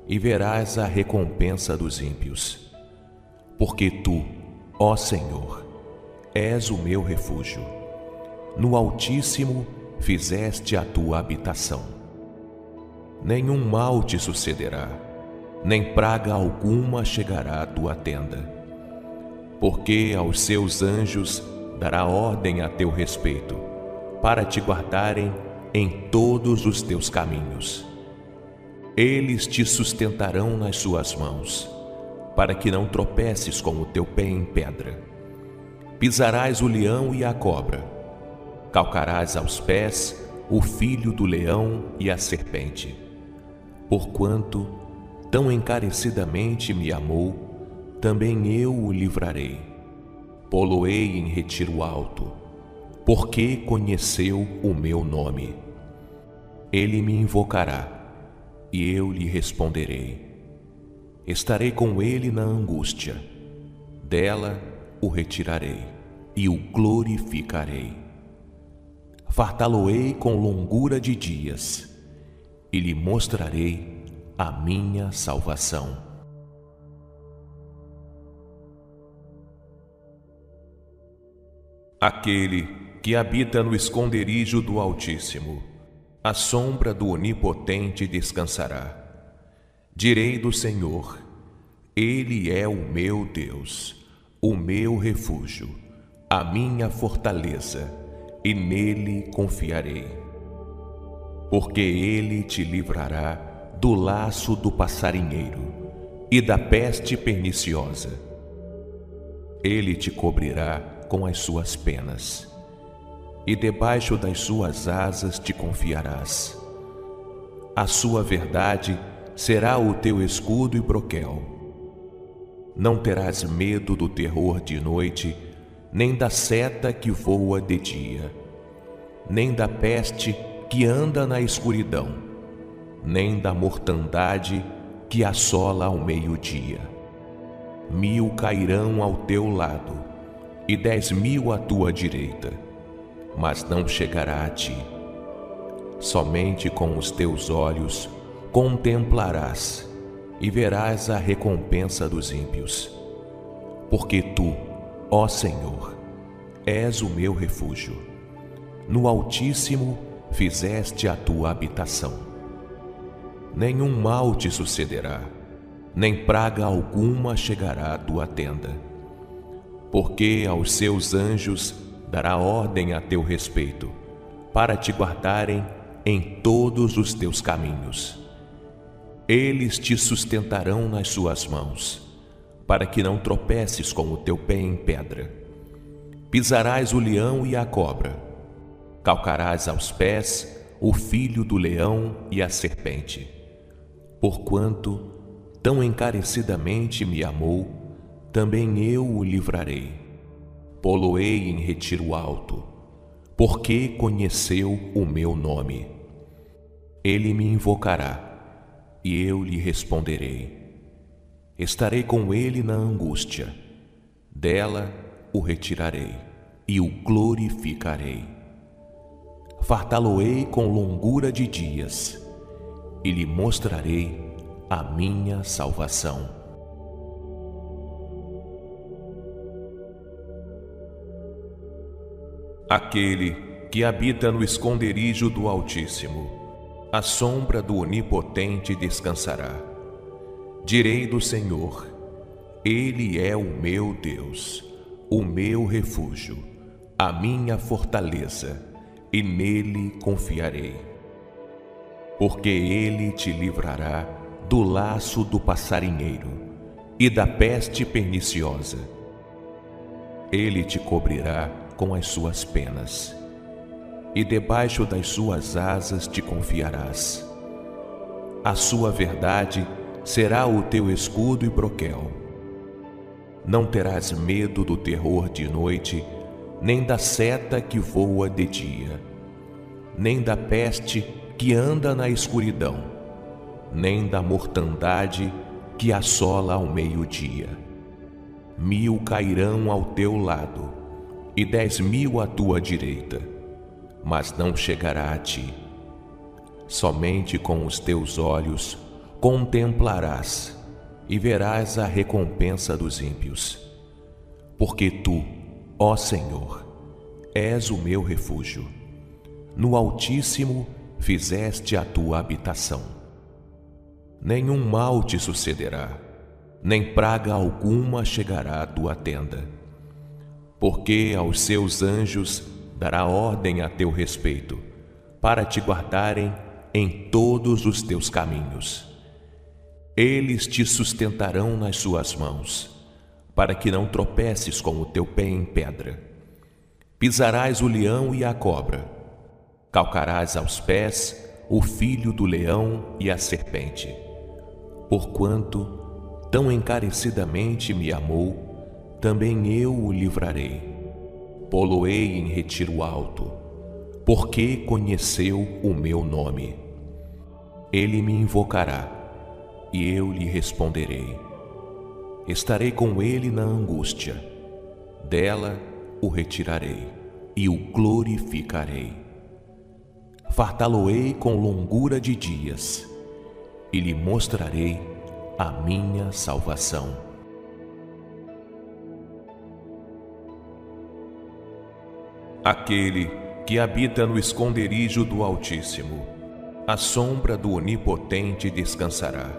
e verás a recompensa dos ímpios. Porque tu, ó Senhor, és o meu refúgio. No Altíssimo fizeste a tua habitação. Nenhum mal te sucederá, nem praga alguma chegará à tua tenda. Porque aos seus anjos dará ordem a teu respeito, para te guardarem em todos os teus caminhos eles te sustentarão nas suas mãos, para que não tropeces com o teu pé em pedra. Pisarás o leão e a cobra, calcarás aos pés o filho do leão e a serpente. Porquanto tão encarecidamente me amou, também eu o livrarei. Poloei em retiro alto, porque conheceu o meu nome. Ele me invocará e eu lhe responderei. Estarei com ele na angústia, dela o retirarei e o glorificarei. Fartá-lo-ei com longura de dias e lhe mostrarei a minha salvação. Aquele que habita no esconderijo do Altíssimo, a sombra do Onipotente descansará. Direi do Senhor, Ele é o meu Deus, o meu refúgio, a minha fortaleza, e nele confiarei. Porque Ele te livrará do laço do passarinheiro e da peste perniciosa. Ele te cobrirá com as suas penas, e debaixo das suas asas te confiarás. A sua verdade será o teu escudo e broquel. Não terás medo do terror de noite, nem da seta que voa de dia, nem da peste que anda na escuridão, nem da mortandade que assola ao meio-dia. Mil cairão ao teu lado e dez mil à tua direita, mas não chegará a ti. Somente com os teus olhos contemplarás e verás a recompensa dos ímpios. Porque tu, ó Senhor, és o meu refúgio. No Altíssimo fizeste a tua habitação. Nenhum mal te sucederá, nem praga alguma chegará à tua tenda porque aos seus anjos dará ordem a teu respeito, para te guardarem em todos os teus caminhos. Eles te sustentarão nas suas mãos, para que não tropeces com o teu pé em pedra. Pisarás o leão e a cobra, calcarás aos pés o filho do leão e a serpente. Porquanto tão encarecidamente me amou, também eu o livrarei. Poloei em retiro alto, porque conheceu o meu nome. Ele me invocará, e eu lhe responderei. Estarei com ele na angústia, dela o retirarei e o glorificarei. Fartá-lo-ei com longura de dias, e lhe mostrarei a minha salvação. Aquele que habita no esconderijo do Altíssimo, a sombra do Onipotente descansará. Direi do Senhor, Ele é o meu Deus, o meu refúgio, a minha fortaleza, e nele confiarei. Porque ele te livrará do laço do passarinheiro e da peste perniciosa. Ele te cobrirá com as suas penas, e debaixo das suas asas te confiarás. A sua verdade será o teu escudo e broquel. Não terás medo do terror de noite, nem da seta que voa de dia, nem da peste que anda na escuridão, nem da mortandade que assola ao meio-dia. Mil cairão ao teu lado, e dez mil à tua direita, mas não chegará a ti. Somente com os teus olhos contemplarás e verás a recompensa dos ímpios. Porque tu, ó Senhor, és o meu refúgio. No Altíssimo fizeste a tua habitação. Nenhum mal te sucederá, nem praga alguma chegará à tua tenda porque aos seus anjos dará ordem a teu respeito, para te guardarem em todos os teus caminhos. Eles te sustentarão nas suas mãos, para que não tropeces com o teu pé em pedra. Pisarás o leão e a cobra, calcarás aos pés o filho do leão e a serpente. Porquanto tão encarecidamente me amou, também eu o livrarei. Poloei em retiro alto, porque conheceu o meu nome. Ele me invocará, e eu lhe responderei. Estarei com ele na angústia, dela o retirarei e o glorificarei. Fartá-lo-ei com longura de dias, e lhe mostrarei a minha salvação. Aquele que habita no esconderijo do Altíssimo, a sombra do Onipotente descansará.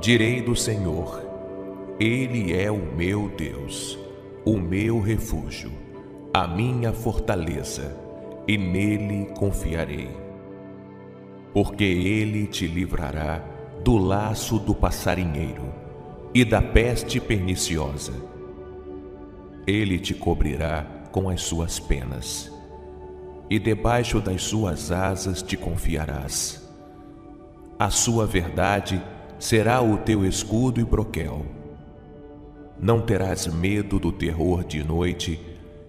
Direi do Senhor, Ele é o meu Deus, o meu refúgio, a minha fortaleza, e nele confiarei. Porque Ele te livrará do laço do passarinheiro e da peste perniciosa. Ele te cobrirá com as suas penas, e debaixo das suas asas te confiarás. A sua verdade será o teu escudo e broquel. Não terás medo do terror de noite,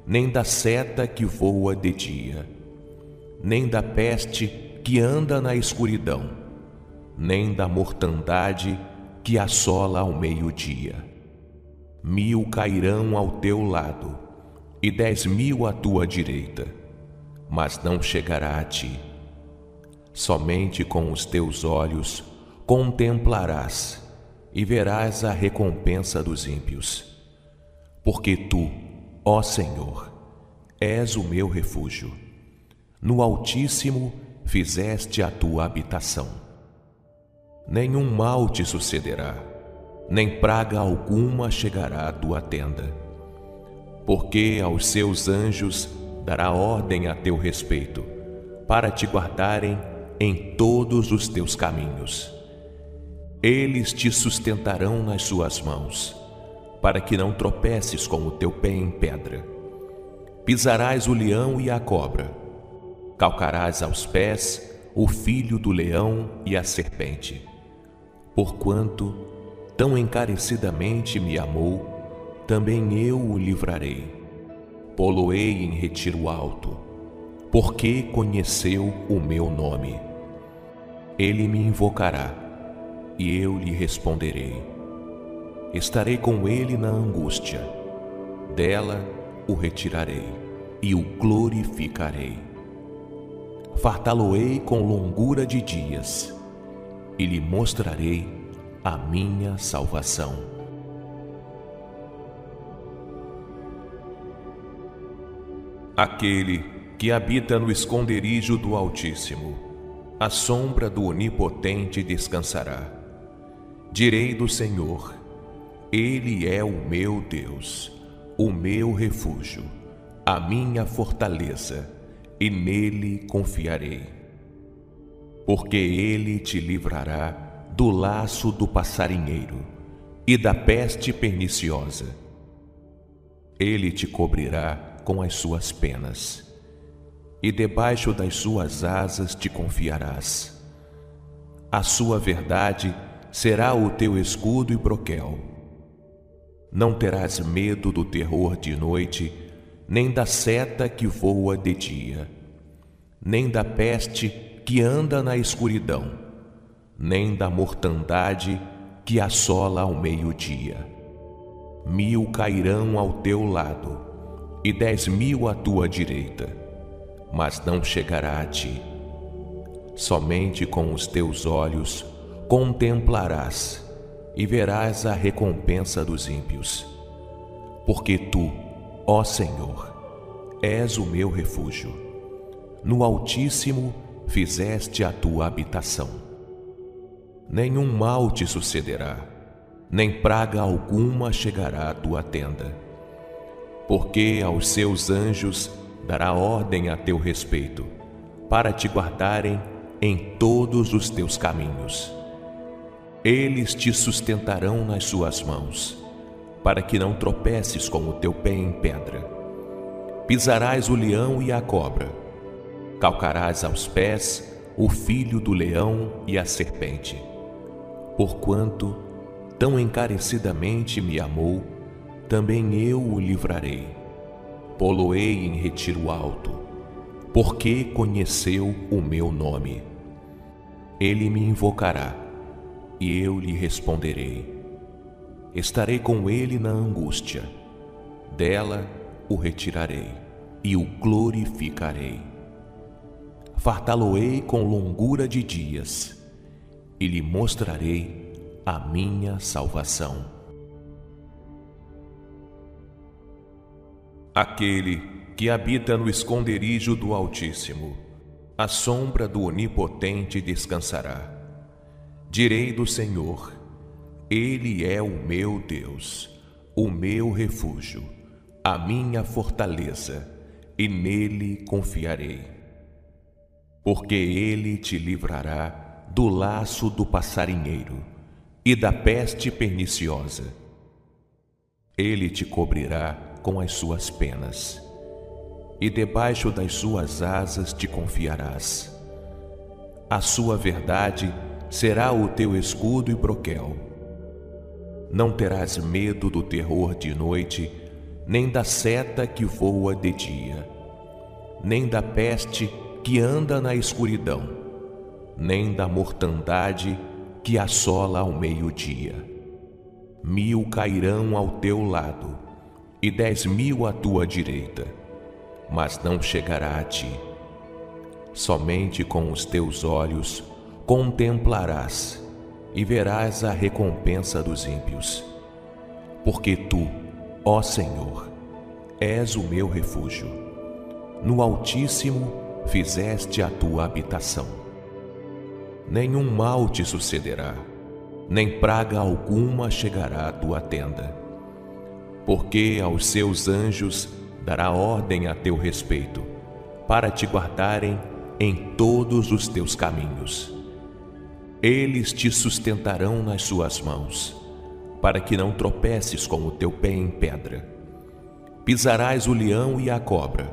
nem da seta que voa de dia, nem da peste que anda na escuridão, nem da mortandade que assola ao meio-dia. Mil cairão ao teu lado e dez mil à tua direita, mas não chegará a ti. Somente com os teus olhos contemplarás e verás a recompensa dos ímpios. Porque tu, ó Senhor, és o meu refúgio. No Altíssimo fizeste a tua habitação. Nenhum mal te sucederá, nem praga alguma chegará à tua tenda porque aos seus anjos dará ordem a teu respeito, para te guardarem em todos os teus caminhos. Eles te sustentarão nas suas mãos, para que não tropeces com o teu pé em pedra. Pisarás o leão e a cobra, calcarás aos pés o filho do leão e a serpente. Porquanto tão encarecidamente me amou, também eu o livrarei. Poloei em retiro alto, porque conheceu o meu nome. Ele me invocará, e eu lhe responderei. Estarei com ele na angústia, dela o retirarei e o glorificarei. Fartá-lo-ei com longura de dias, e lhe mostrarei a minha salvação. Aquele que habita no esconderijo do Altíssimo, a sombra do Onipotente descansará. Direi do Senhor, Ele é o meu Deus, o meu refúgio, a minha fortaleza, e nele confiarei. Porque Ele te livrará do laço do passarinheiro e da peste perniciosa. Ele te cobrirá com as suas penas, e debaixo das suas asas te confiarás. A sua verdade será o teu escudo e broquel. Não terás medo do terror de noite, nem da seta que voa de dia, nem da peste que anda na escuridão, nem da mortandade que assola ao meio-dia. Mil cairão ao teu lado, e dez mil à tua direita, mas não chegará a ti. Somente com os teus olhos contemplarás e verás a recompensa dos ímpios. Porque tu, ó Senhor, és o meu refúgio. No Altíssimo fizeste a tua habitação. Nenhum mal te sucederá, nem praga alguma chegará à tua tenda porque aos seus anjos dará ordem a teu respeito, para te guardarem em todos os teus caminhos. Eles te sustentarão nas suas mãos, para que não tropeces com o teu pé em pedra. Pisarás o leão e a cobra, calcarás aos pés o filho do leão e a serpente. Porquanto tão encarecidamente me amou, também eu o livrarei. Poloei em retiro alto, porque conheceu o meu nome. Ele me invocará, e eu lhe responderei. Estarei com ele na angústia, dela o retirarei e o glorificarei. Fartá-lo-ei com longura de dias, e lhe mostrarei a minha salvação. Aquele que habita no esconderijo do Altíssimo, a sombra do Onipotente descansará. Direi do Senhor, Ele é o meu Deus, o meu refúgio, a minha fortaleza, e nele confiarei. Porque Ele te livrará do laço do passarinheiro e da peste perniciosa. Ele te cobrirá com as suas penas, e debaixo das suas asas te confiarás. A sua verdade será o teu escudo e broquel. Não terás medo do terror de noite, nem da seta que voa de dia, nem da peste que anda na escuridão, nem da mortandade que assola ao meio-dia. Mil cairão ao teu lado e dez mil à tua direita, mas não chegará a ti. Somente com os teus olhos contemplarás e verás a recompensa dos ímpios. Porque tu, ó Senhor, és o meu refúgio. No Altíssimo fizeste a tua habitação nenhum mal te sucederá, nem praga alguma chegará à tua tenda. Porque aos seus anjos dará ordem a teu respeito, para te guardarem em todos os teus caminhos. Eles te sustentarão nas suas mãos, para que não tropeces com o teu pé em pedra. Pisarás o leão e a cobra,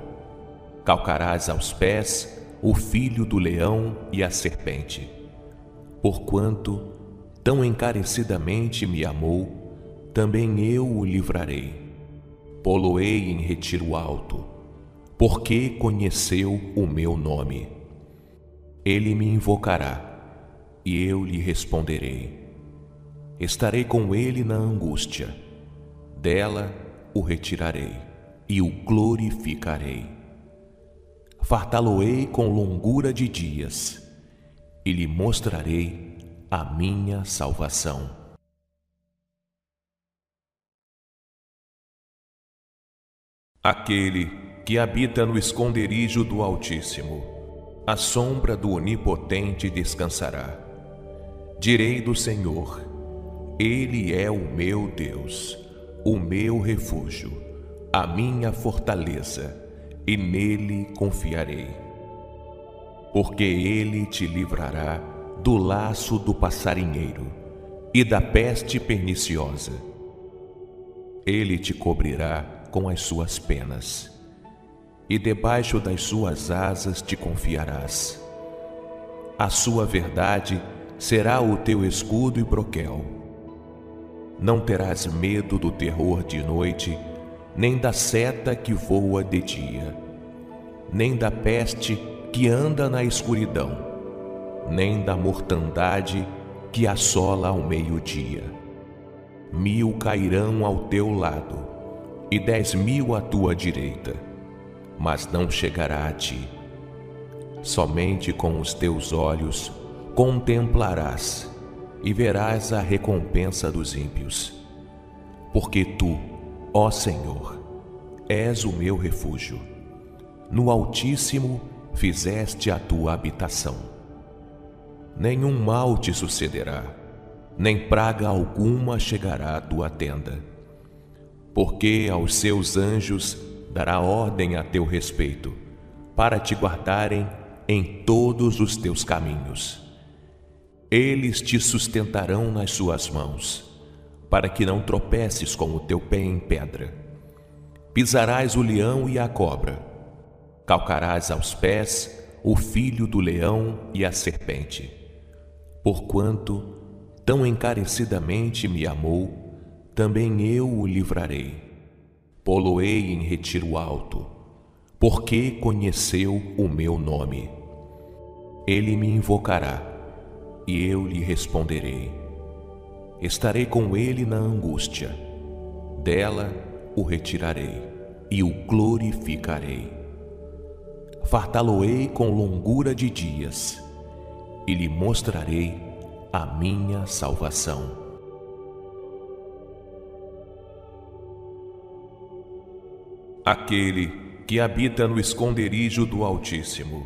calcarás aos pés o filho do leão e a serpente Porquanto tão encarecidamente me amou, também eu o livrarei. Poloei em retiro alto, porque conheceu o meu nome. Ele me invocará, e eu lhe responderei. Estarei com ele na angústia, dela o retirarei e o glorificarei. Fartá-lo-ei com longura de dias e lhe mostrarei a minha salvação. Aquele que habita no esconderijo do Altíssimo, a sombra do Onipotente descansará. Direi do Senhor, Ele é o meu Deus, o meu refúgio, a minha fortaleza, e nele confiarei porque ele te livrará do laço do passarinheiro e da peste perniciosa. Ele te cobrirá com as suas penas, e debaixo das suas asas te confiarás. A sua verdade será o teu escudo e broquel. Não terás medo do terror de noite, nem da seta que voa de dia, nem da peste que anda na escuridão, nem da mortandade que assola ao meio-dia. Mil cairão ao teu lado e dez mil à tua direita, mas não chegará a ti. Somente com os teus olhos contemplarás e verás a recompensa dos ímpios. Porque tu, ó Senhor, és o meu refúgio. No Altíssimo fizeste a tua habitação. Nenhum mal te sucederá, nem praga alguma chegará à tua tenda, porque aos seus anjos dará ordem a teu respeito, para te guardarem em todos os teus caminhos. Eles te sustentarão nas suas mãos, para que não tropeces com o teu pé em pedra. Pisarás o leão e a cobra, calcarás aos pés o filho do leão e a serpente. Porquanto tão encarecidamente me amou, também eu o livrarei. Poloei em retiro alto, porque conheceu o meu nome. Ele me invocará, e eu lhe responderei. Estarei com ele na angústia, dela o retirarei e o glorificarei fartá-lo-ei com longura de dias e lhe mostrarei a minha salvação. Aquele que habita no esconderijo do Altíssimo,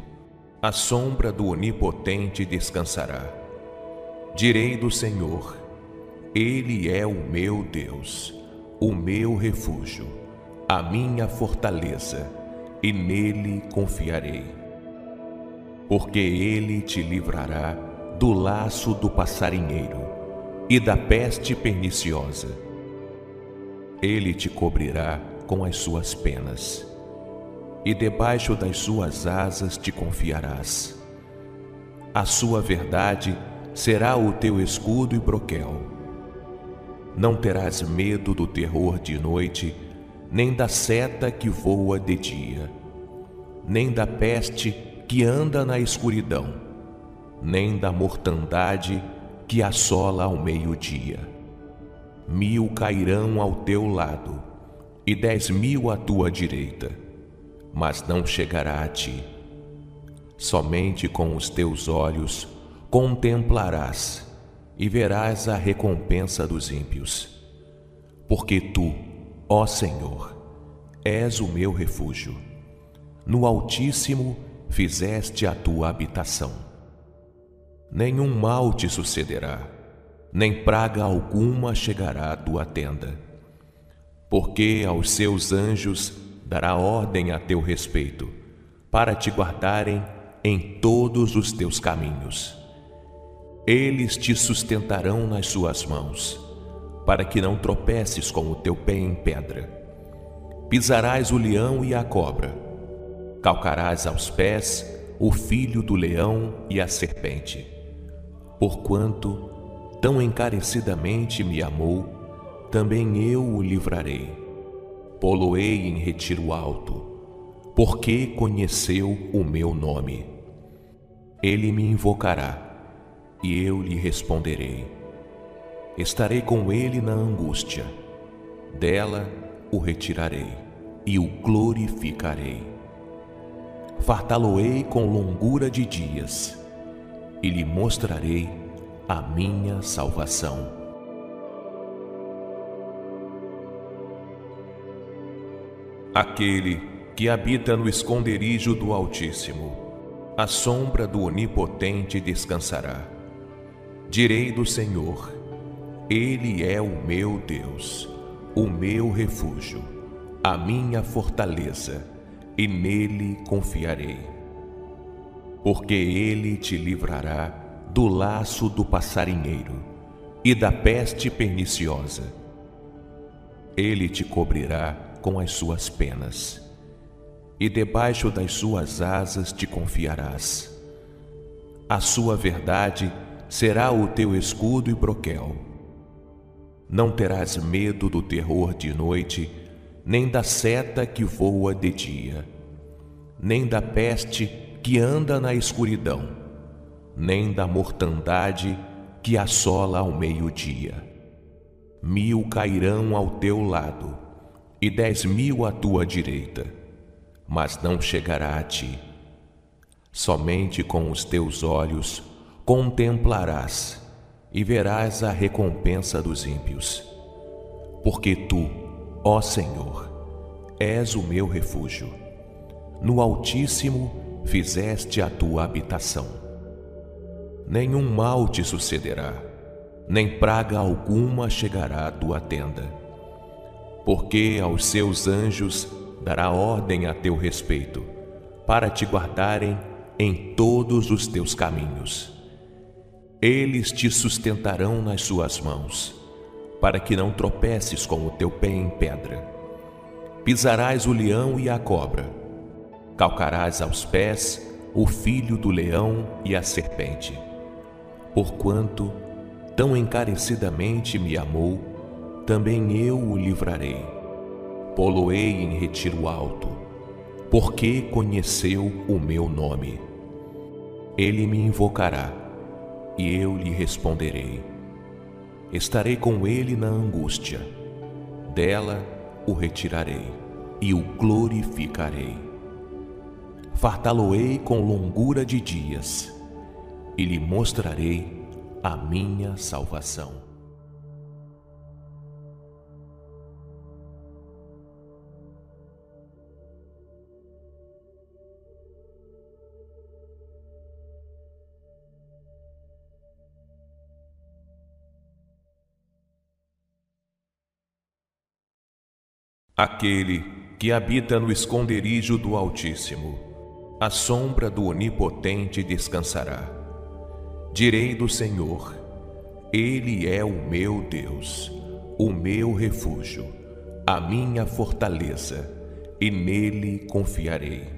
a sombra do Onipotente descansará. Direi do Senhor: Ele é o meu Deus, o meu refúgio, a minha fortaleza, e nele confiarei. Porque ele te livrará do laço do passarinheiro e da peste perniciosa. Ele te cobrirá com as suas penas e debaixo das suas asas te confiarás. A sua verdade será o teu escudo e broquel. Não terás medo do terror de noite, nem da seta que voa de dia, nem da peste que anda na escuridão, nem da mortandade que assola ao meio-dia. Mil cairão ao teu lado, e dez mil à tua direita mas não chegará a ti. Somente com os teus olhos contemplarás e verás a recompensa dos ímpios. Porque tu, ó Senhor, és o meu refúgio. No Altíssimo fizeste a tua habitação. Nenhum mal te sucederá, nem praga alguma chegará à tua tenda. Porque aos seus anjos dará ordem a teu respeito, para te guardarem em todos os teus caminhos. Eles te sustentarão nas suas mãos, para que não tropeces com o teu pé em pedra. Pisarás o leão e a cobra, calcarás aos pés o filho do leão e a serpente. Porquanto tão encarecidamente me amou, também eu o livrarei poloei em retiro alto, porque conheceu o meu nome. Ele me invocará, e eu lhe responderei. Estarei com ele na angústia, dela o retirarei e o glorificarei. Fartá-lo-ei com longura de dias, e lhe mostrarei a minha salvação. Aquele que habita no esconderijo do Altíssimo, a sombra do Onipotente descansará. Direi do Senhor: Ele é o meu Deus, o meu refúgio, a minha fortaleza, e nele confiarei. Porque ele te livrará do laço do passarinheiro e da peste perniciosa. Ele te cobrirá com as suas penas, e debaixo das suas asas te confiarás. A sua verdade será o teu escudo e broquel. Não terás medo do terror de noite, nem da seta que voa de dia, nem da peste que anda na escuridão, nem da mortandade que assola ao meio-dia. Mil cairão ao teu lado, e dez mil à tua direita, mas não chegará a ti. Somente com os teus olhos contemplarás e verás a recompensa dos ímpios. Porque tu, ó Senhor, és o meu refúgio. No Altíssimo fizeste a tua habitação. Nenhum mal te sucederá, nem praga alguma chegará à tua tenda porque aos seus anjos dará ordem a teu respeito, para te guardarem em todos os teus caminhos. Eles te sustentarão nas suas mãos, para que não tropeces com o teu pé em pedra. Pisarás o leão e a cobra, calcarás aos pés o filho do leão e a serpente. Porquanto tão encarecidamente me amou, também eu o livrarei. Poloei em retiro alto, porque conheceu o meu nome. Ele me invocará, e eu lhe responderei. Estarei com ele na angústia, dela o retirarei e o glorificarei. Fartá-lo-ei com longura de dias, e lhe mostrarei a minha salvação. Aquele que habita no esconderijo do Altíssimo, a sombra do Onipotente descansará. Direi do Senhor, Ele é o meu Deus, o meu refúgio, a minha fortaleza, e nele confiarei.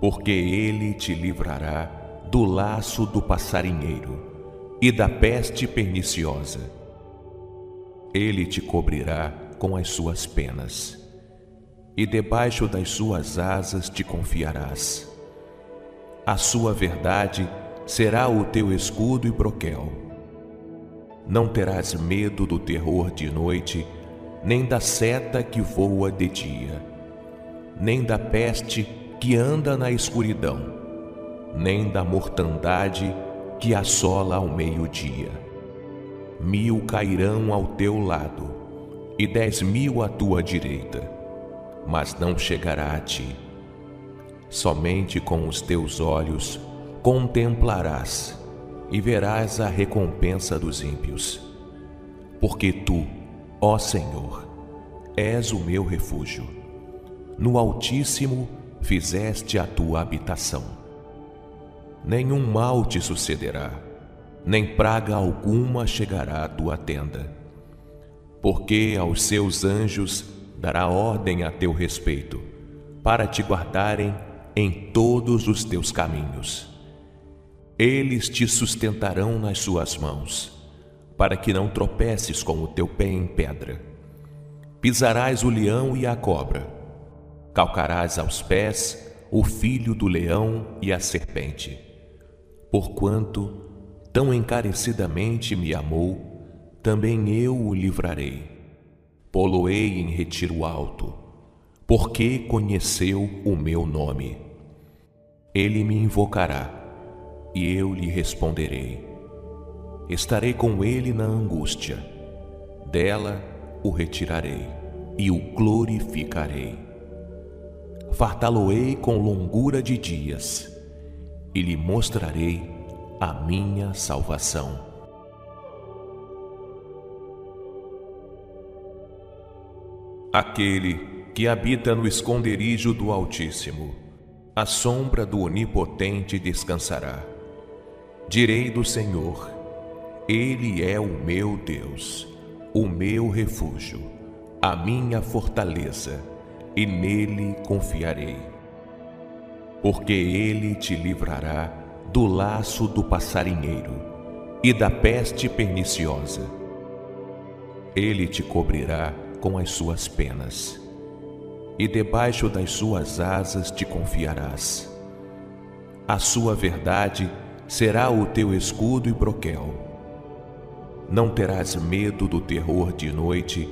Porque Ele te livrará do laço do passarinheiro e da peste perniciosa. Ele te cobrirá com as suas penas, e debaixo das suas asas te confiarás. A sua verdade será o teu escudo e broquel. Não terás medo do terror de noite, nem da seta que voa de dia, nem da peste que anda na escuridão nem da mortandade que assola ao meio-dia. Mil cairão ao teu lado e dez mil à tua direita, mas não chegará a ti. Somente com os teus olhos contemplarás e verás a recompensa dos ímpios. Porque tu, ó Senhor, és o meu refúgio. No Altíssimo fizeste a tua habitação nenhum mal te sucederá, nem praga alguma chegará à tua tenda. Porque aos seus anjos dará ordem a teu respeito, para te guardarem em todos os teus caminhos. Eles te sustentarão nas suas mãos, para que não tropeces com o teu pé em pedra. Pisarás o leão e a cobra, calcarás aos pés o filho do leão e a serpente Porquanto tão encarecidamente me amou, também eu o livrarei. Poloei em retiro alto, porque conheceu o meu nome. Ele me invocará, e eu lhe responderei. Estarei com ele na angústia, dela o retirarei e o glorificarei. Fartá-lo-ei com longura de dias e lhe mostrarei a minha salvação. Aquele que habita no esconderijo do Altíssimo, a sombra do Onipotente descansará. Direi do Senhor, Ele é o meu Deus, o meu refúgio, a minha fortaleza, e nele confiarei porque ele te livrará do laço do passarinheiro e da peste perniciosa. Ele te cobrirá com as suas penas, e debaixo das suas asas te confiarás. A sua verdade será o teu escudo e broquel. Não terás medo do terror de noite,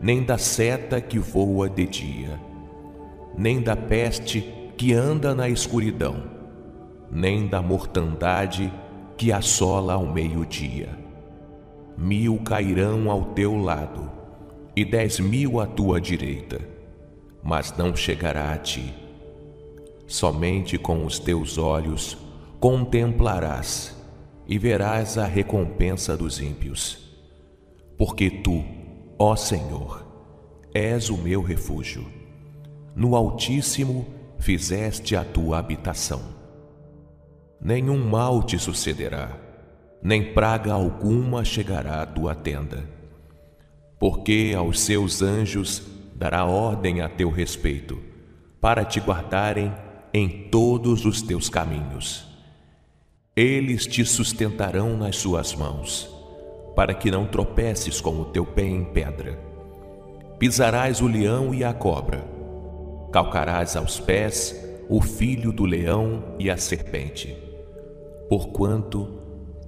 nem da seta que voa de dia, nem da peste que anda na escuridão, nem da mortandade que assola ao meio-dia. Mil cairão ao teu lado e dez mil à tua direita, mas não chegará a ti. Somente com os teus olhos contemplarás e verás a recompensa dos ímpios. Porque tu, ó Senhor, és o meu refúgio. No Altíssimo fizeste a tua habitação. Nenhum mal te sucederá, nem praga alguma chegará à tua tenda. Porque aos seus anjos dará ordem a teu respeito, para te guardarem em todos os teus caminhos. Eles te sustentarão nas suas mãos, para que não tropeces com o teu pé em pedra. Pisarás o leão e a cobra calcarás aos pés o filho do leão e a serpente. Porquanto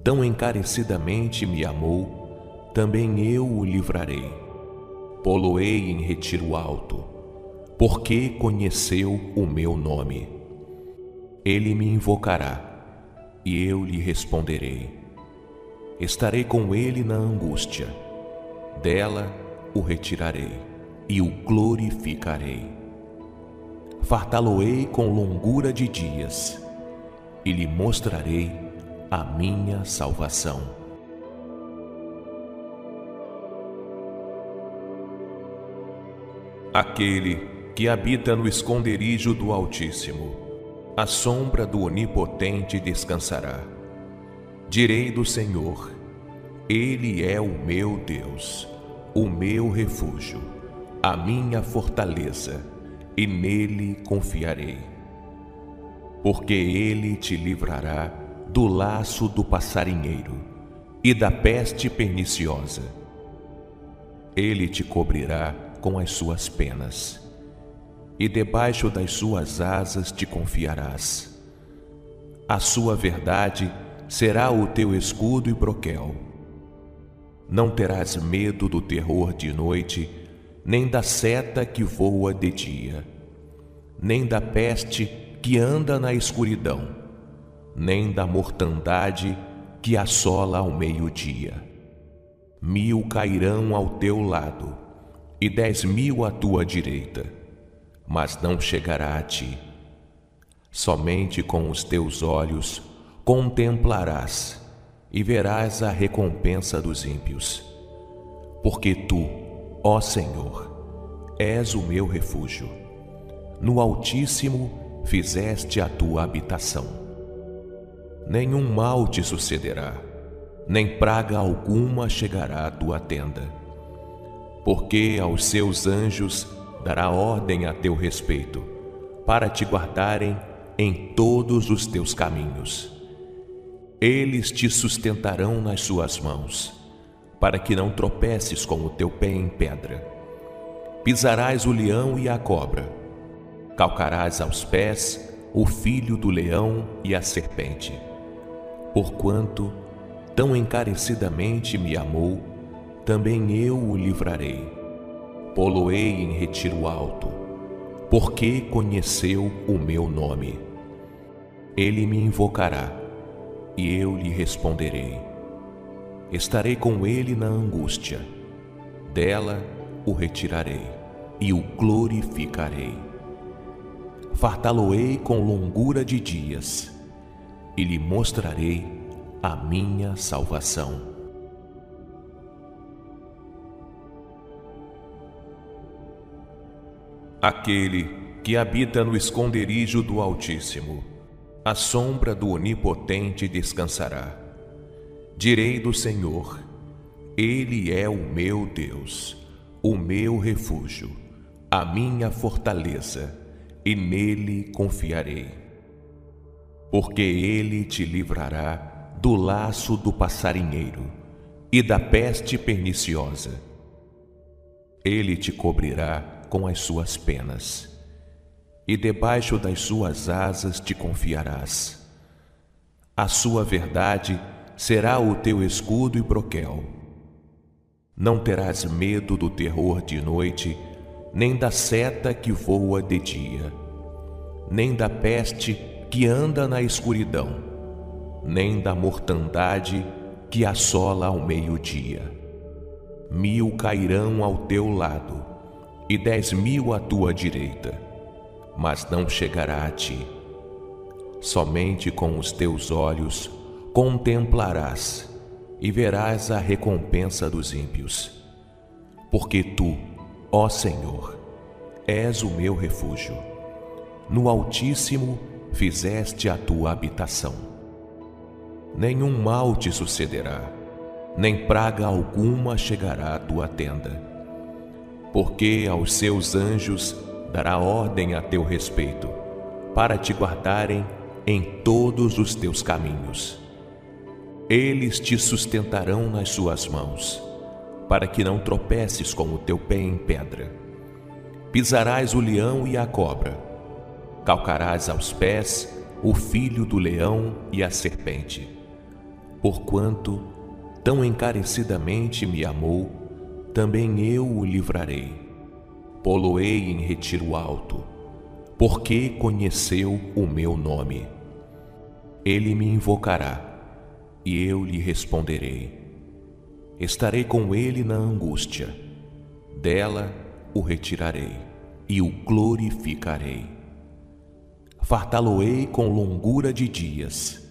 tão encarecidamente me amou, também eu o livrarei. Poloei em retiro alto, porque conheceu o meu nome. Ele me invocará, e eu lhe responderei. Estarei com ele na angústia, dela o retirarei e o glorificarei fartá-lo-ei com longura de dias, e lhe mostrarei a minha salvação. Aquele que habita no esconderijo do Altíssimo, a sombra do Onipotente descansará. Direi do Senhor, Ele é o meu Deus, o meu refúgio, a minha fortaleza, e nele confiarei. Porque Ele te livrará do laço do passarinheiro e da peste perniciosa. Ele te cobrirá com as suas penas, e debaixo das suas asas te confiarás. A sua verdade será o teu escudo e broquel. Não terás medo do terror de noite, nem da seta que voa de dia, nem da peste que anda na escuridão, nem da mortandade que assola ao meio-dia. Mil cairão ao teu lado e dez mil à tua direita, mas não chegará a ti. Somente com os teus olhos contemplarás e verás a recompensa dos ímpios. Porque tu, ó Senhor, és o meu refúgio. No Altíssimo fizeste a tua habitação. Nenhum mal te sucederá, nem praga alguma chegará à tua tenda. Porque aos seus anjos dará ordem a teu respeito, para te guardarem em todos os teus caminhos eles te sustentarão nas suas mãos, para que não tropeces com o teu pé em pedra. Pisarás o leão e a cobra, calcarás aos pés o filho do leão e a serpente. Porquanto tão encarecidamente me amou, também eu o livrarei. Poloei em retiro alto, porque conheceu o meu nome. Ele me invocará e eu lhe responderei. Estarei com ele na angústia, dela o retirarei e o glorificarei. Fartá-lo-ei com longura de dias e lhe mostrarei a minha salvação. Aquele que habita no esconderijo do Altíssimo a sombra do Onipotente descansará. Direi do Senhor, Ele é o meu Deus, o meu refúgio, a minha fortaleza, e nele confiarei. Porque Ele te livrará do laço do passarinheiro e da peste perniciosa. Ele te cobrirá com as suas penas e debaixo das suas asas te confiarás. A sua verdade será o teu escudo e broquel. Não terás medo do terror de noite, nem da seta que voa de dia, nem da peste que anda na escuridão, nem da mortandade que assola ao meio-dia. Mil cairão ao teu lado e dez mil à tua direita mas não chegará a ti. Somente com os teus olhos contemplarás e verás a recompensa dos ímpios. Porque tu, ó Senhor, és o meu refúgio. No Altíssimo fizeste a tua habitação. Nenhum mal te sucederá, nem praga alguma chegará à tua tenda. Porque aos seus anjos dará ordem a teu respeito, para te guardarem em todos os teus caminhos. Eles te sustentarão nas suas mãos, para que não tropeces com o teu pé em pedra. Pisarás o leão e a cobra, calcarás aos pés o filho do leão e a serpente. Porquanto tão encarecidamente me amou, também eu o livrarei poloei em retiro alto, porque conheceu o meu nome. Ele me invocará, e eu lhe responderei. Estarei com ele na angústia, dela o retirarei e o glorificarei. Fartá-lo-ei com longura de dias,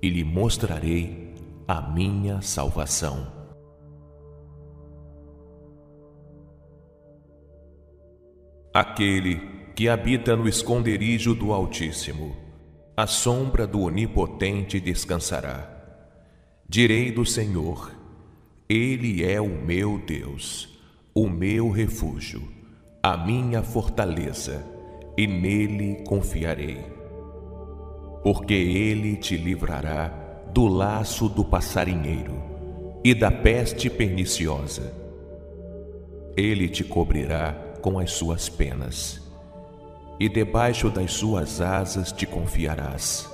e lhe mostrarei a minha salvação. Aquele que habita no esconderijo do Altíssimo, a sombra do Onipotente descansará. Direi do Senhor, Ele é o meu Deus, o meu refúgio, a minha fortaleza, e nele confiarei. Porque Ele te livrará do laço do passarinheiro e da peste perniciosa. Ele te cobrirá com as suas penas, e debaixo das suas asas te confiarás.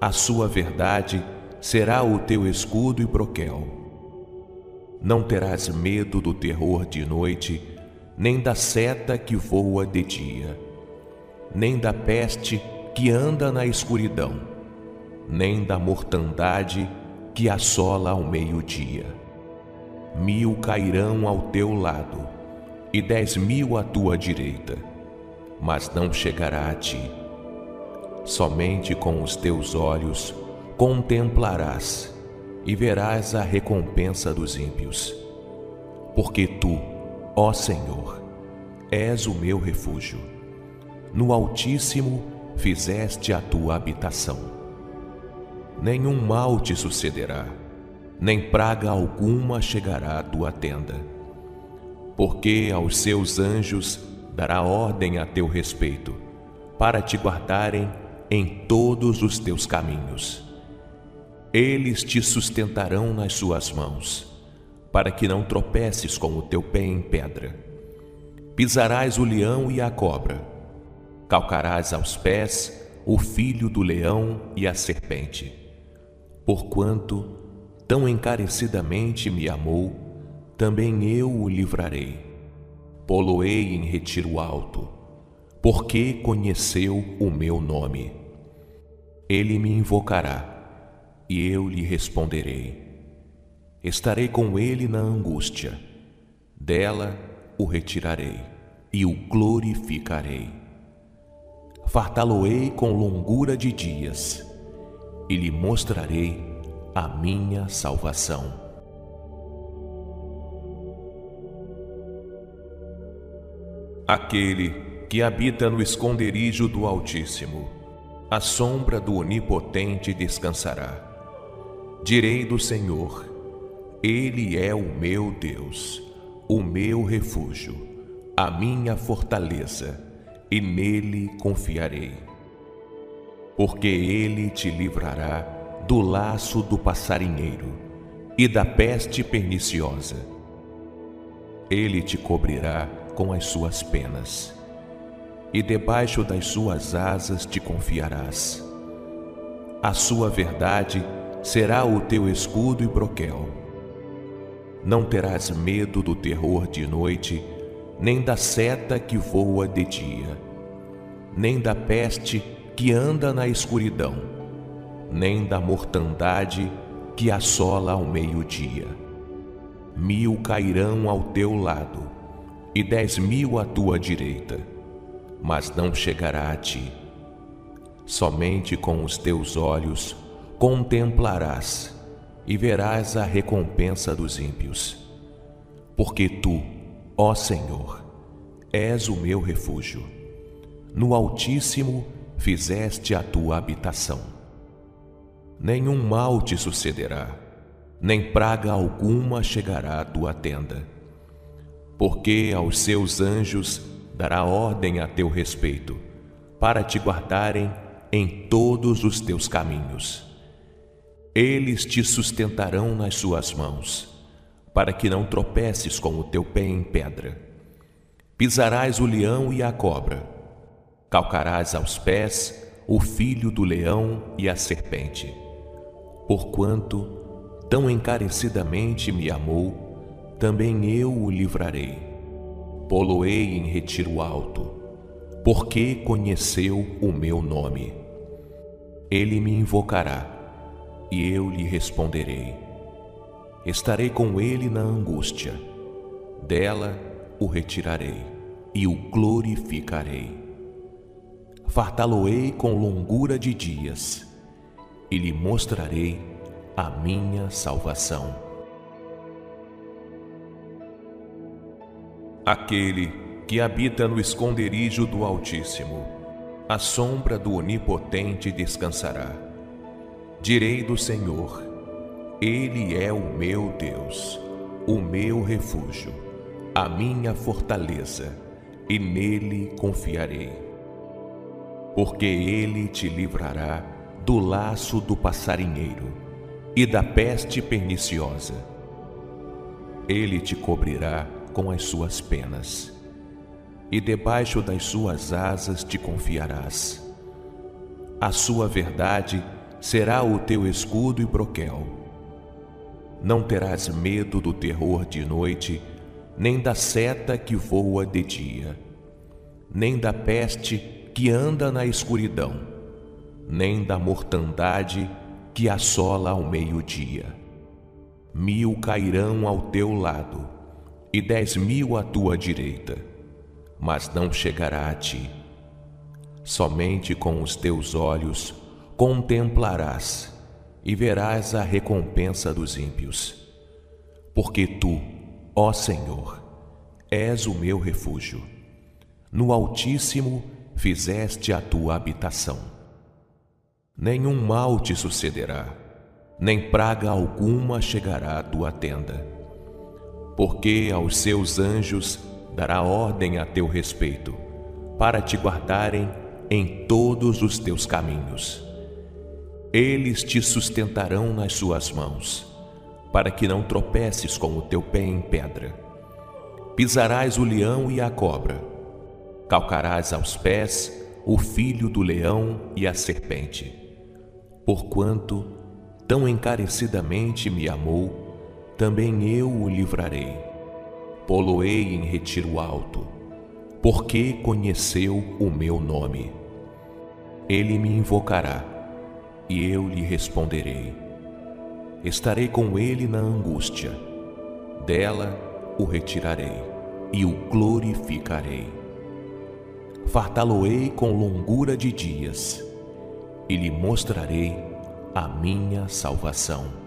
A sua verdade será o teu escudo e broquel. Não terás medo do terror de noite, nem da seta que voa de dia, nem da peste que anda na escuridão, nem da mortandade que assola ao meio-dia. Mil cairão ao teu lado e dez mil à tua direita, mas não chegará a ti. Somente com os teus olhos contemplarás e verás a recompensa dos ímpios. Porque tu, ó Senhor, és o meu refúgio. No Altíssimo fizeste a tua habitação. Nenhum mal te sucederá, nem praga alguma chegará à tua tenda. Porque aos seus anjos dará ordem a teu respeito, para te guardarem em todos os teus caminhos. Eles te sustentarão nas suas mãos, para que não tropeces com o teu pé em pedra. Pisarás o leão e a cobra, calcarás aos pés o filho do leão e a serpente. Porquanto tão encarecidamente me amou, também eu o livrarei. Poloei em retiro alto, porque conheceu o meu nome. Ele me invocará e eu lhe responderei. Estarei com ele na angústia, dela o retirarei e o glorificarei. Fartá-lo-ei com longura de dias e lhe mostrarei a minha salvação. Aquele que habita no esconderijo do Altíssimo, a sombra do Onipotente descansará. Direi do Senhor: Ele é o meu Deus, o meu refúgio, a minha fortaleza, e nele confiarei. Porque ele te livrará do laço do passarinheiro e da peste perniciosa. Ele te cobrirá com as suas penas, e debaixo das suas asas te confiarás. A sua verdade será o teu escudo e broquel. Não terás medo do terror de noite, nem da seta que voa de dia, nem da peste que anda na escuridão, nem da mortandade que assola ao meio-dia. Mil cairão ao teu lado e dez mil à tua direita, mas não chegará a ti. Somente com os teus olhos contemplarás e verás a recompensa dos ímpios. Porque tu, ó Senhor, és o meu refúgio. No Altíssimo fizeste a tua habitação. Nenhum mal te sucederá, nem praga alguma chegará à tua tenda. Porque aos seus anjos dará ordem a teu respeito, para te guardarem em todos os teus caminhos eles te sustentarão nas suas mãos, para que não tropeces com o teu pé em pedra. Pisarás o leão e a cobra, calcarás aos pés o filho do leão e a serpente. Porquanto tão encarecidamente me amou, também eu o livrarei. Poloei em retiro alto, porque conheceu o meu nome. Ele me invocará e eu lhe responderei. Estarei com ele na angústia, dela o retirarei e o glorificarei. Fartá-lo-ei com longura de dias e lhe mostrarei a minha salvação. Aquele que habita no esconderijo do Altíssimo, a sombra do Onipotente descansará. Direi do Senhor, Ele é o meu Deus, o meu refúgio, a minha fortaleza, e nele confiarei. Porque Ele te livrará do laço do passarinheiro e da peste perniciosa. Ele te cobrirá com as suas penas, e debaixo das suas asas te confiarás. A sua verdade será o teu escudo e broquel. Não terás medo do terror de noite, nem da seta que voa de dia, nem da peste que anda na escuridão, nem da mortandade que assola ao meio-dia. Mil cairão ao teu lado, e dez mil à tua direita, mas não chegará a ti. Somente com os teus olhos contemplarás e verás a recompensa dos ímpios. Porque tu, ó Senhor, és o meu refúgio. No Altíssimo fizeste a tua habitação. Nenhum mal te sucederá, nem praga alguma chegará à tua tenda porque aos seus anjos dará ordem a teu respeito, para te guardarem em todos os teus caminhos. Eles te sustentarão nas suas mãos, para que não tropeces com o teu pé em pedra. Pisarás o leão e a cobra, calcarás aos pés o filho do leão e a serpente. Porquanto tão encarecidamente me amou, também eu o livrarei. Poloei em retiro alto, porque conheceu o meu nome. Ele me invocará, e eu lhe responderei. Estarei com ele na angústia, dela o retirarei e o glorificarei. Fartá-lo-ei com longura de dias, e lhe mostrarei a minha salvação.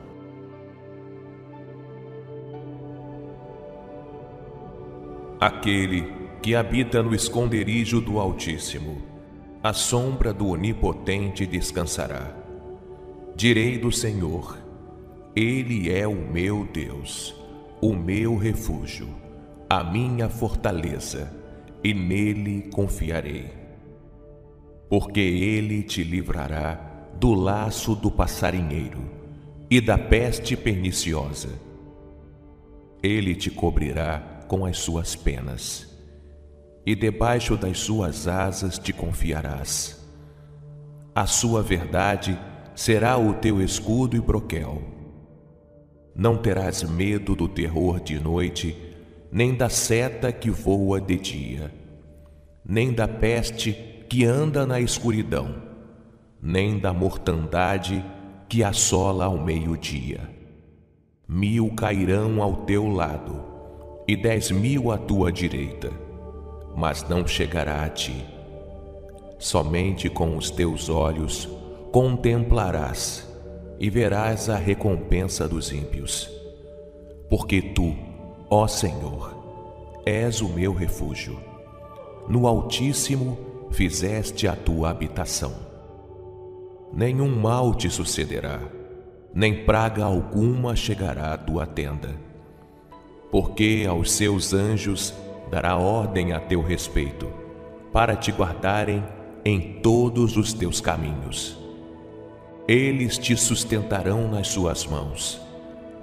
Aquele que habita no esconderijo do Altíssimo, a sombra do Onipotente descansará. Direi do Senhor, Ele é o meu Deus, o meu refúgio, a minha fortaleza, e nele confiarei. Porque Ele te livrará do laço do passarinheiro e da peste perniciosa. Ele te cobrirá com as suas penas, e debaixo das suas asas te confiarás. A sua verdade será o teu escudo e broquel. Não terás medo do terror de noite, nem da seta que voa de dia, nem da peste que anda na escuridão, nem da mortandade que assola ao meio-dia. Mil cairão ao teu lado, e dez mil à tua direita, mas não chegará a ti. Somente com os teus olhos contemplarás e verás a recompensa dos ímpios. Porque tu, ó Senhor, és o meu refúgio. No Altíssimo fizeste a tua habitação. Nenhum mal te sucederá, nem praga alguma chegará à tua tenda porque aos seus anjos dará ordem a teu respeito, para te guardarem em todos os teus caminhos. Eles te sustentarão nas suas mãos,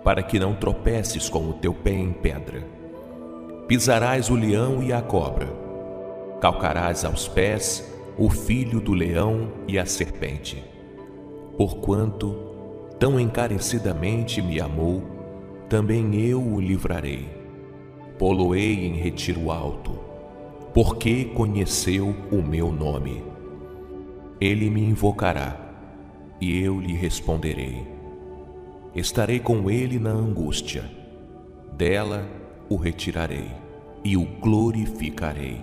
para que não tropeces com o teu pé em pedra. Pisarás o leão e a cobra, calcarás aos pés o filho do leão e a serpente. Porquanto tão encarecidamente me amou, também eu o livrarei. Poloei em retiro alto, porque conheceu o meu nome. Ele me invocará, e eu lhe responderei. Estarei com ele na angústia, dela o retirarei e o glorificarei.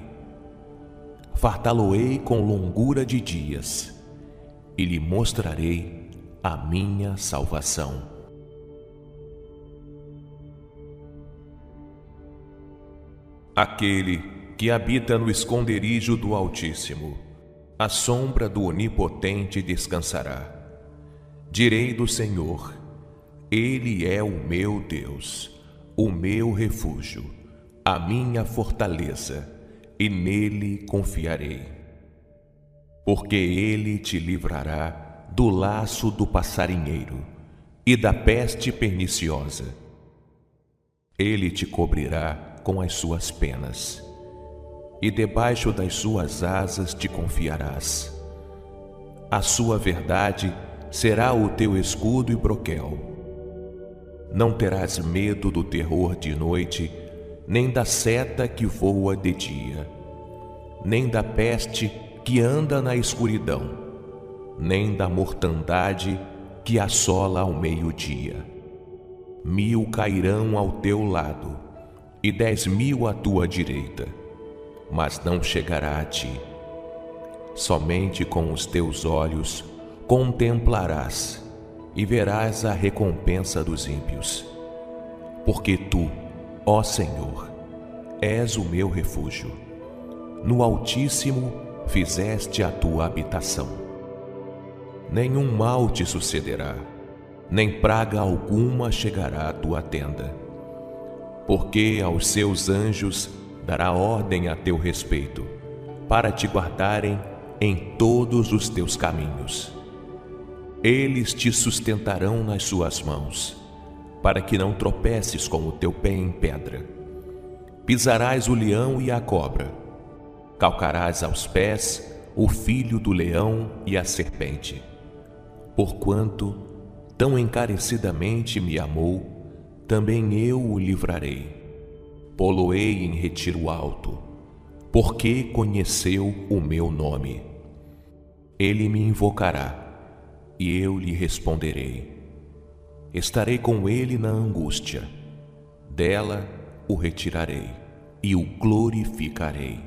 Fartá-lo-ei com longura de dias, e lhe mostrarei a minha salvação. Aquele que habita no esconderijo do Altíssimo, a sombra do Onipotente descansará. Direi do Senhor, Ele é o meu Deus, o meu refúgio, a minha fortaleza, e nele confiarei. Porque Ele te livrará do laço do passarinheiro e da peste perniciosa. Ele te cobrirá com as suas penas, e debaixo das suas asas te confiarás. A sua verdade será o teu escudo e broquel. Não terás medo do terror de noite, nem da seta que voa de dia, nem da peste que anda na escuridão, nem da mortandade que assola ao meio-dia. Mil cairão ao teu lado e dez mil à tua direita, mas não chegará a ti. Somente com os teus olhos contemplarás e verás a recompensa dos ímpios. Porque tu, ó Senhor, és o meu refúgio. No Altíssimo fizeste a tua habitação nenhum mal te sucederá, nem praga alguma chegará à tua tenda. Porque aos seus anjos dará ordem a teu respeito, para te guardarem em todos os teus caminhos. Eles te sustentarão nas suas mãos, para que não tropeces com o teu pé em pedra. Pisarás o leão e a cobra, calcarás aos pés o filho do leão e a serpente Porquanto tão encarecidamente me amou, também eu o livrarei. Poloei em retiro alto, porque conheceu o meu nome. Ele me invocará, e eu lhe responderei. Estarei com ele na angústia, dela o retirarei e o glorificarei.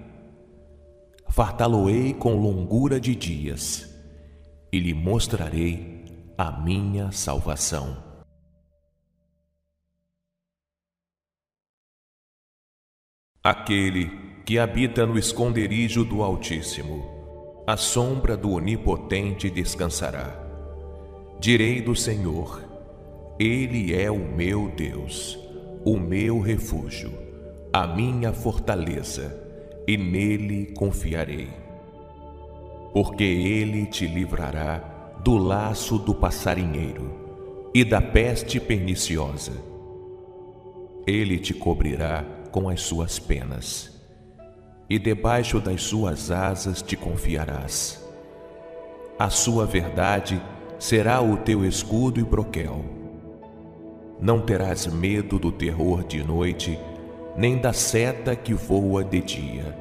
Fartá-lo-ei com longura de dias e lhe mostrarei a minha salvação. Aquele que habita no esconderijo do Altíssimo, a sombra do Onipotente descansará. Direi do Senhor, Ele é o meu Deus, o meu refúgio, a minha fortaleza, e nele confiarei porque ele te livrará do laço do passarinheiro e da peste perniciosa. Ele te cobrirá com as suas penas, e debaixo das suas asas te confiarás. A sua verdade será o teu escudo e broquel. Não terás medo do terror de noite, nem da seta que voa de dia,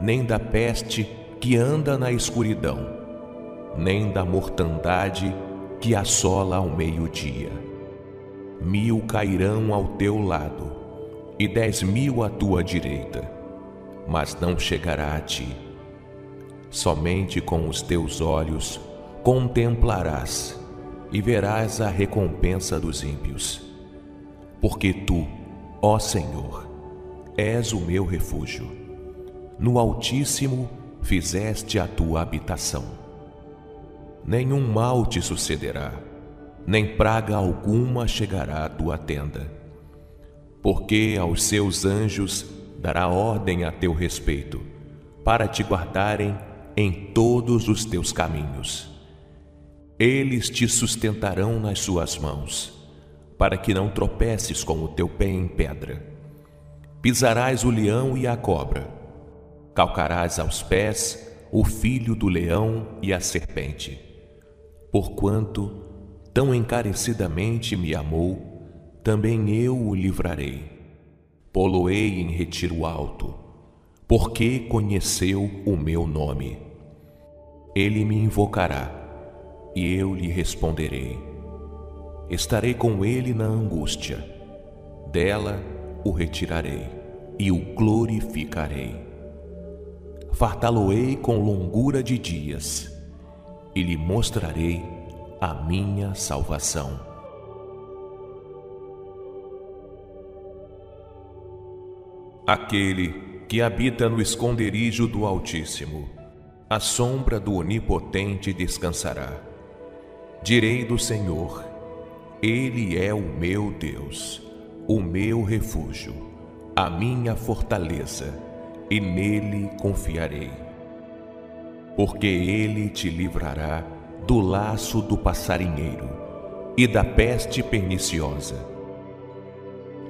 nem da peste que anda na escuridão, nem da mortandade que assola ao meio-dia. Mil cairão ao teu lado e dez mil à tua direita, mas não chegará a ti. Somente com os teus olhos contemplarás e verás a recompensa dos ímpios. Porque tu, ó Senhor, és o meu refúgio. No Altíssimo fizeste a tua habitação. Nenhum mal te sucederá, nem praga alguma chegará à tua tenda. Porque aos seus anjos dará ordem a teu respeito, para te guardarem em todos os teus caminhos. Eles te sustentarão nas suas mãos, para que não tropeces com o teu pé em pedra. Pisarás o leão e a cobra calcarás aos pés o filho do leão e a serpente. Porquanto tão encarecidamente me amou, também eu o livrarei. Poloei em retiro alto, porque conheceu o meu nome. Ele me invocará, e eu lhe responderei. Estarei com ele na angústia, dela o retirarei e o glorificarei fartá-lo-ei com longura de dias e lhe mostrarei a minha salvação. Aquele que habita no esconderijo do Altíssimo, a sombra do Onipotente descansará. Direi do Senhor, Ele é o meu Deus, o meu refúgio, a minha fortaleza, e nele confiarei. Porque Ele te livrará do laço do passarinheiro e da peste perniciosa.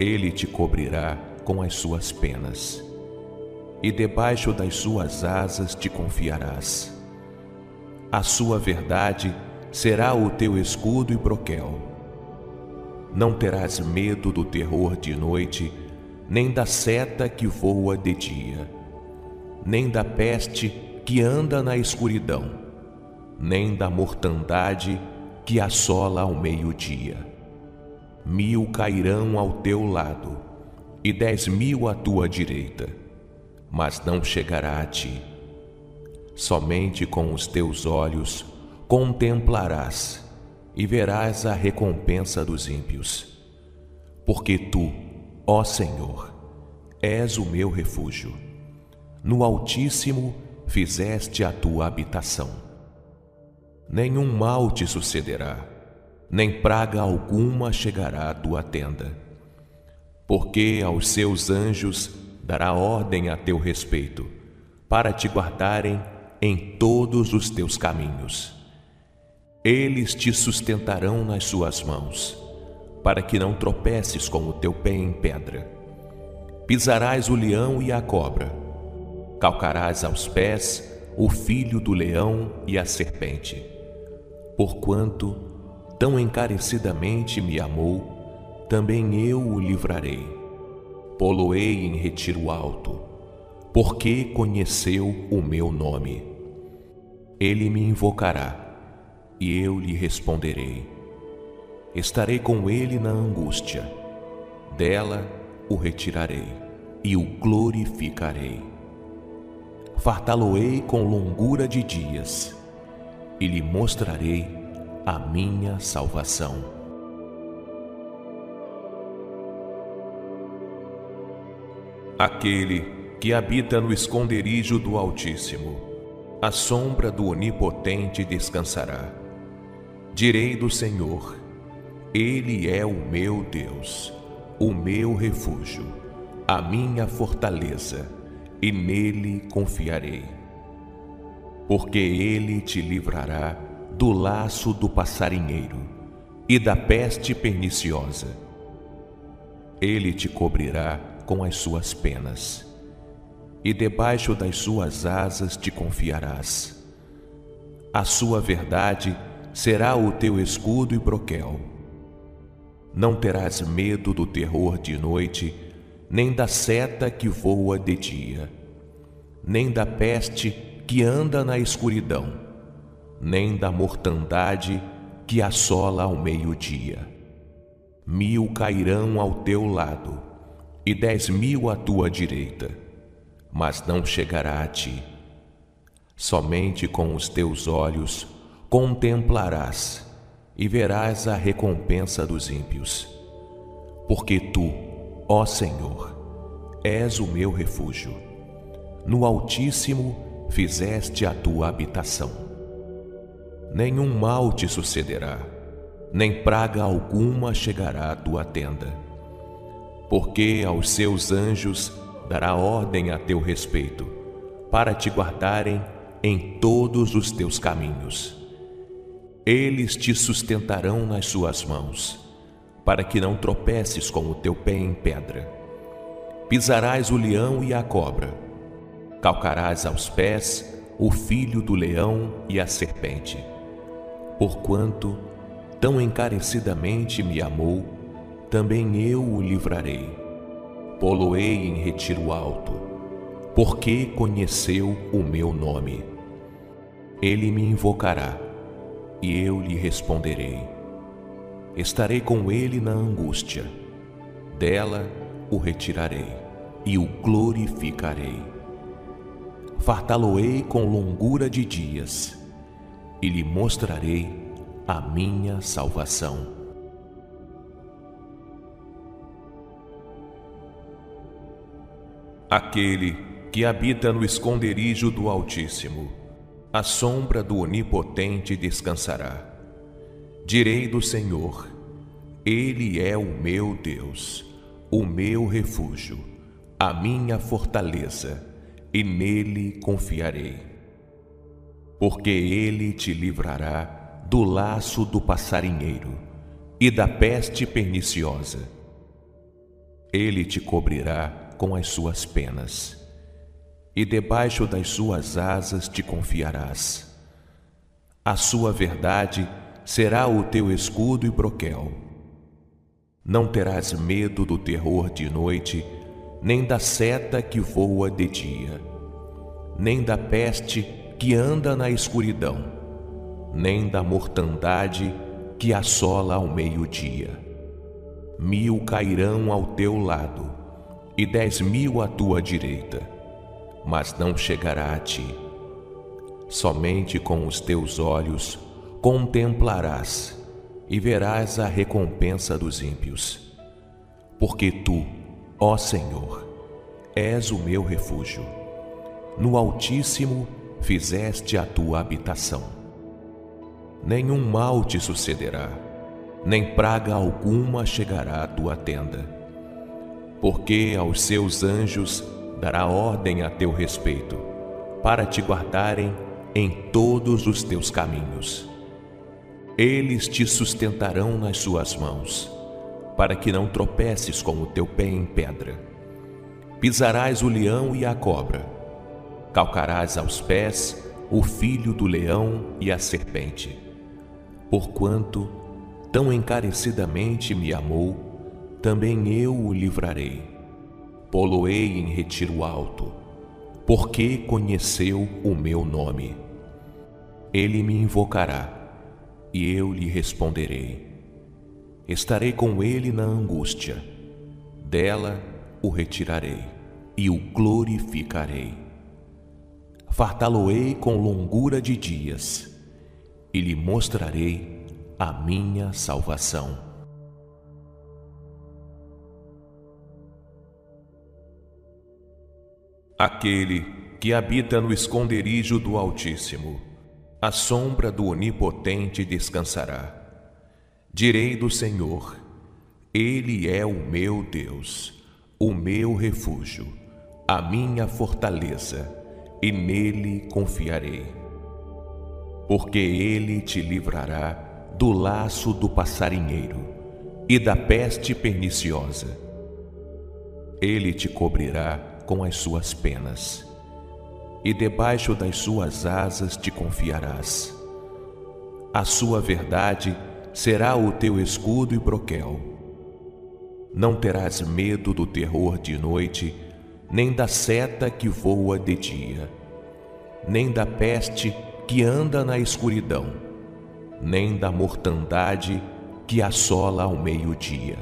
Ele te cobrirá com as suas penas, e debaixo das suas asas te confiarás. A sua verdade será o teu escudo e broquel. Não terás medo do terror de noite, nem da seta que voa de dia, nem da peste que anda na escuridão, nem da mortandade que assola ao meio-dia. Mil cairão ao teu lado e dez mil à tua direita, mas não chegará a ti. Somente com os teus olhos contemplarás e verás a recompensa dos ímpios. Porque tu, ó Senhor, és o meu refúgio. No Altíssimo fizeste a tua habitação. Nenhum mal te sucederá, nem praga alguma chegará à tua tenda. Porque aos seus anjos dará ordem a teu respeito, para te guardarem em todos os teus caminhos. Eles te sustentarão nas suas mãos, para que não tropeces com o teu pé em pedra. Pisarás o leão e a cobra, calcarás aos pés o filho do leão e a serpente. Porquanto tão encarecidamente me amou, também eu o livrarei. Poloei em retiro alto, porque conheceu o meu nome. Ele me invocará e eu lhe responderei. Estarei com ele na angústia, dela o retirarei e o glorificarei. Fartá-lo-ei com longura de dias e lhe mostrarei a minha salvação. Aquele que habita no esconderijo do Altíssimo, a sombra do Onipotente descansará. Direi do Senhor: Ele é o meu Deus, o meu refúgio, a minha fortaleza, e nele confiarei. Porque ele te livrará do laço do passarinheiro e da peste perniciosa. Ele te cobrirá com as suas penas, e debaixo das suas asas te confiarás. A sua verdade será o teu escudo e broquel. Não terás medo do terror de noite, nem da seta que voa de dia, nem da peste que anda na escuridão, nem da mortandade que assola ao meio-dia. Mil cairão ao teu lado e dez mil à tua direita, mas não chegará a ti. Somente com os teus olhos contemplarás e verás a recompensa dos ímpios. Porque tu, ó Senhor, és o meu refúgio. No Altíssimo fizeste a tua habitação. Nenhum mal te sucederá, nem praga alguma chegará à tua tenda. Porque aos seus anjos dará ordem a teu respeito, para te guardarem em todos os teus caminhos eles te sustentarão nas suas mãos, para que não tropeces com o teu pé em pedra. Pisarás o leão e a cobra, calcarás aos pés o filho do leão e a serpente. Porquanto tão encarecidamente me amou, também eu o livrarei. Poloei em retiro alto, porque conheceu o meu nome. Ele me invocará e eu lhe responderei. Estarei com ele na angústia, dela o retirarei e o glorificarei. Fartá-lo-ei com longura de dias e lhe mostrarei a minha salvação. Aquele que habita no esconderijo do Altíssimo, a sombra do Onipotente descansará. Direi do Senhor, Ele é o meu Deus, o meu refúgio, a minha fortaleza, e nele confiarei. Porque Ele te livrará do laço do passarinheiro e da peste perniciosa. Ele te cobrirá com as suas penas, e debaixo das suas asas te confiarás. A sua verdade será o teu escudo e broquel. Não terás medo do terror de noite, nem da seta que voa de dia, nem da peste que anda na escuridão, nem da mortandade que assola ao meio-dia. Mil cairão ao teu lado e dez mil à tua direita, mas não chegará a ti. Somente com os teus olhos contemplarás e verás a recompensa dos ímpios. Porque tu, ó Senhor, és o meu refúgio. No Altíssimo fizeste a tua habitação. Nenhum mal te sucederá, nem praga alguma chegará à tua tenda. Porque aos seus anjos dará ordem a teu respeito, para te guardarem em todos os teus caminhos. Eles te sustentarão nas suas mãos, para que não tropeces com o teu pé em pedra. Pisarás o leão e a cobra, calcarás aos pés o filho do leão e a serpente. Porquanto tão encarecidamente me amou, também eu o livrarei. Poloei em retiro alto, porque conheceu o meu nome. Ele me invocará e eu lhe responderei. Estarei com ele na angústia, dela o retirarei e o glorificarei. Fartá-lo-ei com longura de dias e lhe mostrarei a minha salvação. Aquele que habita no esconderijo do Altíssimo a sombra do Onipotente descansará. Direi do Senhor, Ele é o meu Deus, o meu refúgio, a minha fortaleza, e nele confiarei. Porque Ele te livrará do laço do passarinheiro e da peste perniciosa. Ele te cobrirá com as suas penas e debaixo das suas asas te confiarás. A sua verdade será o teu escudo e broquel. Não terás medo do terror de noite, nem da seta que voa de dia, nem da peste que anda na escuridão, nem da mortandade que assola ao meio-dia.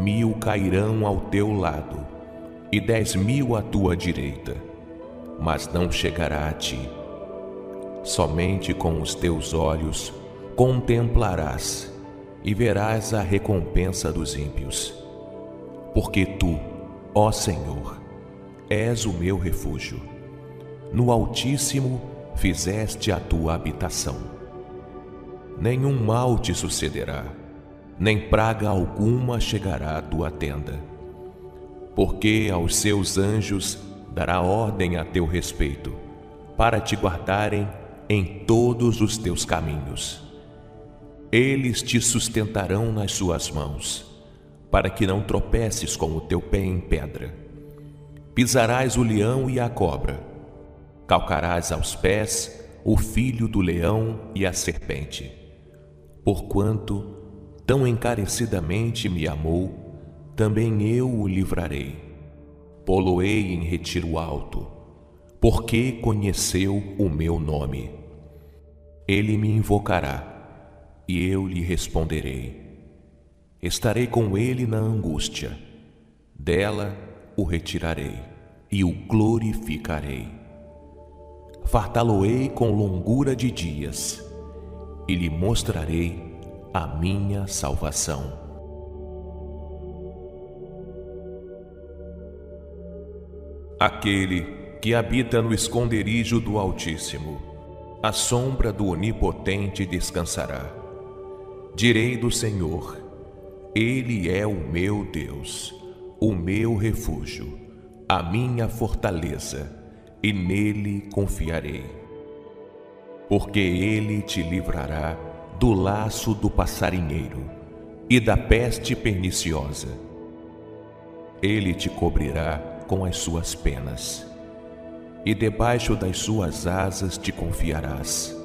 Mil cairão ao teu lado e dez mil à tua direita mas não chegará a ti. Somente com os teus olhos contemplarás e verás a recompensa dos ímpios. Porque tu, ó Senhor, és o meu refúgio. No Altíssimo fizeste a tua habitação. Nenhum mal te sucederá, nem praga alguma chegará à tua tenda. Porque aos seus anjos dará ordem a teu respeito, para te guardarem em todos os teus caminhos. Eles te sustentarão nas suas mãos, para que não tropeces com o teu pé em pedra. Pisarás o leão e a cobra, calcarás aos pés o filho do leão e a serpente. Porquanto tão encarecidamente me amou, também eu o livrarei poloei em retiro alto, porque conheceu o meu nome. Ele me invocará, e eu lhe responderei. Estarei com ele na angústia, dela o retirarei e o glorificarei. Fartá-lo-ei com longura de dias, e lhe mostrarei a minha salvação. Aquele que habita no esconderijo do Altíssimo, a sombra do Onipotente descansará. Direi do Senhor, Ele é o meu Deus, o meu refúgio, a minha fortaleza, e nele confiarei. Porque Ele te livrará do laço do passarinheiro e da peste perniciosa. Ele te cobrirá com as suas penas, e debaixo das suas asas te confiarás.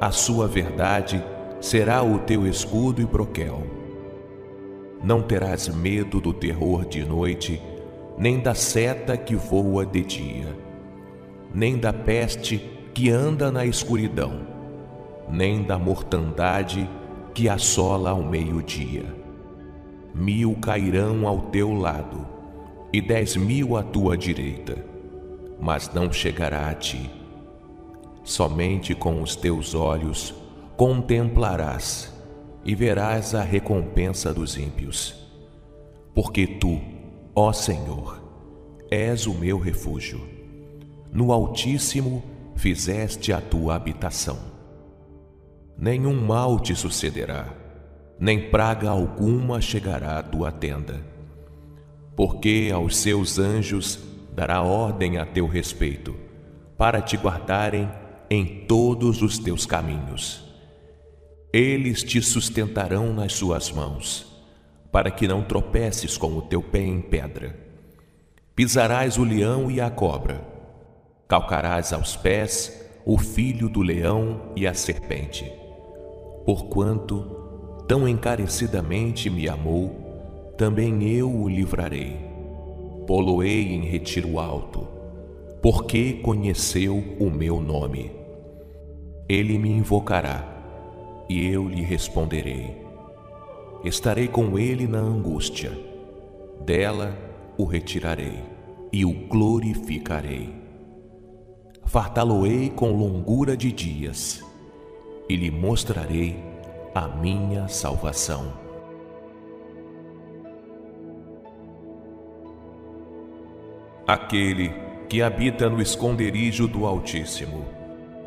A sua verdade será o teu escudo e broquel. Não terás medo do terror de noite, nem da seta que voa de dia, nem da peste que anda na escuridão, nem da mortandade que assola ao meio-dia. Mil cairão ao teu lado, e dez mil à tua direita, mas não chegará a ti. Somente com os teus olhos contemplarás e verás a recompensa dos ímpios. Porque tu, ó Senhor, és o meu refúgio. No Altíssimo fizeste a tua habitação. Nenhum mal te sucederá, nem praga alguma chegará à tua tenda porque aos seus anjos dará ordem a teu respeito, para te guardarem em todos os teus caminhos. Eles te sustentarão nas suas mãos, para que não tropeces com o teu pé em pedra. Pisarás o leão e a cobra, calcarás aos pés o filho do leão e a serpente. Porquanto tão encarecidamente me amou, também eu o livrarei. Poloei em retiro alto, porque conheceu o meu nome. Ele me invocará, e eu lhe responderei. Estarei com ele na angústia, dela o retirarei e o glorificarei. Fartá-lo-ei com longura de dias, e lhe mostrarei a minha salvação. Aquele que habita no esconderijo do Altíssimo,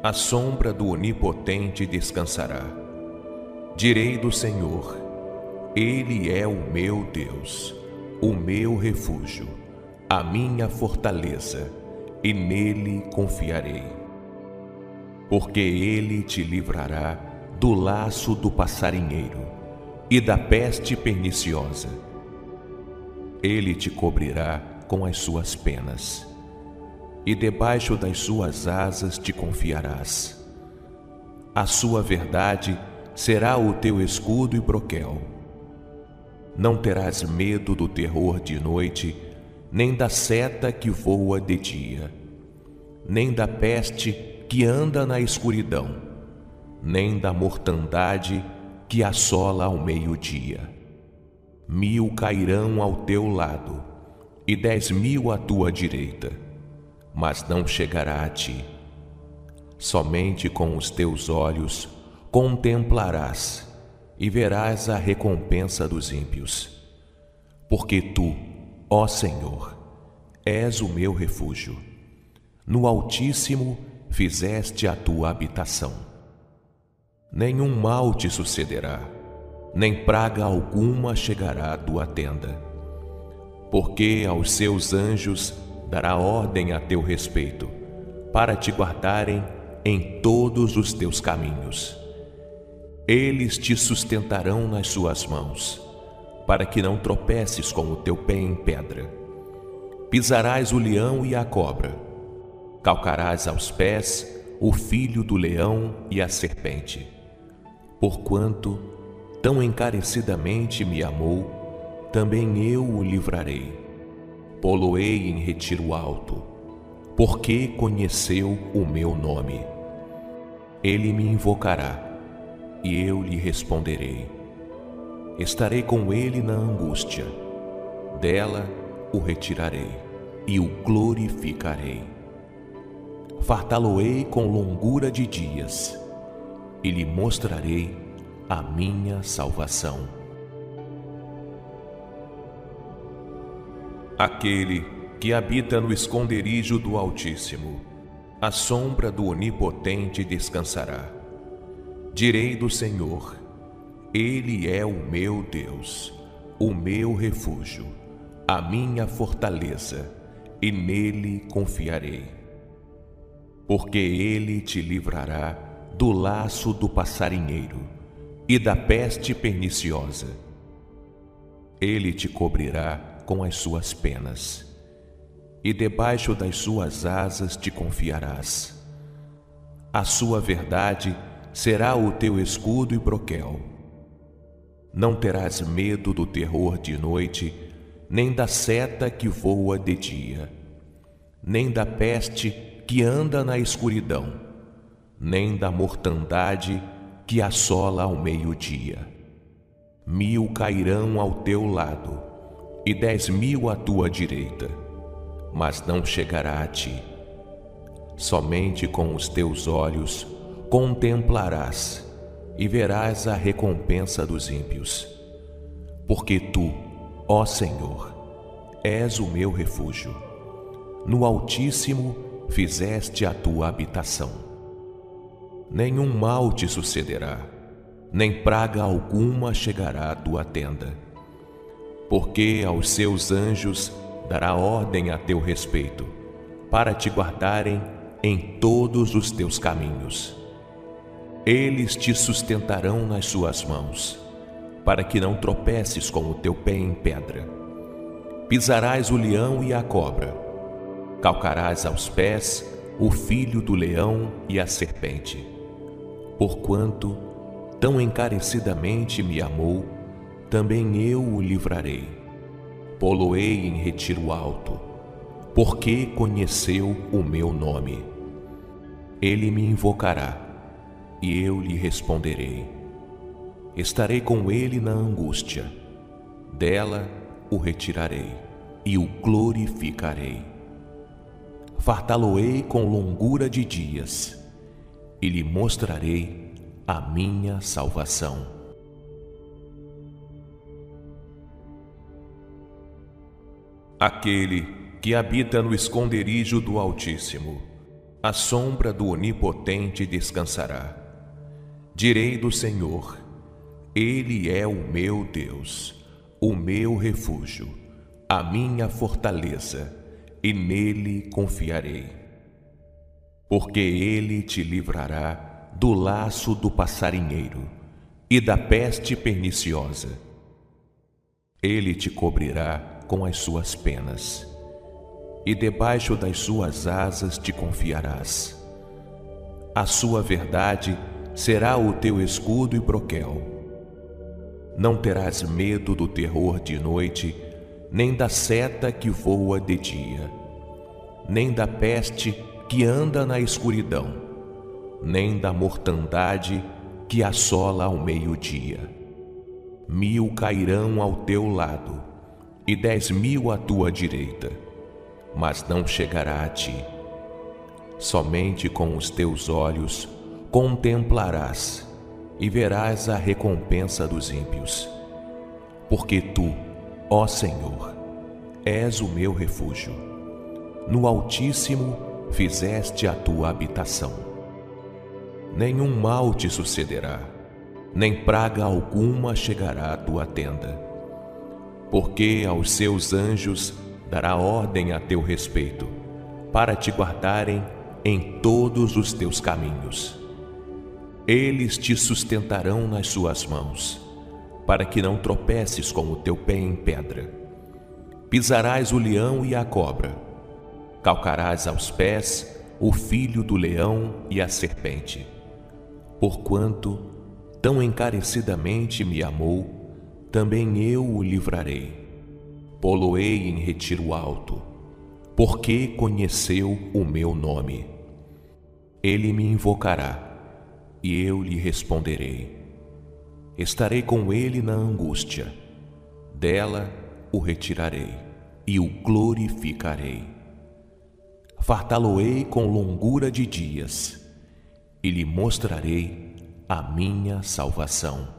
a sombra do Onipotente descansará. Direi do Senhor, Ele é o meu Deus, o meu refúgio, a minha fortaleza, e nele confiarei. Porque ele te livrará do laço do passarinheiro e da peste perniciosa. Ele te cobrirá com as suas penas, e debaixo das suas asas te confiarás. A sua verdade será o teu escudo e broquel. Não terás medo do terror de noite, nem da seta que voa de dia, nem da peste que anda na escuridão, nem da mortandade que assola ao meio-dia. Mil cairão ao teu lado, e dez mil à tua direita, mas não chegará a ti. Somente com os teus olhos contemplarás e verás a recompensa dos ímpios. Porque tu, ó Senhor, és o meu refúgio. No Altíssimo fizeste a tua habitação. Nenhum mal te sucederá, nem praga alguma chegará à tua tenda porque aos seus anjos dará ordem a teu respeito, para te guardarem em todos os teus caminhos. Eles te sustentarão nas suas mãos, para que não tropeces com o teu pé em pedra. Pisarás o leão e a cobra, calcarás aos pés o filho do leão e a serpente. Porquanto tão encarecidamente me amou, também eu o livrarei. Poloei em retiro alto, porque conheceu o meu nome. Ele me invocará, e eu lhe responderei. Estarei com ele na angústia, dela o retirarei e o glorificarei. Fartá-lo-ei com longura de dias, e lhe mostrarei a minha salvação. Aquele que habita no esconderijo do Altíssimo, a sombra do Onipotente descansará. Direi do Senhor, Ele é o meu Deus, o meu refúgio, a minha fortaleza, e nele confiarei. Porque Ele te livrará do laço do passarinheiro e da peste perniciosa. Ele te cobrirá com as suas penas, e debaixo das suas asas te confiarás. A sua verdade será o teu escudo e broquel. Não terás medo do terror de noite, nem da seta que voa de dia, nem da peste que anda na escuridão, nem da mortandade que assola ao meio-dia. Mil cairão ao teu lado e dez mil à tua direita, mas não chegará a ti. Somente com os teus olhos contemplarás e verás a recompensa dos ímpios. Porque tu, ó Senhor, és o meu refúgio. No Altíssimo fizeste a tua habitação. Nenhum mal te sucederá, nem praga alguma chegará à tua tenda porque aos seus anjos dará ordem a teu respeito, para te guardarem em todos os teus caminhos. Eles te sustentarão nas suas mãos, para que não tropeces com o teu pé em pedra. Pisarás o leão e a cobra, calcarás aos pés o filho do leão e a serpente. Porquanto tão encarecidamente me amou, também eu o livrarei. Poloei em retiro alto, porque conheceu o meu nome. Ele me invocará, e eu lhe responderei. Estarei com ele na angústia, dela o retirarei e o glorificarei. Fartá-lo-ei com longura de dias, e lhe mostrarei a minha salvação. Aquele que habita no esconderijo do Altíssimo, a sombra do Onipotente descansará. Direi do Senhor, Ele é o meu Deus, o meu refúgio, a minha fortaleza, e nele confiarei. Porque ele te livrará do laço do passarinheiro e da peste perniciosa. Ele te cobrirá com as suas penas, e debaixo das suas asas te confiarás. A sua verdade será o teu escudo e broquel. Não terás medo do terror de noite, nem da seta que voa de dia, nem da peste que anda na escuridão, nem da mortandade que assola ao meio-dia. Mil cairão ao teu lado, e dez mil à tua direita, mas não chegará a ti. Somente com os teus olhos contemplarás e verás a recompensa dos ímpios. Porque tu, ó Senhor, és o meu refúgio. No Altíssimo fizeste a tua habitação. Nenhum mal te sucederá, nem praga alguma chegará à tua tenda porque aos seus anjos dará ordem a teu respeito, para te guardarem em todos os teus caminhos. Eles te sustentarão nas suas mãos, para que não tropeces com o teu pé em pedra. Pisarás o leão e a cobra, calcarás aos pés o filho do leão e a serpente. Porquanto tão encarecidamente me amou, também eu o livrarei. Poloei em retiro alto, porque conheceu o meu nome. Ele me invocará, e eu lhe responderei. Estarei com ele na angústia, dela o retirarei e o glorificarei. Fartá-lo-ei com longura de dias, e lhe mostrarei a minha salvação.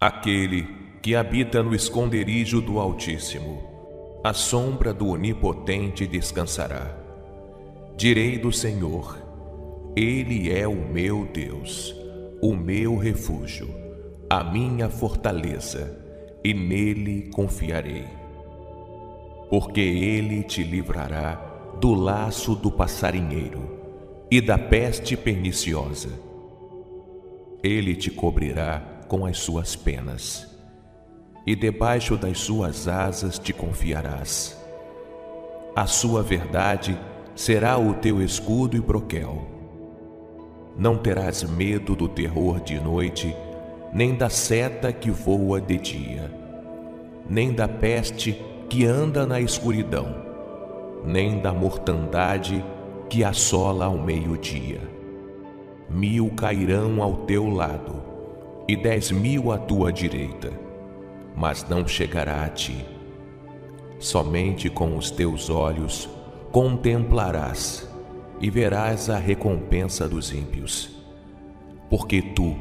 Aquele que habita no esconderijo do Altíssimo, a sombra do Onipotente descansará. Direi do Senhor, Ele é o meu Deus, o meu refúgio, a minha fortaleza, e nele confiarei. Porque Ele te livrará do laço do passarinheiro e da peste perniciosa. Ele te cobrirá com as suas penas, e debaixo das suas asas te confiarás. A sua verdade será o teu escudo e broquel. Não terás medo do terror de noite, nem da seta que voa de dia, nem da peste que anda na escuridão, nem da mortandade que assola ao meio-dia. Mil cairão ao teu lado e dez mil à tua direita, mas não chegará a ti. Somente com os teus olhos contemplarás e verás a recompensa dos ímpios. Porque tu,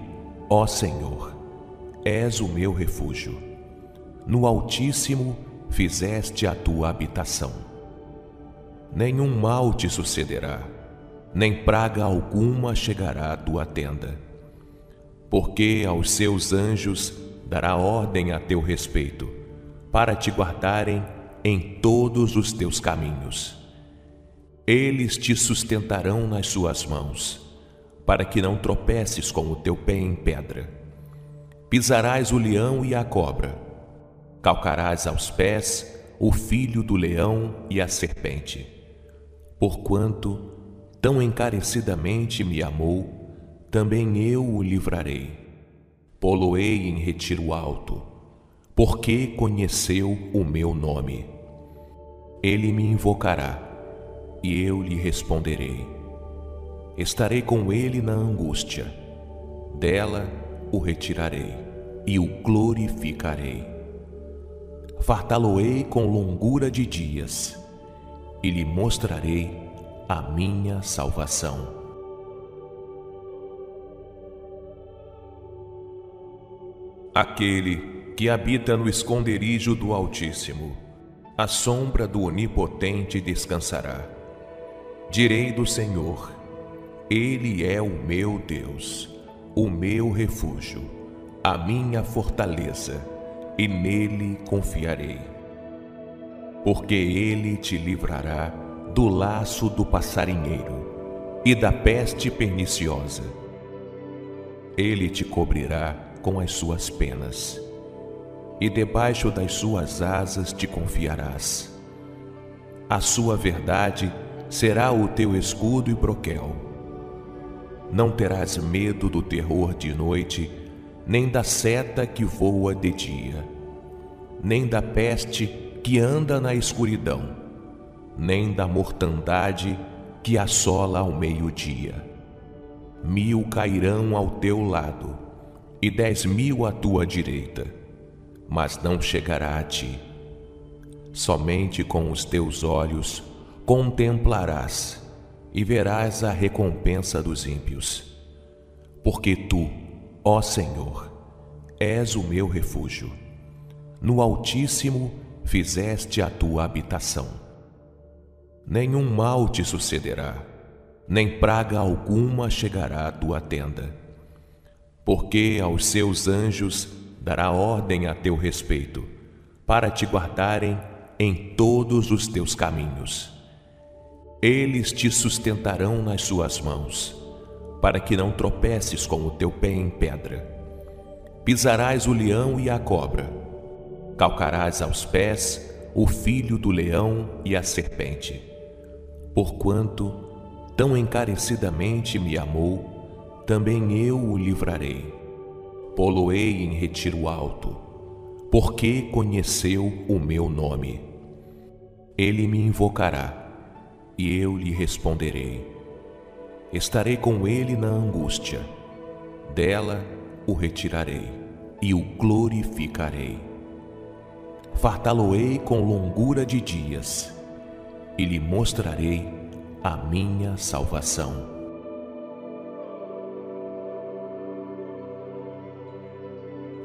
ó Senhor, és o meu refúgio. No Altíssimo fizeste a tua habitação nenhum mal te sucederá, nem praga alguma chegará à tua tenda. Porque aos seus anjos dará ordem a teu respeito, para te guardarem em todos os teus caminhos. Eles te sustentarão nas suas mãos, para que não tropeces com o teu pé em pedra. Pisarás o leão e a cobra, calcarás aos pés o filho do leão e a serpente Porquanto tão encarecidamente me amou, também eu o livrarei. Poloei em retiro alto, porque conheceu o meu nome. Ele me invocará, e eu lhe responderei. Estarei com ele na angústia, dela o retirarei e o glorificarei. Fartá-lo-ei com longura de dias e lhe mostrarei a minha salvação. Aquele que habita no esconderijo do Altíssimo, a sombra do Onipotente descansará. Direi do Senhor, Ele é o meu Deus, o meu refúgio, a minha fortaleza, e nele confiarei porque ele te livrará do laço do passarinheiro e da peste perniciosa. Ele te cobrirá com as suas penas, e debaixo das suas asas te confiarás. A sua verdade será o teu escudo e broquel. Não terás medo do terror de noite, nem da seta que voa de dia, nem da peste que anda na escuridão, nem da mortandade que assola ao meio-dia. Mil cairão ao teu lado e dez mil à tua direita, mas não chegará a ti. Somente com os teus olhos contemplarás e verás a recompensa dos ímpios. Porque tu, ó Senhor, és o meu refúgio. No Altíssimo fizeste a tua habitação. Nenhum mal te sucederá, nem praga alguma chegará à tua tenda. Porque aos seus anjos dará ordem a teu respeito, para te guardarem em todos os teus caminhos. Eles te sustentarão nas suas mãos, para que não tropeces com o teu pé em pedra. Pisarás o leão e a cobra calcarás aos pés o filho do leão e a serpente. Porquanto tão encarecidamente me amou, também eu o livrarei. Poloei em retiro alto, porque conheceu o meu nome. Ele me invocará, e eu lhe responderei. Estarei com ele na angústia, dela o retirarei e o glorificarei fartá-lo-ei com longura de dias e lhe mostrarei a minha salvação.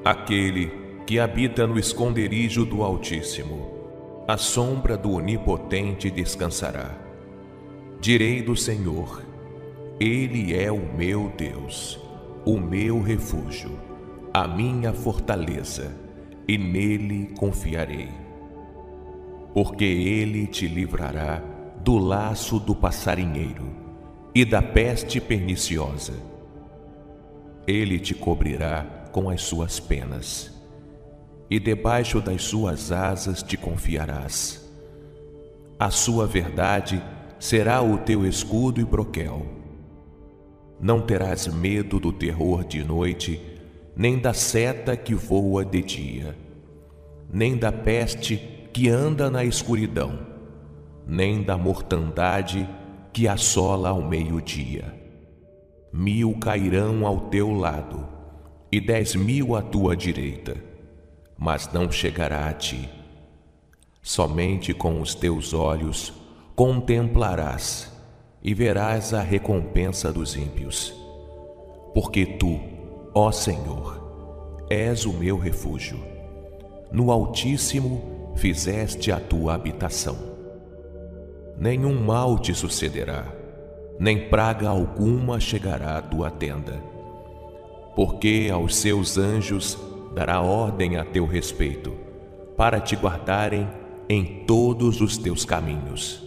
Aquele que habita no esconderijo do Altíssimo, a sombra do Onipotente descansará. Direi do Senhor, Ele é o meu Deus, o meu refúgio, a minha fortaleza, e nele confiarei. Porque Ele te livrará do laço do passarinheiro e da peste perniciosa. Ele te cobrirá com as suas penas e debaixo das suas asas te confiarás. A sua verdade será o teu escudo e broquel. Não terás medo do terror de noite, nem da seta que voa de dia, nem da peste que anda na escuridão, nem da mortandade que assola ao meio-dia. Mil cairão ao teu lado, e dez mil à tua direita mas não chegará a ti. Somente com os teus olhos contemplarás e verás a recompensa dos ímpios. Porque tu, ó Senhor, és o meu refúgio. No Altíssimo fizeste a tua habitação. Nenhum mal te sucederá, nem praga alguma chegará à tua tenda. Porque aos seus anjos dará ordem a teu respeito, para te guardarem em todos os teus caminhos.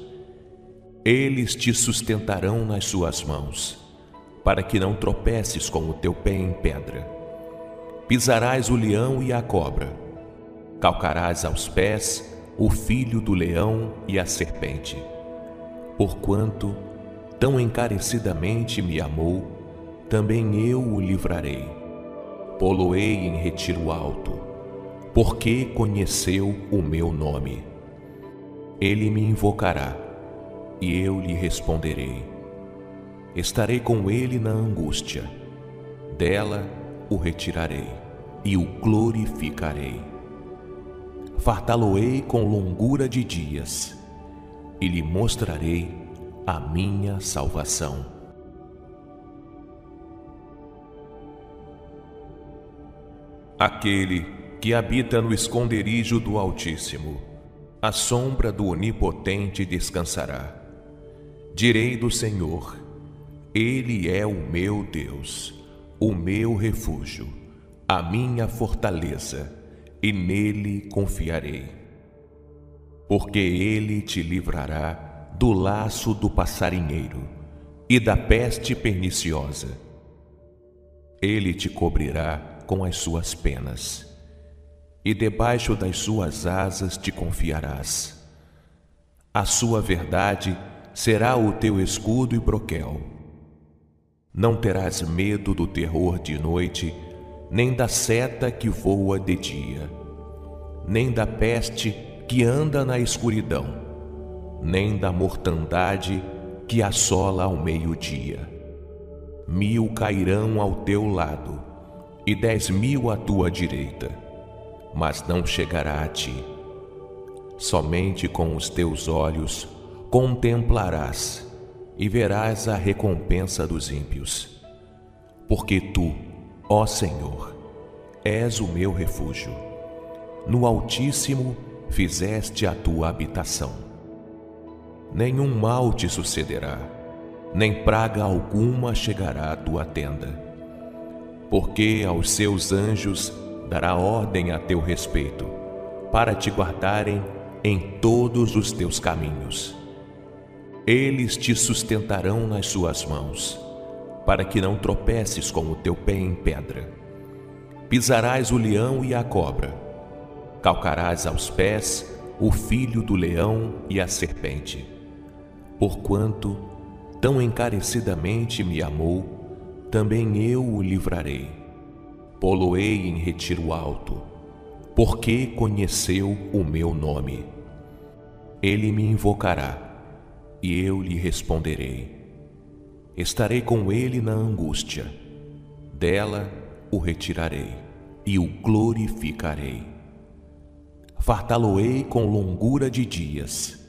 Eles te sustentarão nas suas mãos, para que não tropeces com o teu pé em pedra. Pisarás o leão e a cobra, calcarás aos pés o filho do leão e a serpente. Porquanto tão encarecidamente me amou, também eu o livrarei poloei em retiro alto, porque conheceu o meu nome. Ele me invocará, e eu lhe responderei. Estarei com ele na angústia, dela o retirarei e o glorificarei. Fartá-lo-ei com longura de dias, e lhe mostrarei a minha salvação. Aquele que habita no esconderijo do Altíssimo, a sombra do Onipotente descansará. Direi do Senhor, Ele é o meu Deus, o meu refúgio, a minha fortaleza, e nele confiarei. Porque Ele te livrará do laço do passarinheiro e da peste perniciosa. Ele te cobrirá com as suas penas, e debaixo das suas asas te confiarás. A sua verdade será o teu escudo e broquel. Não terás medo do terror de noite, nem da seta que voa de dia, nem da peste que anda na escuridão, nem da mortandade que assola ao meio-dia. Mil cairão ao teu lado, e dez mil à tua direita, mas não chegará a ti. Somente com os teus olhos contemplarás e verás a recompensa dos ímpios. Porque tu, ó Senhor, és o meu refúgio. No Altíssimo fizeste a tua habitação. Nenhum mal te sucederá, nem praga alguma chegará à tua tenda porque aos seus anjos dará ordem a teu respeito, para te guardarem em todos os teus caminhos. Eles te sustentarão nas suas mãos, para que não tropeces com o teu pé em pedra. Pisarás o leão e a cobra, calcarás aos pés o filho do leão e a serpente. Porquanto tão encarecidamente me amou, também eu o livrarei. Poloei em retiro alto, porque conheceu o meu nome. Ele me invocará, e eu lhe responderei. Estarei com ele na angústia, dela o retirarei e o glorificarei. Fartá-lo-ei com longura de dias,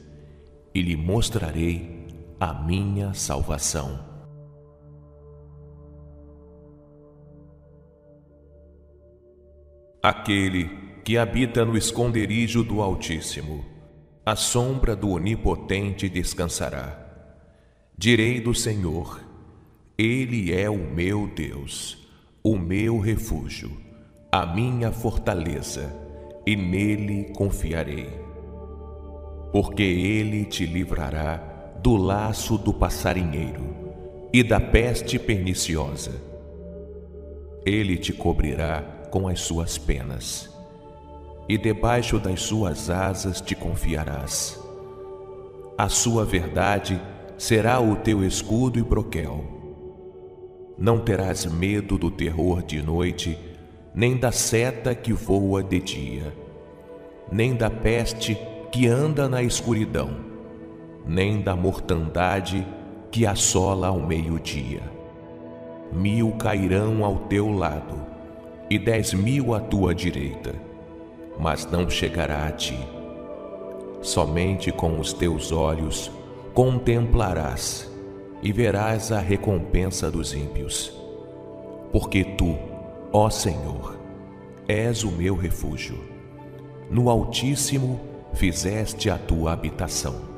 e lhe mostrarei a minha salvação. Aquele que habita no esconderijo do Altíssimo, a sombra do Onipotente descansará. Direi do Senhor, Ele é o meu Deus, o meu refúgio, a minha fortaleza, e nele confiarei. Porque Ele te livrará do laço do passarinheiro e da peste perniciosa. Ele te cobrirá com as suas penas, e debaixo das suas asas te confiarás. A sua verdade será o teu escudo e broquel. Não terás medo do terror de noite, nem da seta que voa de dia, nem da peste que anda na escuridão, nem da mortandade que assola ao meio-dia. Mil cairão ao teu lado e dez mil à tua direita, mas não chegará a ti. Somente com os teus olhos contemplarás e verás a recompensa dos ímpios. Porque tu, ó Senhor, és o meu refúgio. No Altíssimo fizeste a tua habitação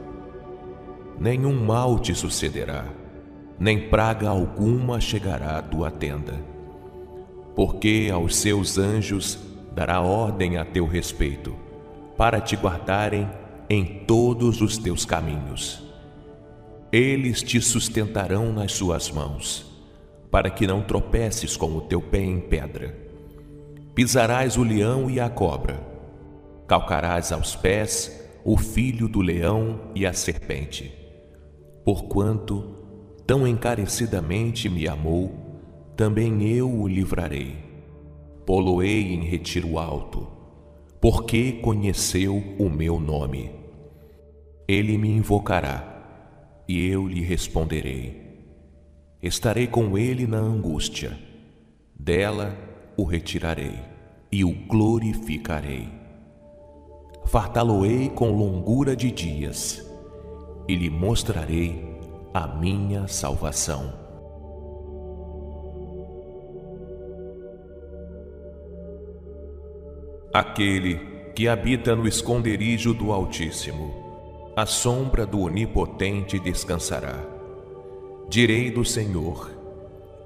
nenhum mal te sucederá, nem praga alguma chegará à tua tenda. Porque aos seus anjos dará ordem a teu respeito, para te guardarem em todos os teus caminhos. Eles te sustentarão nas suas mãos, para que não tropeces com o teu pé em pedra. Pisarás o leão e a cobra, calcarás aos pés o filho do leão e a serpente Porquanto tão encarecidamente me amou, também eu o livrarei. Poloei em retiro alto, porque conheceu o meu nome. Ele me invocará, e eu lhe responderei. Estarei com ele na angústia, dela o retirarei e o glorificarei. Fartá-lo-ei com longura de dias e lhe mostrarei a minha salvação. Aquele que habita no esconderijo do Altíssimo, a sombra do Onipotente descansará. Direi do Senhor,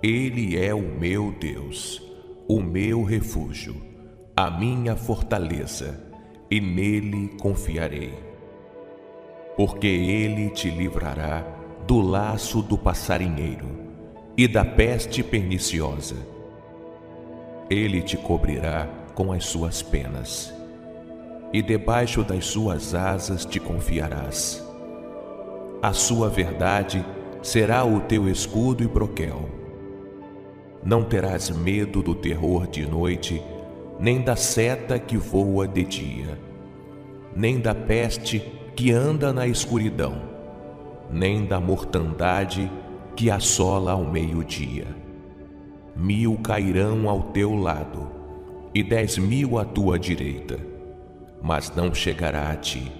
Ele é o meu Deus, o meu refúgio, a minha fortaleza, e nele confiarei porque ele te livrará do laço do passarinheiro e da peste perniciosa. Ele te cobrirá com as suas penas, e debaixo das suas asas te confiarás. A sua verdade será o teu escudo e broquel. Não terás medo do terror de noite, nem da seta que voa de dia, nem da peste que anda na escuridão, nem da mortandade que assola ao meio-dia. Mil cairão ao teu lado e dez mil à tua direita, mas não chegará a ti.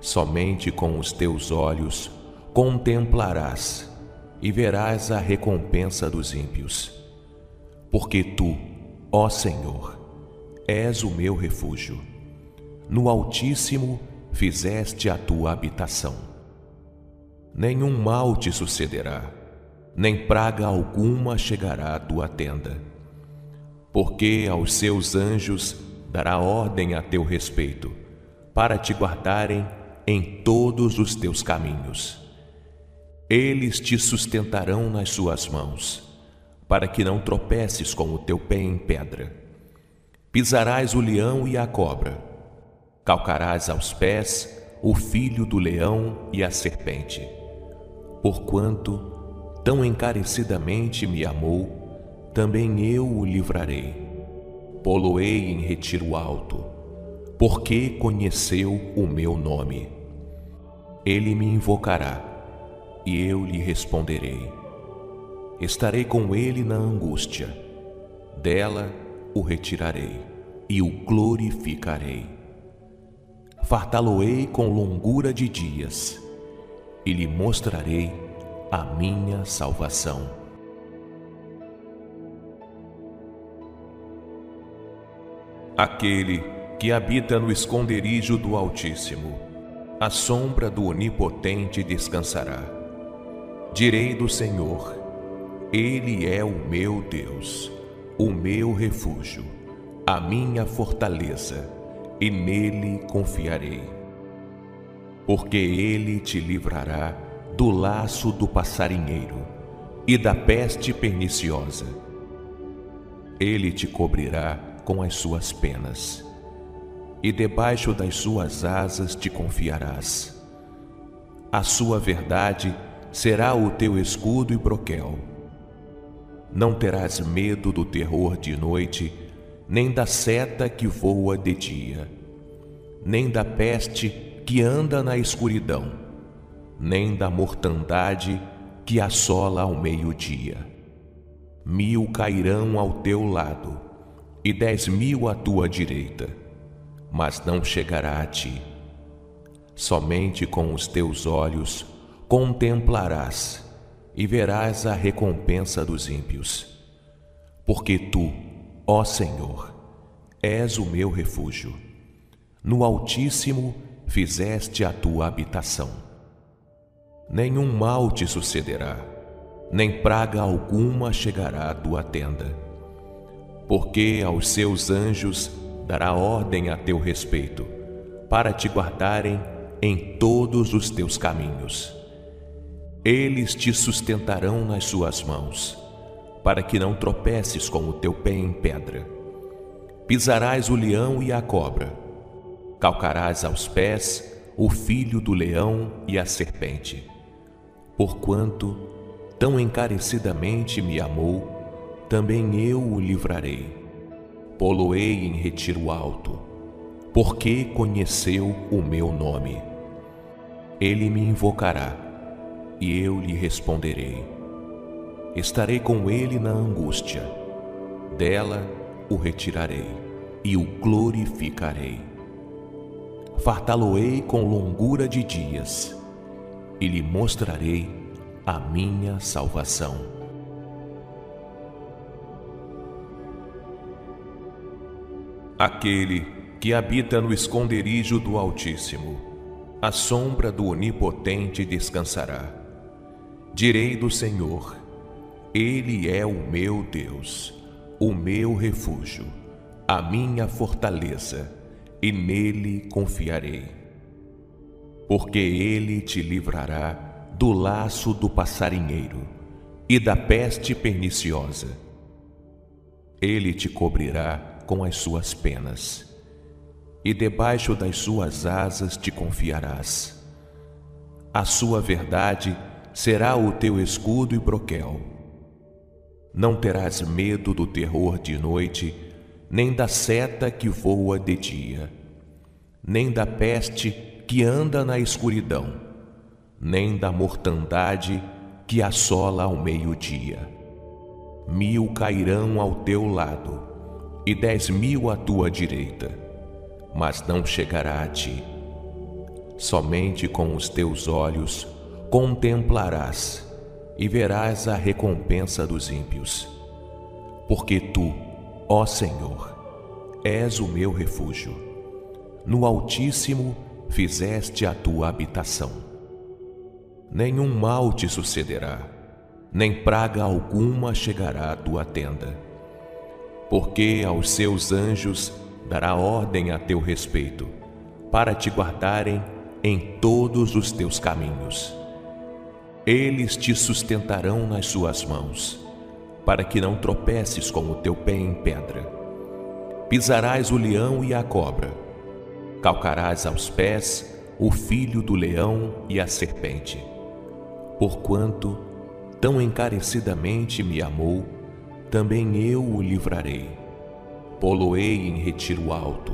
Somente com os teus olhos contemplarás e verás a recompensa dos ímpios. Porque tu, ó Senhor, és o meu refúgio. No Altíssimo fizeste a tua habitação. Nenhum mal te sucederá, nem praga alguma chegará à tua tenda, porque aos seus anjos dará ordem a teu respeito, para te guardarem em todos os teus caminhos. Eles te sustentarão nas suas mãos, para que não tropeces com o teu pé em pedra. Pisarás o leão e a cobra calcarás aos pés o filho do leão e a serpente. Porquanto tão encarecidamente me amou, também eu o livrarei. Poloei em retiro alto, porque conheceu o meu nome. Ele me invocará, e eu lhe responderei. Estarei com ele na angústia, dela o retirarei e o glorificarei fartá-lo-ei com longura de dias e lhe mostrarei a minha salvação. Aquele que habita no esconderijo do Altíssimo, a sombra do Onipotente descansará. Direi do Senhor, Ele é o meu Deus, o meu refúgio, a minha fortaleza, e nele confiarei. Porque Ele te livrará do laço do passarinheiro e da peste perniciosa. Ele te cobrirá com as suas penas, e debaixo das suas asas te confiarás. A sua verdade será o teu escudo e broquel. Não terás medo do terror de noite, nem da seta que voa de dia, nem da peste que anda na escuridão, nem da mortandade que assola ao meio-dia. Mil cairão ao teu lado, e dez mil à tua direita, mas não chegará a ti. Somente com os teus olhos contemplarás e verás a recompensa dos ímpios. Porque tu, ó Senhor, és o meu refúgio. No Altíssimo fizeste a tua habitação. Nenhum mal te sucederá, nem praga alguma chegará à tua tenda porque aos seus anjos dará ordem a teu respeito, para te guardarem em todos os teus caminhos. Eles te sustentarão nas suas mãos, para que não tropeces com o teu pé em pedra. Pisarás o leão e a cobra, calcarás aos pés o filho do leão e a serpente. Porquanto tão encarecidamente me amou, também eu o livrarei. Poloei em retiro alto, porque conheceu o meu nome. Ele me invocará, e eu lhe responderei. Estarei com ele na angústia, dela o retirarei e o glorificarei. Fartá-lo-ei com longura de dias, e lhe mostrarei a minha salvação. Aquele que habita no esconderijo do Altíssimo, a sombra do Onipotente descansará. Direi do Senhor, Ele é o meu Deus, o meu refúgio, a minha fortaleza, e nele confiarei. Porque ele te livrará do laço do passarinheiro e da peste perniciosa. Ele te cobrirá com as suas penas, e debaixo das suas asas te confiarás. A sua verdade será o teu escudo e broquel. Não terás medo do terror de noite, nem da seta que voa de dia, nem da peste que anda na escuridão, nem da mortandade que assola ao meio-dia. Mil cairão ao teu lado, e dez mil à tua direita, mas não chegará a ti. Somente com os teus olhos contemplarás e verás a recompensa dos ímpios. Porque tu, ó Senhor, és o meu refúgio. No Altíssimo fizeste a tua habitação. Nenhum mal te sucederá, nem praga alguma chegará à tua tenda porque aos seus anjos dará ordem a teu respeito, para te guardarem em todos os teus caminhos. Eles te sustentarão nas suas mãos, para que não tropeces com o teu pé em pedra. Pisarás o leão e a cobra, calcarás aos pés o filho do leão e a serpente. Porquanto tão encarecidamente me amou, também eu o livrarei. Poloei em retiro alto,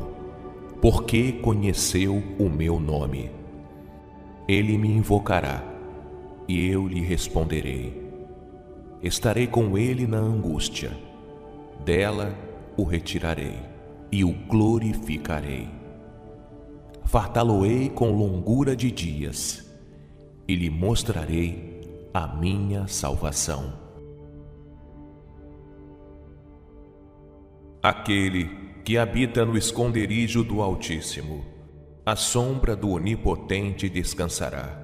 porque conheceu o meu nome. Ele me invocará, e eu lhe responderei. Estarei com ele na angústia, dela o retirarei e o glorificarei. Fartá-lo-ei com longura de dias, e lhe mostrarei a minha salvação. Aquele que habita no esconderijo do Altíssimo, a sombra do Onipotente descansará.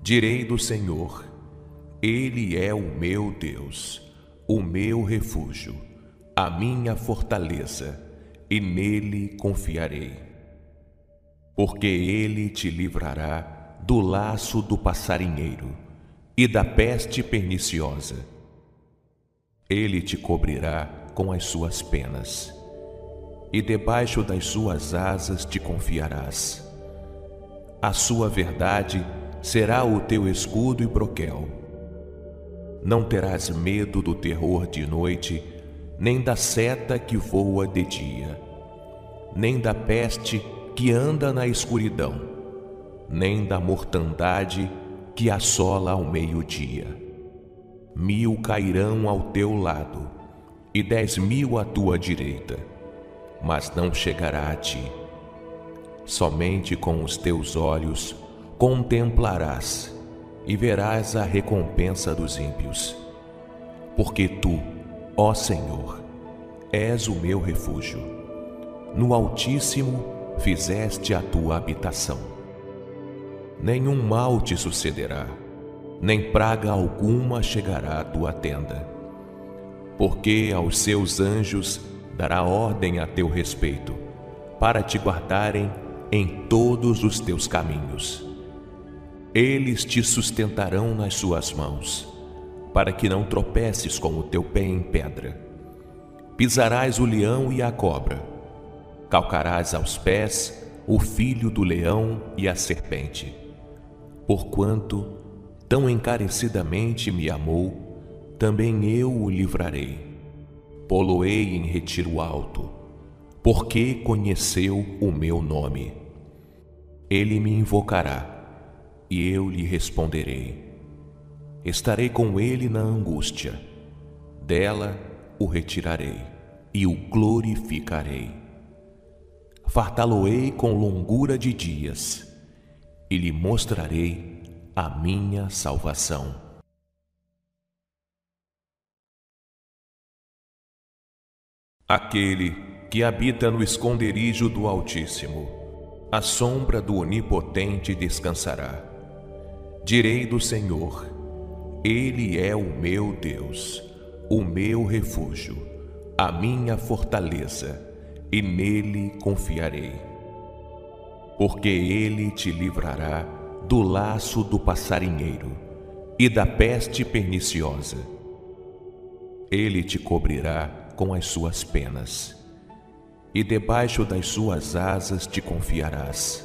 Direi do Senhor, Ele é o meu Deus, o meu refúgio, a minha fortaleza, e nele confiarei. Porque Ele te livrará do laço do passarinheiro e da peste perniciosa. Ele te cobrirá com as suas penas, e debaixo das suas asas te confiarás. A sua verdade será o teu escudo e broquel. Não terás medo do terror de noite, nem da seta que voa de dia, nem da peste que anda na escuridão, nem da mortandade que assola ao meio-dia. Mil cairão ao teu lado e dez mil à tua direita, mas não chegará a ti. Somente com os teus olhos contemplarás e verás a recompensa dos ímpios. Porque tu, ó Senhor, és o meu refúgio. No Altíssimo fizeste a tua habitação. Nenhum mal te sucederá, nem praga alguma chegará à tua tenda. Porque aos seus anjos dará ordem a teu respeito, para te guardarem em todos os teus caminhos eles te sustentarão nas suas mãos, para que não tropeces com o teu pé em pedra. Pisarás o leão e a cobra, calcarás aos pés o filho do leão e a serpente. Porquanto tão encarecidamente me amou, também eu o livrarei. Poloei em retiro alto, porque conheceu o meu nome. Ele me invocará e eu lhe responderei. Estarei com ele na angústia, dela o retirarei e o glorificarei. Fartá-lo-ei com longura de dias e lhe mostrarei a minha salvação. Aquele que habita no esconderijo do Altíssimo, a sombra do Onipotente descansará. Direi do Senhor: Ele é o meu Deus, o meu refúgio, a minha fortaleza, e nele confiarei. Porque ele te livrará do laço do passarinheiro e da peste perniciosa. Ele te cobrirá com as suas penas, e debaixo das suas asas te confiarás.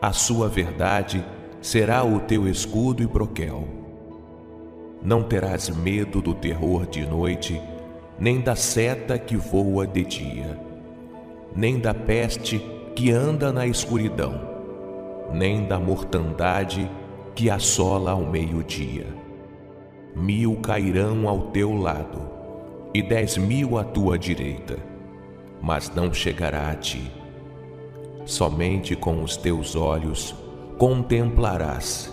A sua verdade será o teu escudo e broquel. Não terás medo do terror de noite, nem da seta que voa de dia, nem da peste que anda na escuridão, nem da mortandade que assola ao meio-dia. Mil cairão ao teu lado e dez mil à tua direita, mas não chegará a ti. Somente com os teus olhos contemplarás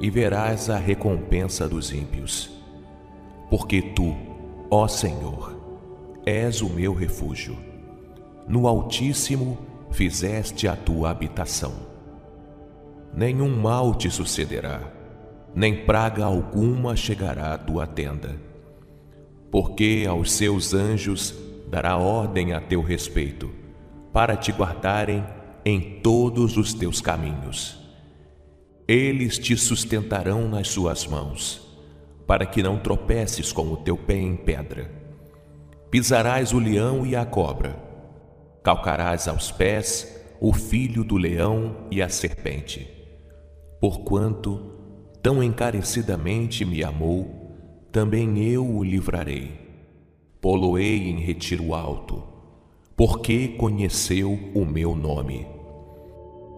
e verás a recompensa dos ímpios. Porque tu, ó Senhor, és o meu refúgio. No Altíssimo fizeste a tua habitação. Nenhum mal te sucederá, nem praga alguma chegará à tua tenda. Porque aos seus anjos dará ordem a teu respeito, para te guardarem em todos os teus caminhos eles te sustentarão nas suas mãos, para que não tropeces com o teu pé em pedra. Pisarás o leão e a cobra, calcarás aos pés o filho do leão e a serpente. Porquanto tão encarecidamente me amou, também eu o livrarei. Poloei em retiro alto, porque conheceu o meu nome.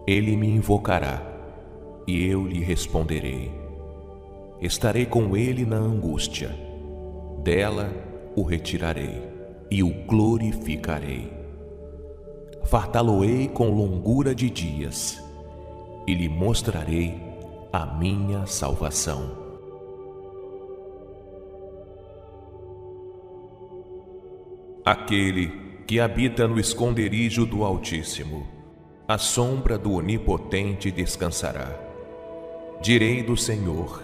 Ele me invocará e eu lhe responderei. Estarei com ele na angústia, dela o retirarei e o glorificarei. Fartá-lo-ei com longura de dias e lhe mostrarei a minha salvação. Aquele que habita no esconderijo do Altíssimo, a sombra do Onipotente descansará. Direi do Senhor,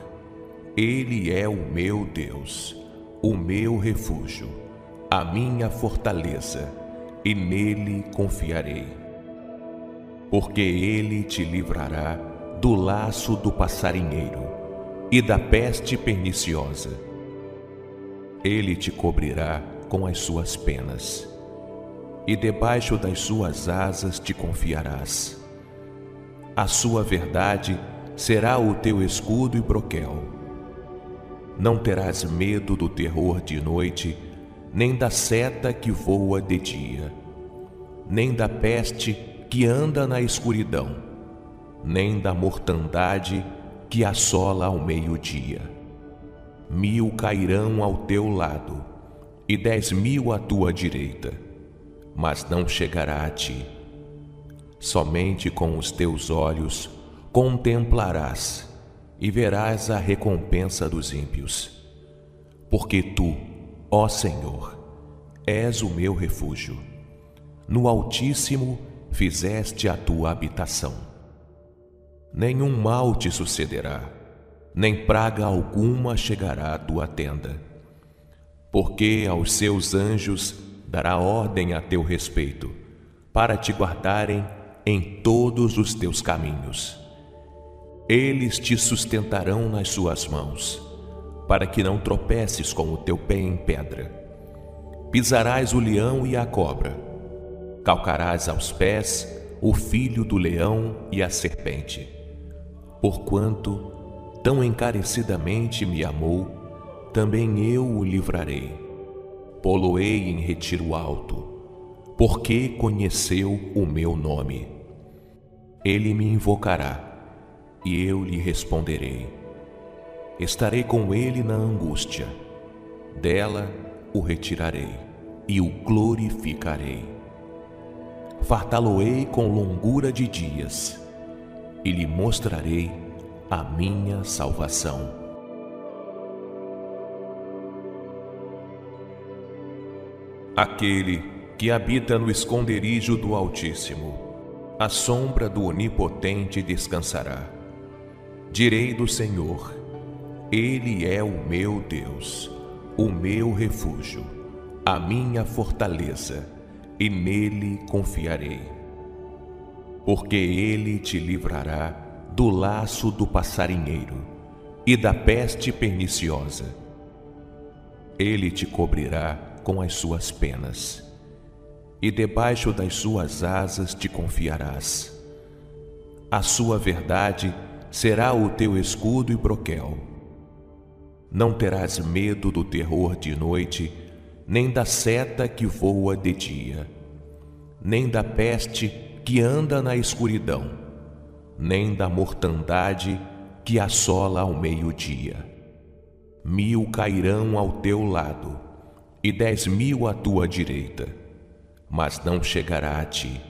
Ele é o meu Deus, o meu refúgio, a minha fortaleza, e nele confiarei. Porque Ele te livrará do laço do passarinheiro e da peste perniciosa. Ele te cobrirá com as suas penas e debaixo das suas asas te confiarás. A sua verdade será o teu escudo e broquel. Não terás medo do terror de noite, nem da seta que voa de dia, nem da peste que anda na escuridão, nem da mortandade que assola ao meio-dia. Mil cairão ao teu lado, e dez mil à tua direita mas não chegará a ti. Somente com os teus olhos contemplarás e verás a recompensa dos ímpios. Porque tu, ó Senhor, és o meu refúgio. No Altíssimo fizeste a tua habitação. Nenhum mal te sucederá, nem praga alguma chegará à tua tenda. Porque aos seus anjos dará ordem a teu respeito, para te guardarem em todos os teus caminhos. Eles te sustentarão nas suas mãos, para que não tropeces com o teu pé em pedra. Pisarás o leão e a cobra, calcarás aos pés o filho do leão e a serpente. Porquanto tão encarecidamente me amou, também eu o livrarei poloei em retiro alto, porque conheceu o meu nome. Ele me invocará, e eu lhe responderei. Estarei com ele na angústia, dela o retirarei e o glorificarei. Fartá-lo-ei com longura de dias, e lhe mostrarei a minha salvação. Aquele que habita no esconderijo do Altíssimo, a sombra do Onipotente descansará. Direi do Senhor, Ele é o meu Deus, o meu refúgio, a minha fortaleza, e nele confiarei. Porque Ele te livrará do laço do passarinheiro e da peste perniciosa. Ele te cobrirá com as suas penas, e debaixo das suas asas te confiarás. A sua verdade será o teu escudo e broquel. Não terás medo do terror de noite, nem da seta que voa de dia, nem da peste que anda na escuridão, nem da mortandade que assola ao meio-dia. Mil cairão ao teu lado, e dez mil à tua direita, mas não chegará a ti.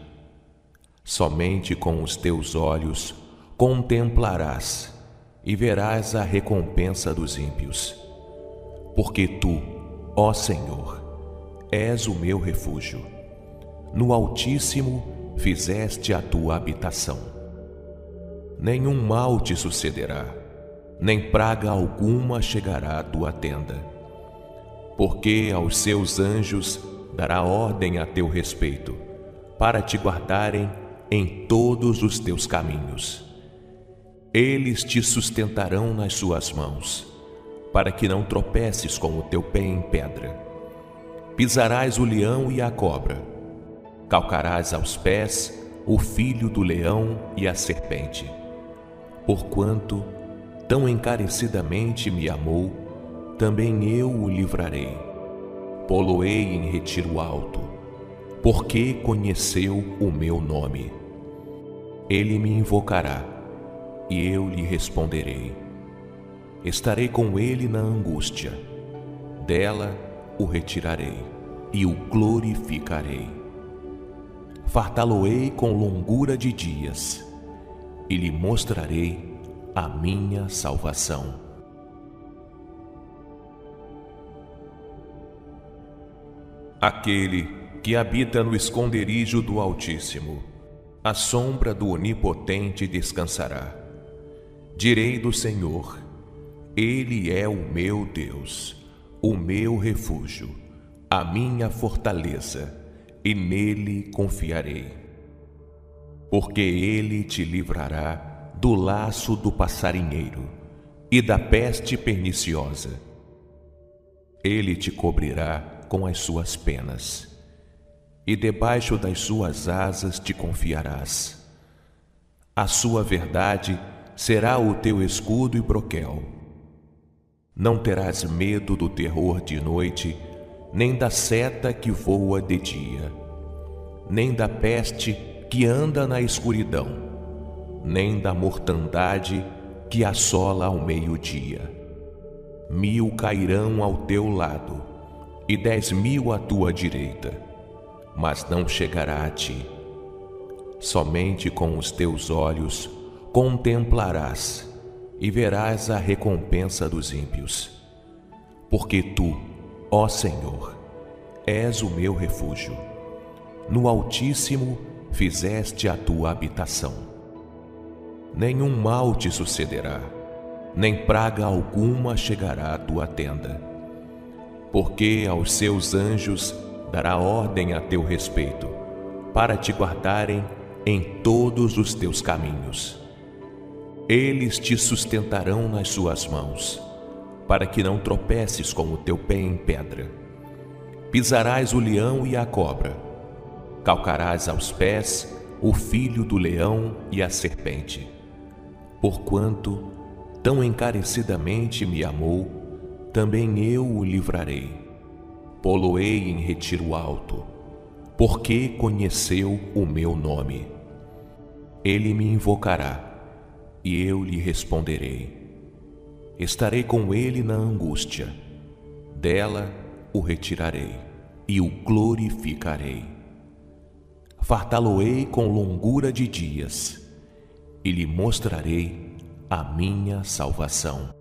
Somente com os teus olhos contemplarás e verás a recompensa dos ímpios. Porque tu, ó Senhor, és o meu refúgio. No Altíssimo fizeste a tua habitação. Nenhum mal te sucederá, nem praga alguma chegará à tua tenda porque aos seus anjos dará ordem a teu respeito, para te guardarem em todos os teus caminhos. Eles te sustentarão nas suas mãos, para que não tropeces com o teu pé em pedra. Pisarás o leão e a cobra, calcarás aos pés o filho do leão e a serpente. Porquanto tão encarecidamente me amou, também eu o livrarei. Poloei em retiro alto, porque conheceu o meu nome. Ele me invocará, e eu lhe responderei. Estarei com ele na angústia, dela o retirarei e o glorificarei. Fartá-lo-ei com longura de dias, e lhe mostrarei a minha salvação. Aquele que habita no esconderijo do Altíssimo, a sombra do Onipotente descansará. Direi do Senhor, Ele é o meu Deus, o meu refúgio, a minha fortaleza, e nele confiarei. Porque Ele te livrará do laço do passarinheiro e da peste perniciosa. Ele te cobrirá com as suas penas e debaixo das suas asas te confiarás. A sua verdade será o teu escudo e broquel. Não terás medo do terror de noite, nem da seta que voa de dia, nem da peste que anda na escuridão, nem da mortandade que assola ao meio-dia. Mil cairão ao teu lado, e dez mil à tua direita mas não chegará a ti. Somente com os teus olhos contemplarás e verás a recompensa dos ímpios. Porque tu, ó Senhor, és o meu refúgio. No Altíssimo fizeste a tua habitação. Nenhum mal te sucederá, nem praga alguma chegará à tua tenda. Porque aos seus anjos dará ordem a teu respeito, para te guardarem em todos os teus caminhos. Eles te sustentarão nas suas mãos, para que não tropeces com o teu pé em pedra. Pisarás o leão e a cobra, calcarás aos pés o filho do leão e a serpente. Porquanto tão encarecidamente me amou, também eu o livrarei poloei em retiro alto, porque conheceu o meu nome. Ele me invocará, e eu lhe responderei. Estarei com ele na angústia, dela o retirarei e o glorificarei. Fartá-lo-ei com longura de dias, e lhe mostrarei a minha salvação.